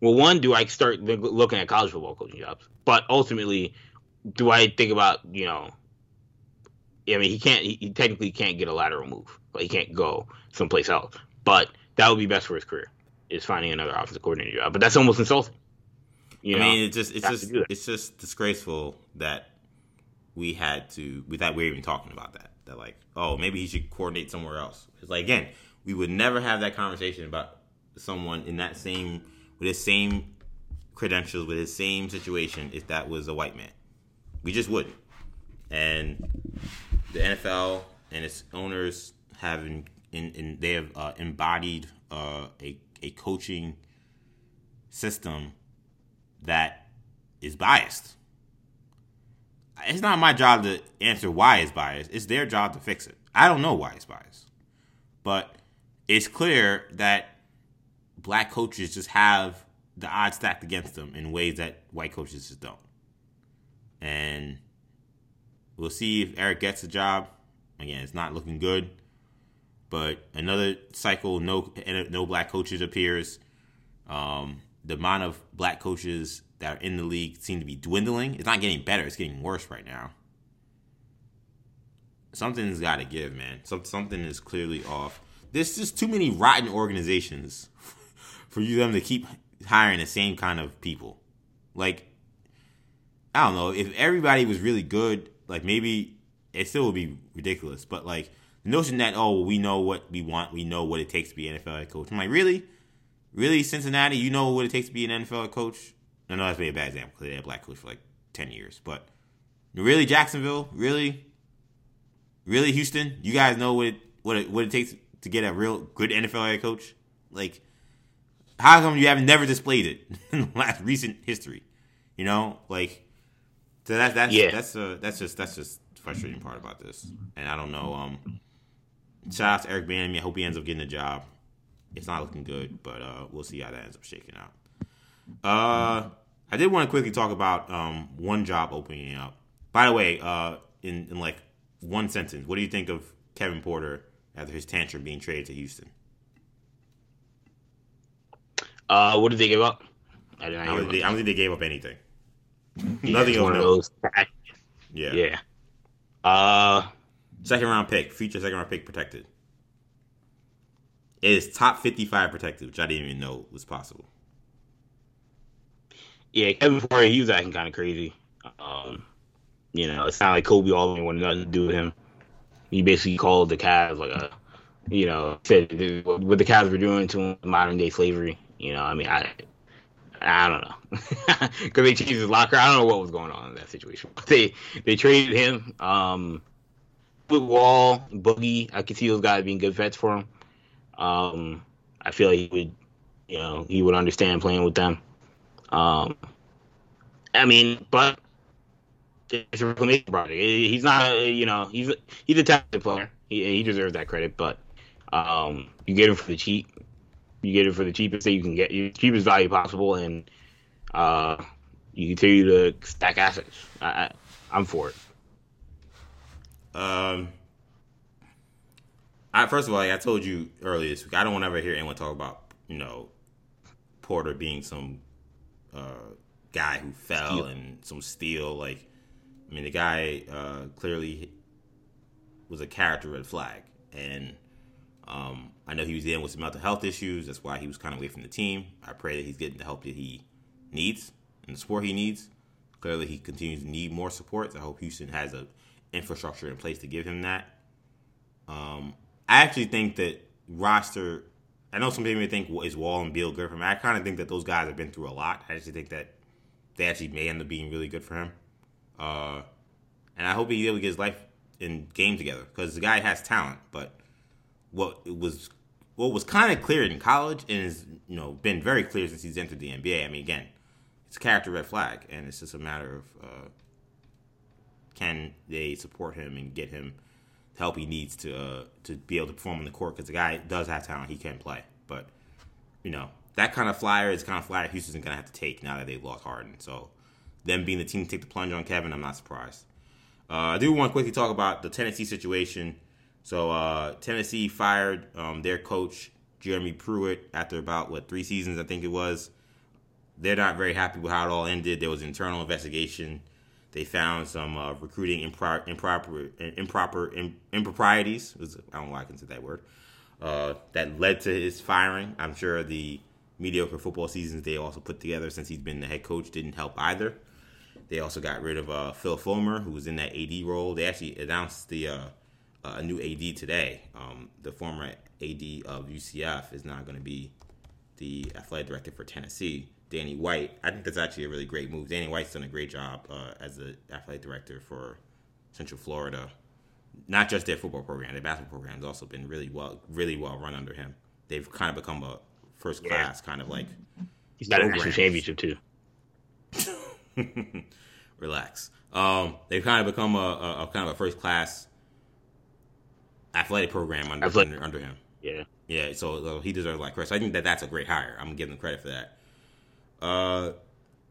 Speaker 2: Well, one, do I start looking at college football coaching jobs? But ultimately, do I think about you know? I mean, he can't. He technically can't get a lateral move. Like he can't go someplace else. But that would be best for his career is finding another offensive coordinator job. But that's almost insulting.
Speaker 1: You I know? mean, it's just it's just it's just disgraceful that we had to without we're even talking about that that like, oh, maybe he should coordinate somewhere else. It's like again, we would never have that conversation about someone in that same with his same credentials, with his same situation, if that was a white man. We just wouldn't. And the NFL and its owners have in, in, in they have uh, embodied uh, a a coaching system that is biased it's not my job to answer why it's biased. It's their job to fix it. I don't know why it's biased. But it's clear that black coaches just have the odds stacked against them in ways that white coaches just don't. And we'll see if Eric gets the job. Again, it's not looking good. But another cycle, no no black coaches appears. Um, the amount of black coaches that are in the league seem to be dwindling. It's not getting better; it's getting worse right now. Something's got to give, man. Some, something is clearly off. There's just too many rotten organizations for you them to keep hiring the same kind of people. Like, I don't know if everybody was really good. Like maybe it still would be ridiculous. But like the notion that oh we know what we want, we know what it takes to be an NFL head coach. I'm like really, really Cincinnati, you know what it takes to be an NFL coach. I know that's maybe a bad example because they had a black coach for like ten years, but really Jacksonville, really, really Houston, you guys know what it, what it, what it takes to get a real good NFL head coach. Like, how come you haven't never displayed it in the last recent history? You know, like. So that's that's yeah. that's uh, that's just that's just frustrating part about this. And I don't know. Um, shout out to Eric Bieniemy. I hope he ends up getting a job. It's not looking good, but uh, we'll see how that ends up shaking out. Uh, I did want to quickly talk about um, one job opening up. By the way, uh, in in like one sentence, what do you think of Kevin Porter after his tantrum being traded to Houston?
Speaker 2: Uh, what did they give up?
Speaker 1: I, I, don't, think they, I don't think they gave up anything. Yeah, Nothing
Speaker 2: one of those.
Speaker 1: Yeah.
Speaker 2: Yeah. Uh,
Speaker 1: second round pick, future second round pick protected. It is top 55 protected, which I didn't even know was possible.
Speaker 2: Yeah, Kevin Porter, he was acting kind of crazy. Um, you know, it sounded like Koby Altman wanted nothing to do with him. He basically called the Cavs like a, you know, said what the Cavs were doing to him, modern day slavery. You know, I mean, I, I don't know, because they changed his locker. I don't know what was going on in that situation. They they traded him. Um, with Wall, Boogie, I could see those guys being good vets for him. Um, I feel like he would, you know, he would understand playing with them. Um, I mean, but it's a. He's not, you know, he's he's a talented player. He, he deserves that credit, but um, you get him for the cheap you get it for the cheapest that you can get, the cheapest value possible, and uh, you continue to stack assets. I, I, am for it.
Speaker 1: Um, I first of all, like I told you earlier this week, I don't want to ever hear anyone talk about you know Porter being some uh, guy who fell and some steel. Like, I mean, the guy uh, clearly was a character red flag, and um, I know he was dealing with some mental health issues. That's why he was kind of away from the team. I pray that he's getting the help that he needs and the support he needs. Clearly, he continues to need more support. I hope Houston has a infrastructure in place to give him that. Um, I actually think that roster. I know some people may think is Wall and Beal good for him. I kind of think that those guys have been through a lot. I actually think that they actually may end up being really good for him. Uh, and I hope he's able to get his life in game together because the guy has talent, but what was what was kind of clear in college and has you know been very clear since he's entered the NBA. I mean, again, it's a character red flag, and it's just a matter of uh, can they support him and get him help he needs to uh, to be able to perform on the court because the guy does have talent, he can play, but you know that kind of flyer is kind of flyer Houston's gonna have to take now that they've lost Harden. So them being the team to take the plunge on Kevin, I'm not surprised. Uh, I do want to quickly talk about the Tennessee situation. So uh, Tennessee fired um, their coach Jeremy Pruitt after about what three seasons I think it was. They're not very happy with how it all ended. There was internal investigation. They found some uh, recruiting improper improper improper improprieties. I don't know why I can say that word. Uh, that led to his firing. I'm sure the mediocre football seasons they also put together since he's been the head coach didn't help either. They also got rid of uh, Phil Fulmer, who was in that AD role. They actually announced the uh, uh, a new AD today. Um, the former AD of UCF is now going to be the athletic director for Tennessee, Danny White. I think that's actually a really great move. Danny White's done a great job uh, as the athletic director for Central Florida. Not just their football program, their basketball program has also been really well, really well run under him. They've kind of become a first class yeah. kind of like.
Speaker 2: He's got a national championship too.
Speaker 1: Relax. Um, they've kind of become a, a, a kind of a first class athletic program under athletic. Under, under, him.
Speaker 2: Yeah.
Speaker 1: Yeah, so, so he deserves like credit. So I think that that's a great hire. I'm giving him credit for that. Uh,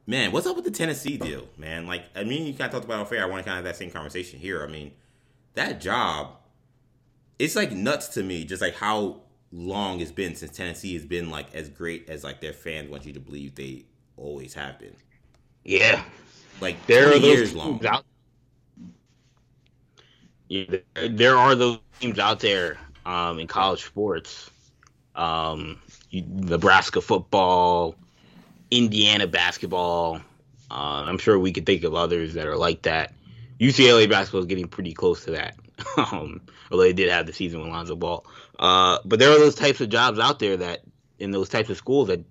Speaker 1: man, what's up with the Tennessee deal, man? Like, I mean, you kind of talked about it fair. I want to kind of have that same conversation here. I mean, that job it's like nuts to me, just like how long it's been since Tennessee has been like as great as like their fans want you to believe they always have been.
Speaker 2: Yeah,
Speaker 1: Like
Speaker 2: there are those
Speaker 1: long.
Speaker 2: out. Yeah, there, there are those teams out there um, in college sports. Um, you, Nebraska football, Indiana basketball. Uh, I'm sure we could think of others that are like that. UCLA basketball is getting pretty close to that. um, although they did have the season with Lonzo Ball. Uh, but there are those types of jobs out there that in those types of schools that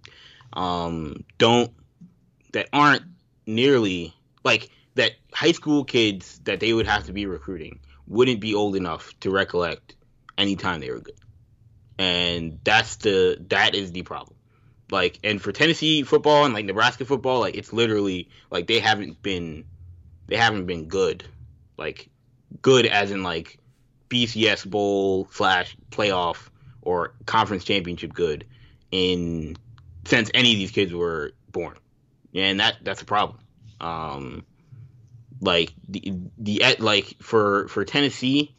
Speaker 2: um, don't that aren't nearly like that high school kids that they would have to be recruiting wouldn't be old enough to recollect any time they were good. And that's the that is the problem. Like and for Tennessee football and like Nebraska football, like it's literally like they haven't been they haven't been good. Like good as in like BCS bowl slash playoff or conference championship good in since any of these kids were born. And that that's a problem. Um like the the like for for Tennessee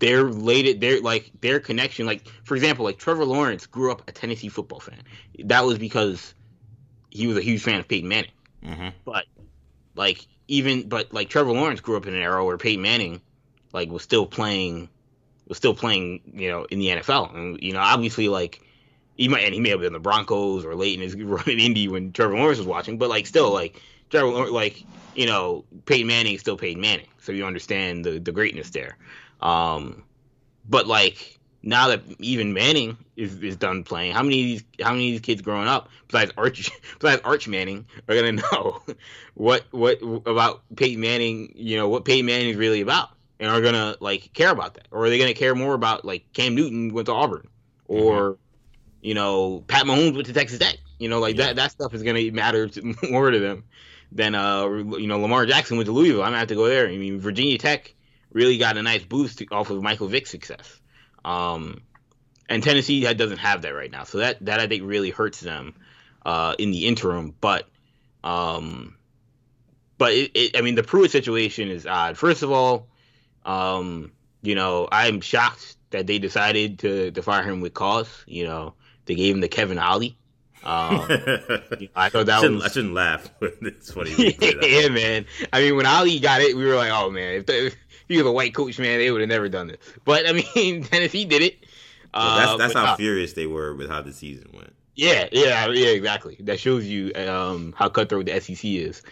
Speaker 2: their related their like their connection like for example like Trevor Lawrence grew up a Tennessee football fan. That was because he was a huge fan of Peyton Manning.
Speaker 1: hmm
Speaker 2: But like even but like Trevor Lawrence grew up in an era where Peyton Manning like was still playing was still playing, you know, in the NFL. And you know, obviously like he might and he may have been in the Broncos or late in his run in Indy when Trevor Lawrence was watching, but like still like Trevor Lawrence, like, you know, Peyton Manning is still Peyton Manning. So you understand the the greatness there. Um but like now that even Manning is, is done playing, how many of these how many of these kids growing up besides Arch besides Arch Manning are gonna know what what about Peyton Manning? You know what Peyton Manning is really about, and are gonna like care about that, or are they gonna care more about like Cam Newton went to Auburn, or you know Pat Mahomes went to Texas Tech? You know like
Speaker 1: Yeah.
Speaker 2: that that stuff is gonna matter to, more to them than uh you know Lamar Jackson went to Louisville. I'm gonna have to go there. I mean Virginia Tech really got a nice boost off of Michael Vick's success. Um, and Tennessee doesn't have that right now, so that that I think really hurts them uh, in the interim. But um, but it, it, I mean, the Pruitt situation is odd. First of all, um, you know, I'm shocked that they decided to to fire him with cause. You know, they gave him the Kevin Ollie. Um, I thought that
Speaker 1: I, shouldn't,
Speaker 2: was
Speaker 1: I shouldn't laugh. it's funny. when you say that.
Speaker 2: yeah, man. I mean, when Ollie got it, we were like, oh man, if, the, if he was a white coach, man, they would have never done this. But I mean, Tennessee did it. Uh,
Speaker 1: that's that's how
Speaker 2: uh,
Speaker 1: furious they were with how the season went.
Speaker 2: yeah, yeah, yeah, exactly. That shows you um, how cutthroat the SEC is.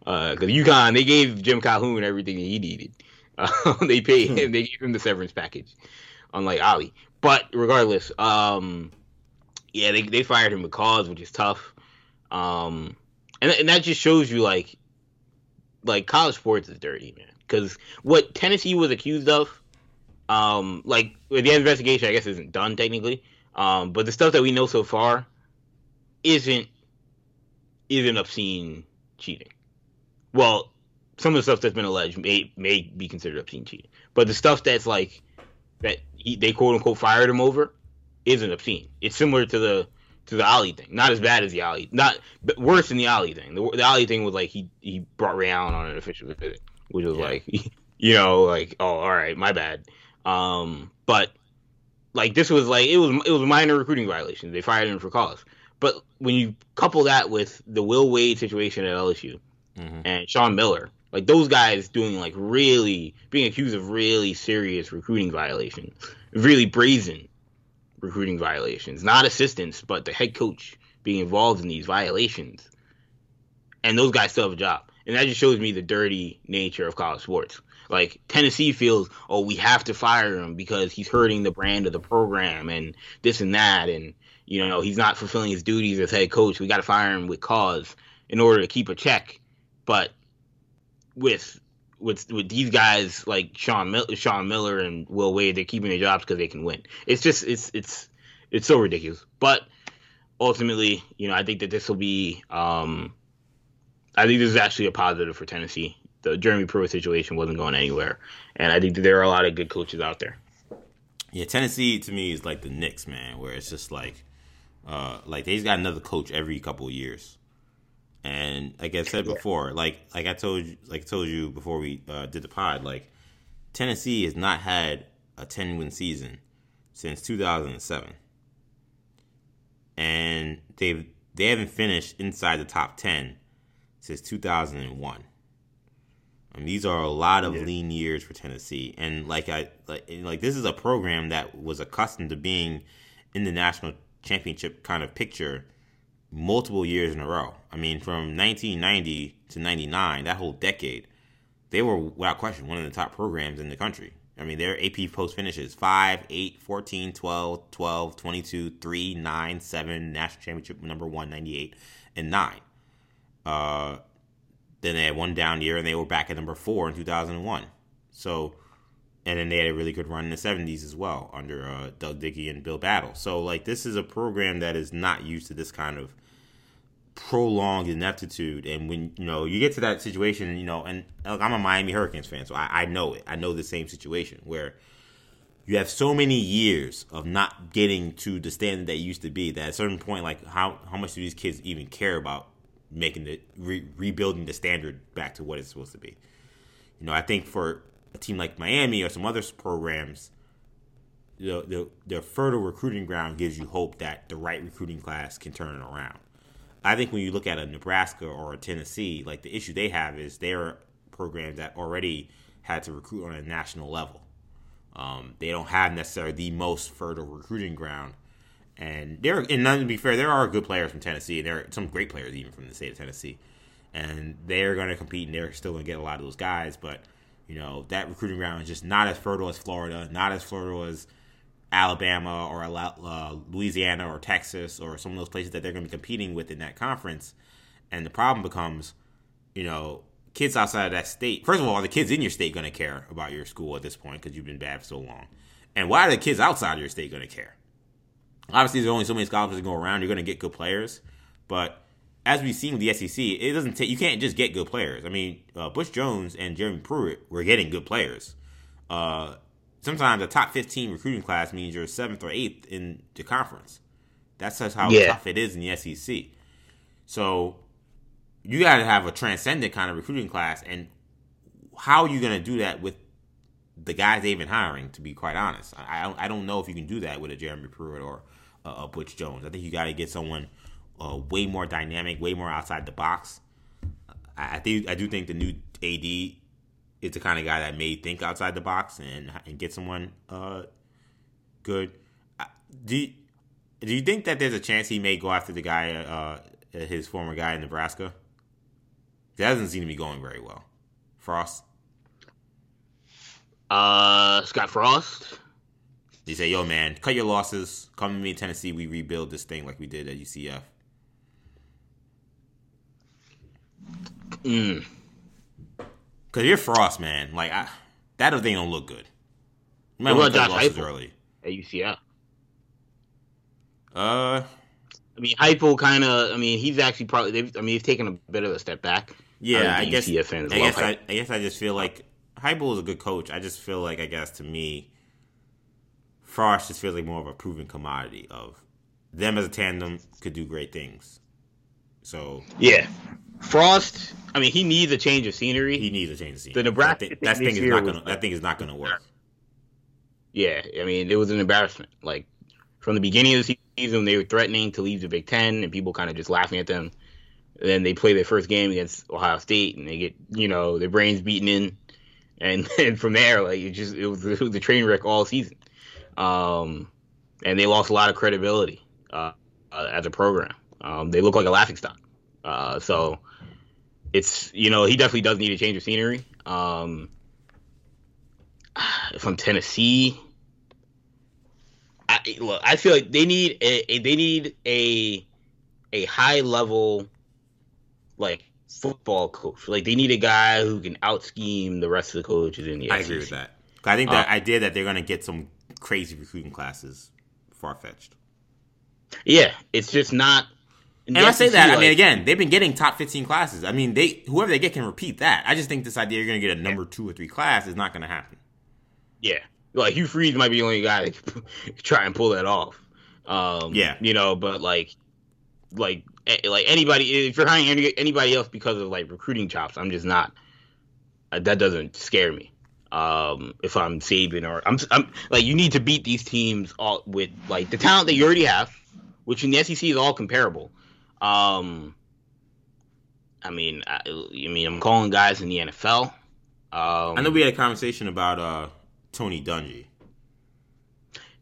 Speaker 2: Because UConn, they gave Jim Calhoun everything that he needed. Uh, they paid him. They gave him the severance package, unlike Ollie. But regardless, um, yeah, they they fired him with cause, which is tough. Um, and and that just shows you like, like college sports is dirty, man. Because what Tennessee was accused of, um, like the investigation, I guess, isn't done technically. Um, but the stuff that we know so far isn't isn't obscene cheating. Well, some of the stuff that's been alleged may may be considered obscene cheating, but the stuff that's like that he, they quote unquote fired him over isn't obscene. It's similar to the to the Ollie thing. Not as bad as the Ollie, not but worse than the Ollie thing. The, the Ollie thing was like he he brought Ray Allen on an official visit, which was
Speaker 1: Yeah.
Speaker 2: like you know like oh all right my bad. Um, but like this was like it was it was minor recruiting violation. They fired him for cause. But when you couple that with the Will Wade situation at LSU
Speaker 1: Mhm.
Speaker 2: and Sean Miller, like those guys doing like really being accused of really serious recruiting violations, really brazen recruiting violations, not assistants, but the head coach being involved in these violations, and those guys still have a job, and that just shows me the dirty nature of college sports. Like Tennessee feels, oh, we have to fire him because he's hurting the brand of the program and this and that, and you know he's not fulfilling his duties as head coach. We got to fire him with cause in order to keep a check. But with with with these guys like Sean Mil- Sean Miller and Will Wade, they're keeping their jobs because they can win. It's just it's it's it's so ridiculous. But ultimately, you know, I think that this will be. Um, I think this is actually a positive for Tennessee. The Jeremy Pruitt situation wasn't going anywhere, and I think that there are a lot of good coaches out there.
Speaker 1: Yeah, Tennessee to me is like the Knicks, man, where it's just like, uh, like they've got another coach every couple of years, and like I said before, like like I told you, like I told you before we uh, did the pod, like Tennessee has not had a 10 win season since 2007. And they've they haven't finished inside the top 10 since 2001. I these are a lot of yeah. lean years for Tennessee, and like I like, like this is a program that was accustomed to being in the national championship kind of picture multiple years in a row. I mean, from 1990 to 99, that whole decade, they were without question one of the top programs in the country. I mean, their AP post finishes 5, 8, 14, 12, 12, 22, 3, 9, 7, national championship number 1, 98, and 9. Uh, then they had one down year and they were back at number 4 in 2001. So, and then they had a really good run in the 70s as well under uh, Doug Dickey and Bill Battle. So, like, this is a program that is not used to this kind of prolonged ineptitude. And when you know you get to that situation, you know, and look, I'm a Miami Hurricanes fan, so I, I know it. I know the same situation where you have so many years of not getting to the standard that used to be that at a certain point, like how how much do these kids even care about making the re- rebuilding the standard back to what it's supposed to be? You know, I think for a team like Miami or some other programs. The, the, fertile recruiting ground gives you hope that the right recruiting class can turn it around I think when you look at a Nebraska or a Tennessee, like the issue they have is they're programs that already had to recruit on a national level. Um, they don't have necessarily the most fertile recruiting ground. And there, and none to be fair, there are good players from Tennessee. There are some great players even from the state of Tennessee, and they're going to compete, and they're still going to get a lot of those guys. But you know that recruiting ground is just not as fertile as Florida, not as fertile as Alabama or uh, Louisiana or Texas or some of those places that they're going to be competing with in that conference. And the problem becomes, you know, kids outside of that state. First of all, are the kids in your state going to care about your school at this point because you've been bad for so long? And why are the kids outside of your state going to care? Obviously, there's only so many scholarships to go around. You're going to get good players, but as we've seen with the SEC, it doesn't take. You can't just get good players. I mean, uh, Butch Jones and Jeremy Pruitt were getting good players. Uh, sometimes a top 15 recruiting class means you're seventh or eighth in the conference. That's just how yeah. tough it is in the SEC. So you got to have a transcendent kind of recruiting class. And how are you going to do that with the guys they've been hiring, to be quite honest? I, I don't know if you can do that with a Jeremy Pruitt or a, Butch Jones. I think you got to get someone uh, way more dynamic, way more outside the box. I, I think I do think the new AD is the kind of guy that may think outside the box and and get someone uh, good. Do you, do you think that there's a chance he may go after the guy, uh, his former guy in Nebraska? That doesn't seem to be going very well. Frost.
Speaker 2: Uh, Scott Frost.
Speaker 1: He say, "Yo, man, cut your losses. Come to me in Tennessee. We rebuild this thing like we did at UCF."
Speaker 2: Mm.
Speaker 1: Cause you're Frost, man. Like I, that thing don't look good.
Speaker 2: You might want to Josh Heupel early at UCF.
Speaker 1: Uh,
Speaker 2: I mean, Heupel kind of. I mean, he's actually probably. They've, I mean, he's taken a bit of a step back.
Speaker 1: Yeah, I guess. UCF fans I guess. I, I, guess I just feel like Heupel is a good coach. I just feel like, I guess, to me, Frost just feels like more of a proven commodity of them as a tandem could do great things. So
Speaker 2: yeah, Frost. I mean, he needs a change of scenery.
Speaker 1: He needs a change of scenery.
Speaker 2: The Nebraska
Speaker 1: that, that thing is not gonna. That thing is not gonna work.
Speaker 2: Yeah, I mean, it was an embarrassment. Like from the beginning of the season, they were threatening to leave the Big Ten, and people kind of just laughing at them. And then they play their first game against Ohio State, and they get you know their brains beaten in, and then from there, like it just it was, it was a train wreck all season. Um, and they lost a lot of credibility uh, uh, as a program. Um, they look like a laughing stock. Uh, so it's you know he definitely does need a change of scenery. Um, from Tennessee, I look, I feel like they need a, a they need a a high level like football coach. Like they need a guy who can out scheme the rest of the coaches in the.
Speaker 1: I agree with that. I think the uh, idea that they're going to get some crazy recruiting classes far fetched.
Speaker 2: Yeah, it's just not
Speaker 1: and, I say that, like, I mean, again, they've been getting top 15 classes. I mean, they whoever they get can repeat that. I just think this idea you're going to get a number two or three class is not going to happen.
Speaker 2: Yeah. Like, Hugh Freeze might be the only guy that can try and pull that off. Um, yeah. You know, but like, like, like anybody, if you're hiring anybody else because of like recruiting chops, I'm just not, uh, that doesn't scare me. Um, if I'm Saban or I'm, I'm like you need to beat these teams all with like the talent that you already have, which in the SEC is all comparable. Um, I mean, I, I mean, I'm calling guys in the NFL. Um,
Speaker 1: I know we had a conversation about uh, Tony Dungy.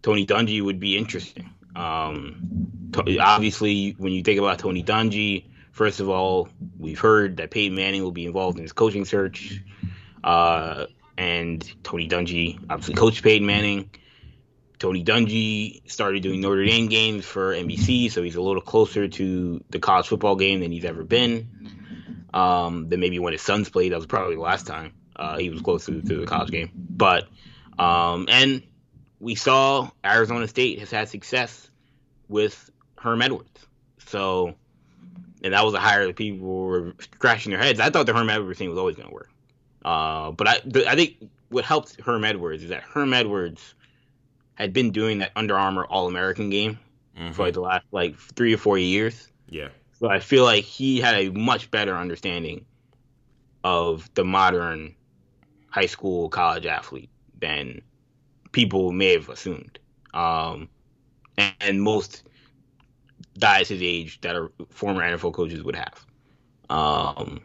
Speaker 2: Tony Dungy would be interesting. Um, obviously, when you think about Tony Dungy, first of all, we've heard that Peyton Manning will be involved in his coaching search. Uh, and Tony Dungy obviously coached Peyton Manning. Tony Dungy started doing Notre Dame games for NBC, so he's a little closer to the college football game than he's ever been. Um, than maybe when his sons played. That was probably the last time uh, he was close to, to, the college game. But um, and we saw Arizona State has had success with Herm Edwards. So, and that was a hire that people were scratching their heads. I thought the Herm Edwards thing was always going to work. Uh, but I, the, I think what helped Herm Edwards is that Herm Edwards had been doing that Under Armour All American game mm-hmm. for like the last like three or four years.
Speaker 1: Yeah.
Speaker 2: So I feel like he had a much better understanding of the modern high school college athlete than people may have assumed. Um, and, and, most guys his age that are former NFL coaches would have. Um,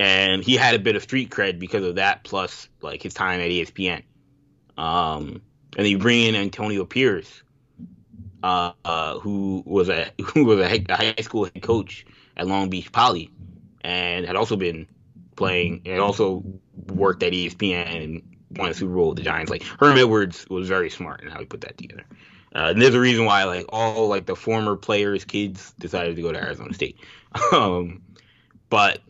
Speaker 2: and he had a bit of street cred because of that, plus like his time at ESPN. Um, and you bring in Antonio Pierce, uh, uh, who was a who was a, a, high school head coach at Long Beach Poly, and had also been playing and also worked at ESPN and won a Super Bowl with the Giants. Like Herm Edwards was very smart in how he put that together. Uh, and there's a reason why like all like the former players' kids decided to go to Arizona State. um, but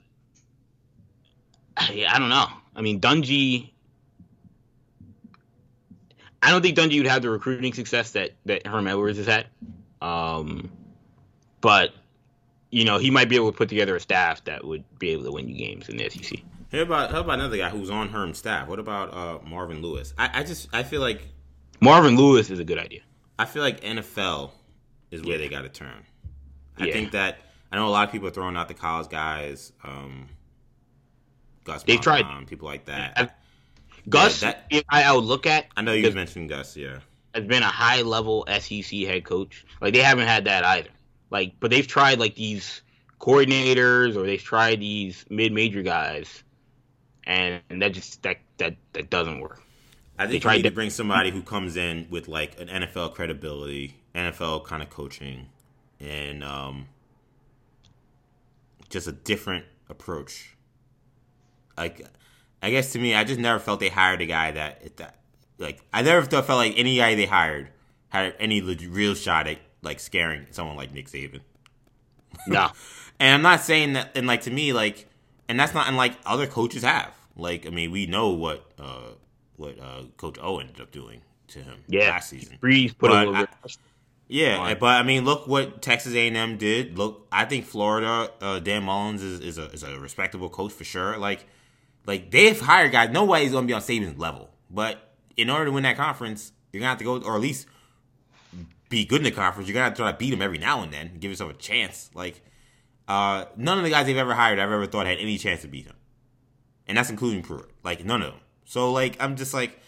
Speaker 2: I, I don't know. I mean, Dungy. I don't think Dungy would have the recruiting success that that Herm Edwards has had. Um, but you know, he might be able to put together a staff that would be able to win you games in the SEC.
Speaker 1: How about how about another guy who's on Herm's staff? What about uh, Marvin Lewis? I, I just I feel like
Speaker 2: Marvin Lewis is a good idea.
Speaker 1: I feel like NFL is where yeah. they got to turn. I yeah. think that I know a lot of people are throwing out the college guys. Um, Gus.
Speaker 2: They tried
Speaker 1: people like that.
Speaker 2: Gus, yeah, that, I, I would look at.
Speaker 1: I know you guys mentioned Gus. Yeah,
Speaker 2: has been a high level SEC head coach. Like they haven't had that either. Like, but they've tried like these coordinators or they've tried these mid major guys, and, that just that that that doesn't work.
Speaker 1: I think you need to bring somebody who comes in with like an NFL credibility, NFL kind of coaching, and um, just a different approach like I guess to me, I just never felt they hired a guy that that like I never felt like any guy they hired had any real shot at like scaring someone like Nick Saban.
Speaker 2: No,
Speaker 1: and I'm not saying that. And like to me, like, and that's not unlike other coaches have. Like, I mean, we know what uh what uh Coach O ended up doing to him yeah. last season.
Speaker 2: Breeze put but a little I.
Speaker 1: Yeah, but I mean, look what Texas A&M did. Look, I think Florida, uh, Dan Mullins is, is a is a respectable coach for sure. Like like they've hired guys. Nobody's gonna be on Saban's level. But in order to win that conference, you're gonna have to go, or at least be good in the conference. You're gonna have to try to beat them every now and then, give yourself a chance. Like uh, none of the guys they've ever hired, I've ever thought had any chance to beat him, and that's including Pruitt. Like none of them. So like I'm just like,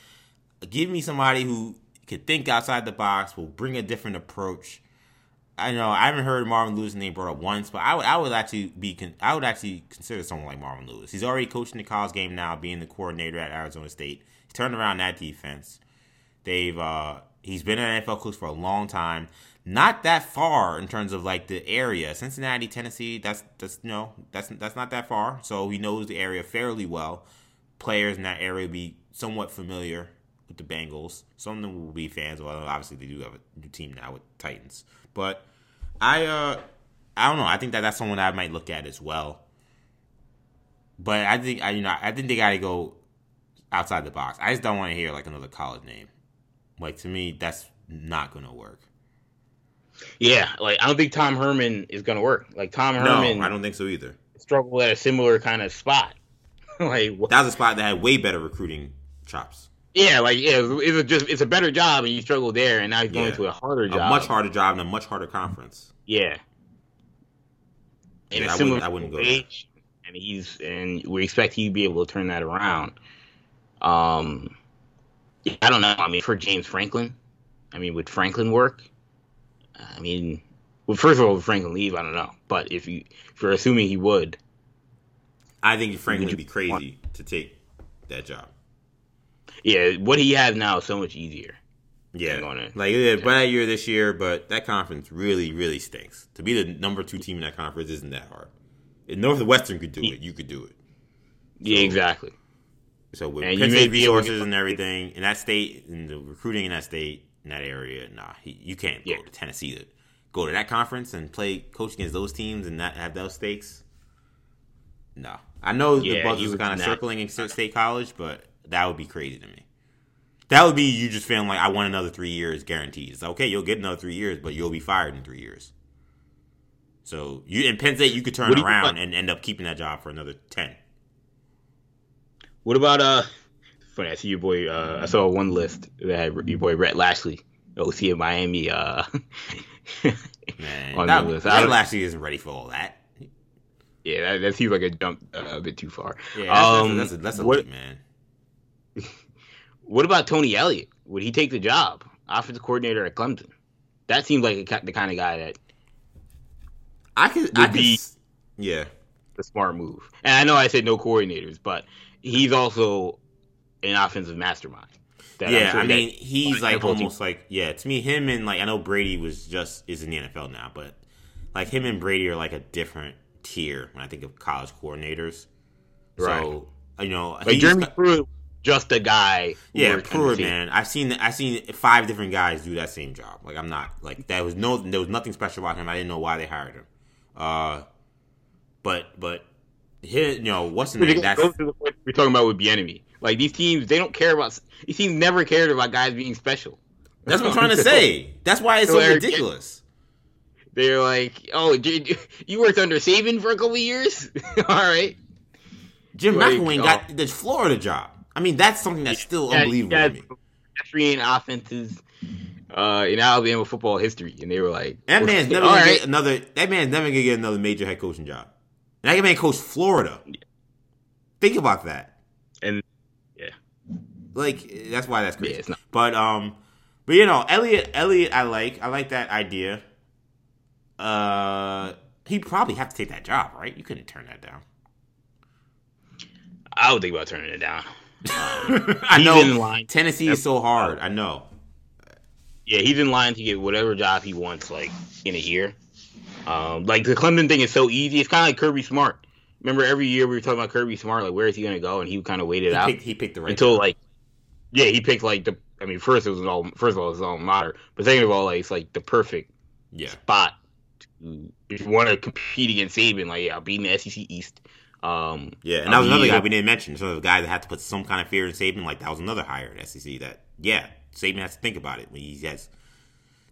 Speaker 1: give me somebody who could think outside the box, will bring a different approach I know I haven't heard Marvin Lewis' name brought up once, but I would I would actually be I would actually consider someone like Marvin Lewis. He's already coaching the college game now, being the coordinator at Arizona State. He turned around that defense. They've uh, he's been an NFL coach for a long time. Not that far in terms of like the area, Cincinnati, Tennessee. That's that's you no, that's that's not that far. So he knows the area fairly well. Players in that area be somewhat familiar with the Bengals. Some of them will be fans. Well, obviously they do have a new team now with Titans, but I uh I don't know. I think that that's someone I might look at as well. But I think I you know I think they got to go outside the box. I just don't want to hear like another college name. Like to me, that's not gonna work.
Speaker 2: Yeah, like I don't think Tom Herman is gonna work. Like Tom Herman,
Speaker 1: no, I don't think so either.
Speaker 2: Struggled at a similar kind of spot. like
Speaker 1: that was a spot that had way better recruiting chops.
Speaker 2: Yeah, like yeah, it's a just it's a better job, and you struggle there, and now you're going yeah. to a harder job,
Speaker 1: a much harder job, and a much harder conference.
Speaker 2: Yeah, and yeah, a similar I wouldn't, I wouldn't go age, and he's and we expect he'd be able to turn that around. Um, I don't know. I mean, for James Franklin, I mean, would Franklin work? I mean, well, first of all, Franklin leave? I don't know. But if you if you're assuming he would,
Speaker 1: I think Franklin would be crazy want? to take that job.
Speaker 2: Yeah, what he has now is so much easier.
Speaker 1: Yeah, like yeah, bad year this year, but that conference really, really stinks. To be the number two team in that conference isn't that hard. If Northwestern could do it, you could do it.
Speaker 2: So, yeah, exactly.
Speaker 1: So with and Penn State resources and everything in that state, and the recruiting in that state, in that area, nah, he, you can't go yeah. to Tennessee to go to that conference and play coach against those teams and not have those stakes. No, I know yeah, the Bucks was kind of circling in State College, but that would be crazy to me. That would be you just feeling like I want another three years guaranteed. It's okay, you'll get another three years, but you'll be fired in three years. So you in Penn State, you could turn around and end up keeping that job for another ten.
Speaker 2: What about uh? Funny, I see your boy. Uh, I saw one list that had your boy Rhett Lashlee, OC of Miami. Uh,
Speaker 1: Man, on that, the list. Rhett Lashlee isn't ready for all that.
Speaker 2: Yeah, that, that seems like a jump uh, a bit too far.
Speaker 1: Yeah, that's, um, that's, a, that's a, what, leap, man.
Speaker 2: What about Tony Elliott? Would he take the job, offensive coordinator at Clemson? That seems like a, the kind of guy that
Speaker 1: I could. I be yeah,
Speaker 2: the smart move. And I know I said no coordinators, but he's also an offensive mastermind.
Speaker 1: yeah, sure I mean, he's like almost like yeah. To me, him and like I know Brady was just is in the NFL now, but like him and Brady are like a different tier when I think of college coordinators. Right. So you know,
Speaker 2: like Jeremy Pruitt, just a guy.
Speaker 1: Yeah, Pruitt, man. I've seen I've seen five different guys do that same job. Like I'm not like that was no there was nothing special about him. I didn't know why they hired him. Uh, but but here, you know, what's the name? That's
Speaker 2: we're talking about with Bieniemy. Like these teams, they don't care about. These teams never cared about guys being special.
Speaker 1: That's what I'm trying to say. That's why it's so, so ridiculous.
Speaker 2: They're like, oh, you worked under Saban for a couple years. All right.
Speaker 1: Jim like, McElwain oh. got the Florida job. I mean, that's something that's still yeah, unbelievable to me.
Speaker 2: Pedestrian offenses uh, in Alabama football history, and they were like,
Speaker 1: "That man's never gonna right. get another. That man's never gonna get another major head coaching job." And that man coached Florida. Yeah. Think about that.
Speaker 2: And yeah,
Speaker 1: like that's why that's crazy. Yeah, but um, but you know, Elliot, Elliot, I like. I like that idea. Uh, he probably have to take that job, right? You couldn't turn that down.
Speaker 2: I would think about turning it down.
Speaker 1: Um, I know Tennessee is so hard. I know.
Speaker 2: Yeah, he's in line to get whatever job he wants, like in a year. Um, like the Clemson thing is so easy. It's kind of like Kirby Smart. Remember every year we were talking about Kirby Smart, like where is he going to go, and he kind of waited
Speaker 1: he
Speaker 2: out.
Speaker 1: Picked, he picked the right
Speaker 2: until job. like, yeah, he picked like the. I mean, first it was all. First of all, it was all matter, but second of all, like it's like the perfect
Speaker 1: yeah.
Speaker 2: spot to, if you want to compete against Saban. Like, yeah, beating the SEC East. Um,
Speaker 1: yeah, and that was another guy we didn't mention. So the guy that had to put some kind of fear in Saban, like that was another hire at SEC. That yeah, Saban has to think about it. When he has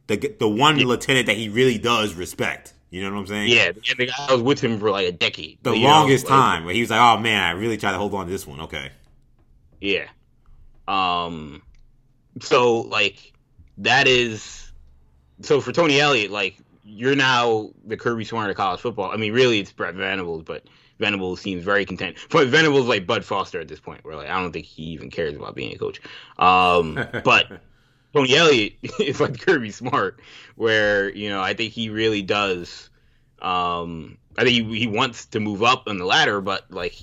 Speaker 1: the the one yeah. lieutenant that he really does respect. You know what I'm saying?
Speaker 2: Yeah, and the guy was with him for like a decade.
Speaker 1: The longest know, time, where he was like, "Oh man, I really try to hold on to this one." Okay.
Speaker 2: Yeah. Um. So like, that is. So for Tony Elliott, like you're now the Kirby Smart of college football. I mean, really, it's Brent Venables, but Venables seems very content. But Venables like Bud Foster at this point, where like I don't think he even cares about being a coach. Um, but Tony Elliott is like Kirby Smart, where you know I think he really does. Um, I think he, he wants to move up on the ladder, but like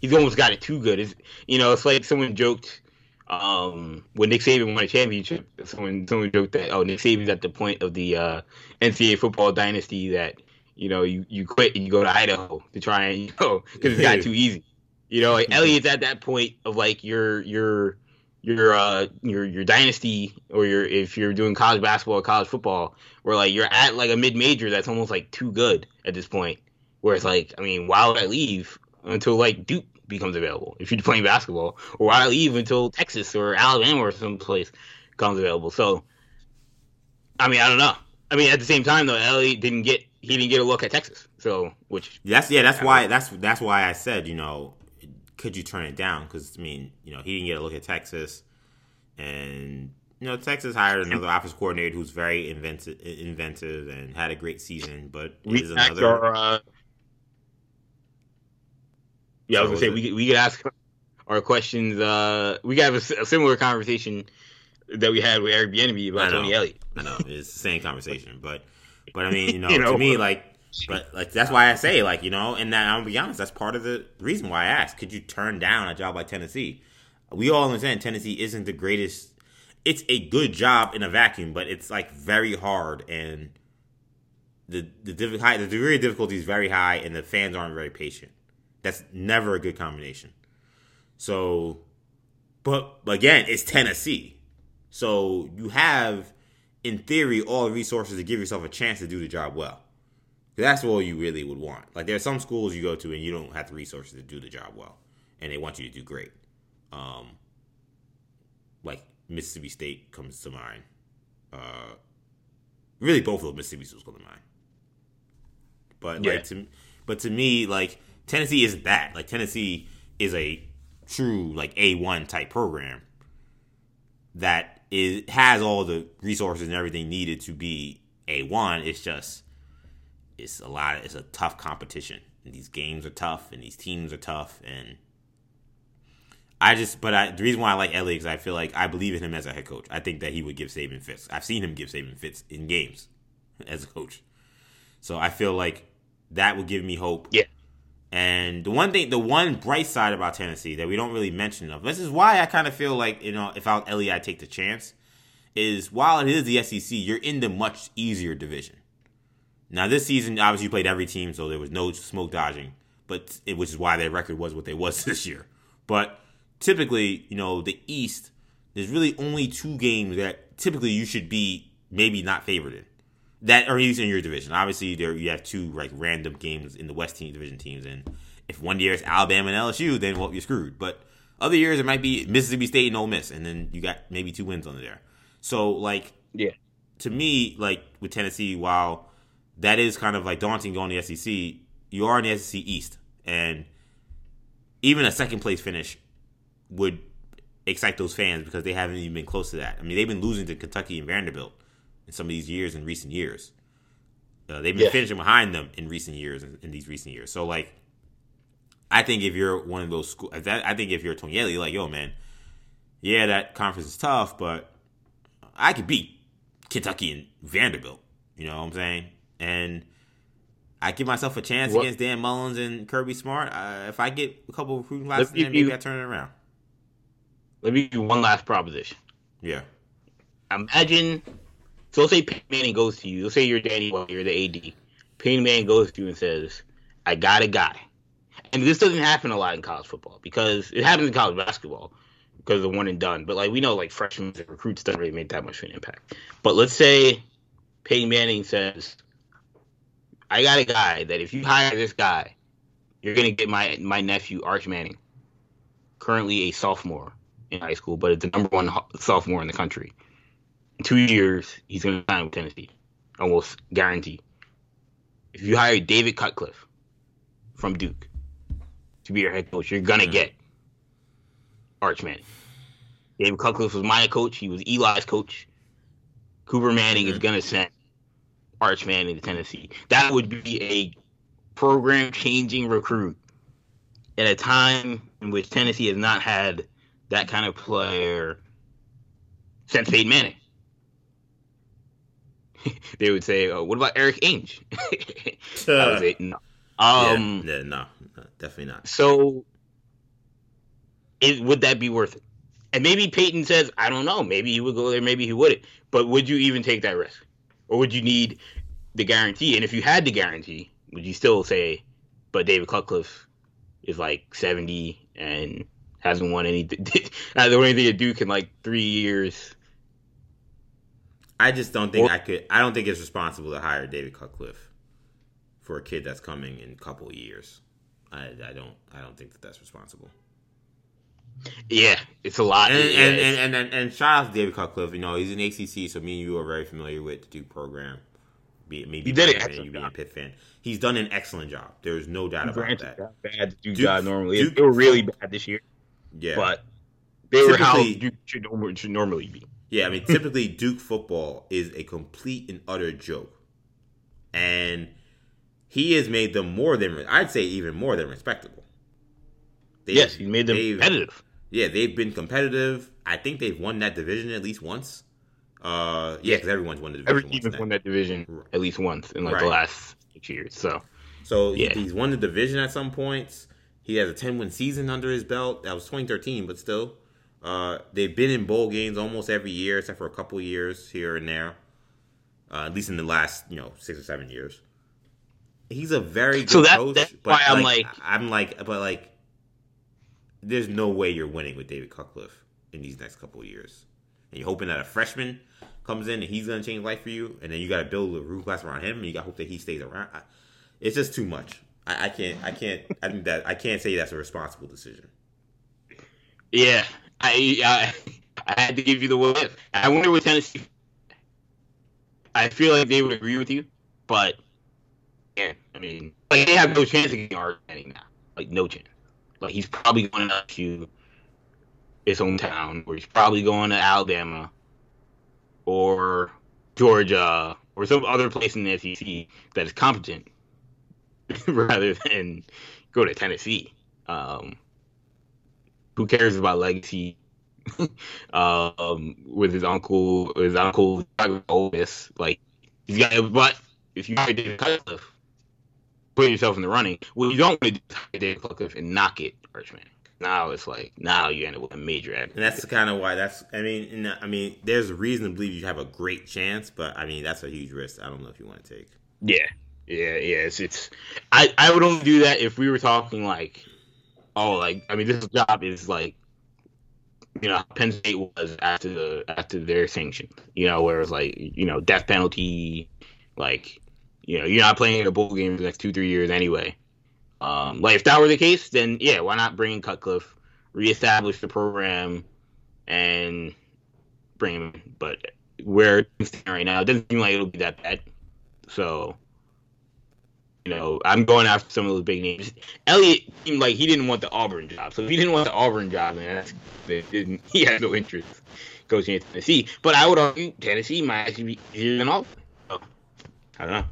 Speaker 2: he's almost got it too good. It's, you know, it's like someone joked um, when Nick Saban won a championship. Someone someone joked that oh Nick Saban's at the point of the uh, NCAA football dynasty that you know you, you quit and you go to Idaho to try and you know because it's got too easy. You know, like Elliott's at that point of like your your your uh your your dynasty or your if you're doing college basketball or college football where like you're at like a mid major that's almost like too good at this point where it's like I mean why would I leave until like Duke becomes available if you're playing basketball or why leave until Texas or Alabama or someplace comes available so I mean I don't know I mean at the same time though Ellie didn't get he didn't get a look at Texas so which
Speaker 1: that's yeah that's why that's that's why I said you know could you turn it down? Because I mean, you know, he didn't get a look at Texas, and you know, Texas hired another office coordinator who's very inventive, inventive, and had a great season. But
Speaker 2: we is another. Our, uh... Yeah, I was gonna say we we could ask. our questions. Uh, we got a, a similar conversation that we had with Eric Bieniemy about Tony Elliott.
Speaker 1: I know it's the same conversation, but but I mean, you know, you know, to me, like, but like that's why I say, like, you know, and that I'm gonna be honest, that's part of the reason why I asked. Could you turn down a job like Tennessee? We all understand Tennessee isn't the greatest. It's a good job in a vacuum, but it's like very hard and the the, the degree of difficulty is very high, and the fans aren't very patient. That's never a good combination. So, but again, it's Tennessee. So you have, in theory, all the resources to give yourself a chance to do the job well. That's all you really would want. Like there are some schools you go to and you don't have the resources to do the job well, and they want you to do great. Um, like Mississippi State comes to mind. Uh, really, both of the Mississippi schools come to mind. But yeah. like to, but to me, like Tennessee isn't that. Like Tennessee is a true like A one type program that is has all the resources and everything needed to be A one. It's just it's a lot. It's a tough competition. And these games are tough, and these teams are tough, and I just. But I, the reason why I like Elliott is I feel like I believe in him as a head coach. I think that he would give Saban fits. I've seen him give Saban fits in games as a coach, so I feel like that would give me hope.
Speaker 2: Yeah.
Speaker 1: And the one thing, the one bright side about Tennessee that we don't really mention enough, this is why I kind of feel like, you know, if I was Elliott, I'd take the chance, is while it is the SEC, you're in the much easier division. Now, this season, obviously, you played every team, so there was no smoke dodging, but it, which is why their record was what they was this year. But typically, you know, the East, there's really only two games that typically you should be maybe not favored in that are used in your division. Obviously, there you have two like random games in the West team division teams, and if one year it's Alabama and LSU, then well, you're screwed. But other years it might be Mississippi State and Ole Miss, and then you got maybe two wins under there. So like,
Speaker 2: yeah,
Speaker 1: to me, like with Tennessee, while that is kind of like daunting going to the SEC, you are in the SEC East, and even a second place finish would excite those fans because they haven't even been close to that. I mean, they've been losing to Kentucky and Vanderbilt in some of these years in recent years. Uh, they've been yeah. finishing behind them in recent years in, in, these recent years. So like, I think if you're one of those school, I think if you're Tony Elliott, like yo man, yeah, that conference is tough, but I could beat Kentucky and Vanderbilt. You know what I'm saying? And I give myself a chance what? against Dan Mullins and Kirby Smart. Uh, if I get a couple of recruiting classes, then maybe you, I turn it around.
Speaker 2: Let me give you one last proposition.
Speaker 1: Yeah.
Speaker 2: Imagine so let's say Peyton Manning goes to you. Let's say you're Danny White, you're the AD. Peyton Manning goes to you and says, "I got a guy," and this doesn't happen a lot in college football because it happens in college basketball because of the one and done. But like we know, like freshmen and recruits doesn't really make that much of an impact. But let's say Peyton Manning says, "I got a guy that if you hire this guy, you're gonna get my my nephew Arch Manning, currently a sophomore in high school, but it's the number one sophomore in the country." Two years, he's going to sign with Tennessee, almost guaranteed. If you hire David Cutcliffe from Duke to be your head coach, you're gonna mm-hmm. get Arch Manning. David Cutcliffe was my coach. He was Eli's coach. Cooper Manning mm-hmm. is gonna send Arch Manning to Tennessee. That would be a program changing recruit at a time in which Tennessee has not had that kind of player since Peyton Manning. they would say, oh, "What about Erik Ainge?" I would say, "No." Um,
Speaker 1: yeah, yeah, no, no, definitely not.
Speaker 2: So, it, would that be worth it? And maybe Peyton says, "I don't know. Maybe he would go there. Maybe he wouldn't." But would you even take that risk, or would you need the guarantee? And if you had the guarantee, would you still say, "But David Cutcliffe is like seventy and hasn't won anything, hasn't won anything to Duke in like three years"?
Speaker 1: I just don't think I could. I don't think it's responsible to hire David Cutcliffe for a kid that's coming in a couple years. I, I don't. I don't think that that's responsible.
Speaker 2: Yeah, it's a lot.
Speaker 1: And and, and, and, and, and, shout out to David Cutcliffe. You know, he's an ACC, so me and you are very familiar with the Duke program. Be, maybe
Speaker 2: he did it.
Speaker 1: Fan, you being a Pitt fan. He's done an excellent job. There's no doubt about that.
Speaker 2: Bad Duke, Duke job normally. Duke, they were really bad this year. Yeah, but they were how Duke should, should normally be.
Speaker 1: Yeah, I mean, typically Duke football is a complete and utter joke, and he has made them more than I'd say even more than respectable.
Speaker 2: They, yes, he made them competitive.
Speaker 1: Yeah, they've been competitive. I think they've won that division at least once. Uh, yeah, because everyone's won the division.
Speaker 2: Every team has won that division at least once in like right. the last six years. So,
Speaker 1: so yeah. he's won the division at some points. He has a ten win season under his belt. That was 2013, but still, uh, they've been in bowl games almost every year, except for a couple years here and there. Uh, at least in the last you know six or seven years. He's a very good so that, coach. That's but why I'm like, like, I'm like, but like, there's no way you're winning with David Cutcliffe in these next couple of years. And you're hoping that a freshman comes in and he's gonna change life for you, and then you got to build a root class around him, and you got to hope that he stays around. It's just too much. I, I can't. I can't. I think that I can't say that's a responsible decision.
Speaker 2: Yeah, I, I, I had to give you the whip. I wonder what Tennessee. I feel like they would agree with you, but yeah, I mean, like they have no chance of getting Arch Manning now. Like no chance. Like he's probably going up to his hometown, or he's probably going to Alabama, or Georgia, or some other place in the SEC that is competent, rather than go to Tennessee. Um, who cares about legacy? um, with his uncle, his uncle, Ole like he's got. But if you get David Cutcliffe, put yourself in the running. Well, you don't want to do David Cutcliffe and knock it, Archman. Now it's like now you end up with a major.
Speaker 1: And that's kind of why that's. I mean, I mean, there's a reason to believe you have a great chance, but I mean that's a huge risk. I don't know if you want to take.
Speaker 2: Yeah, yeah, yeah. It's, it's I I would only do that if we were talking like, oh, like I mean this job is like you know Penn State was after the after their sanction. You know, where it was like you know death penalty, like you know you're not playing in a bowl game for the next two three years anyway. Um, like if that were the case, then yeah, why not bring in Cutcliffe, reestablish the program, and bring him? But where it's right now, it doesn't seem like it'll be that bad. So you know, I'm going after some of those big names. Elliott seemed like he didn't want the Auburn job. So if he didn't want the Auburn job, then that's, didn't, he has no interest coaching at Tennessee. But I would argue Tennessee might actually be easier than Auburn. So, I don't know.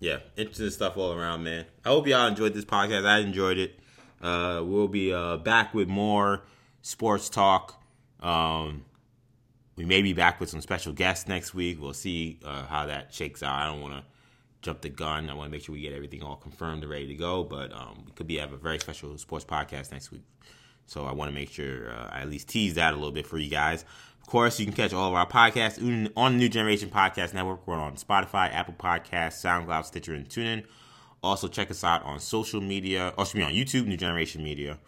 Speaker 1: Yeah, interesting stuff all around, man. I hope y'all enjoyed this podcast. I enjoyed it. Uh, we'll be uh, back with more sports talk. Um, we may be back with some special guests next week. We'll see uh, how that shakes out. I don't want to jump the gun. I want to make sure we get everything all confirmed and ready to go. But um, we could be have a very special sports podcast next week. So I want to make sure uh, I at least tease that a little bit for you guys. Of course, you can catch all of our podcasts on the New Generation Podcast Network. We're on Spotify, Apple Podcasts, SoundCloud, Stitcher, and TuneIn. Also, check us out on social media. Or should be on YouTube, New Generation Media.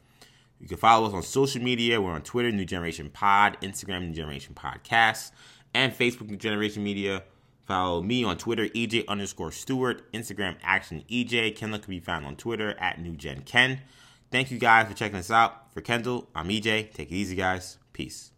Speaker 1: You can follow us on social media. We're on Twitter, New Generation Pod, Instagram, New Generation Podcast, and Facebook, New Generation Media. Follow me on Twitter, EJ underscore Stewart, Instagram, Action EJ. Kendall can be found on Twitter at NewGenKen. Thank you guys for checking us out. For Kendall, I'm EJ. Take it easy, guys. Peace.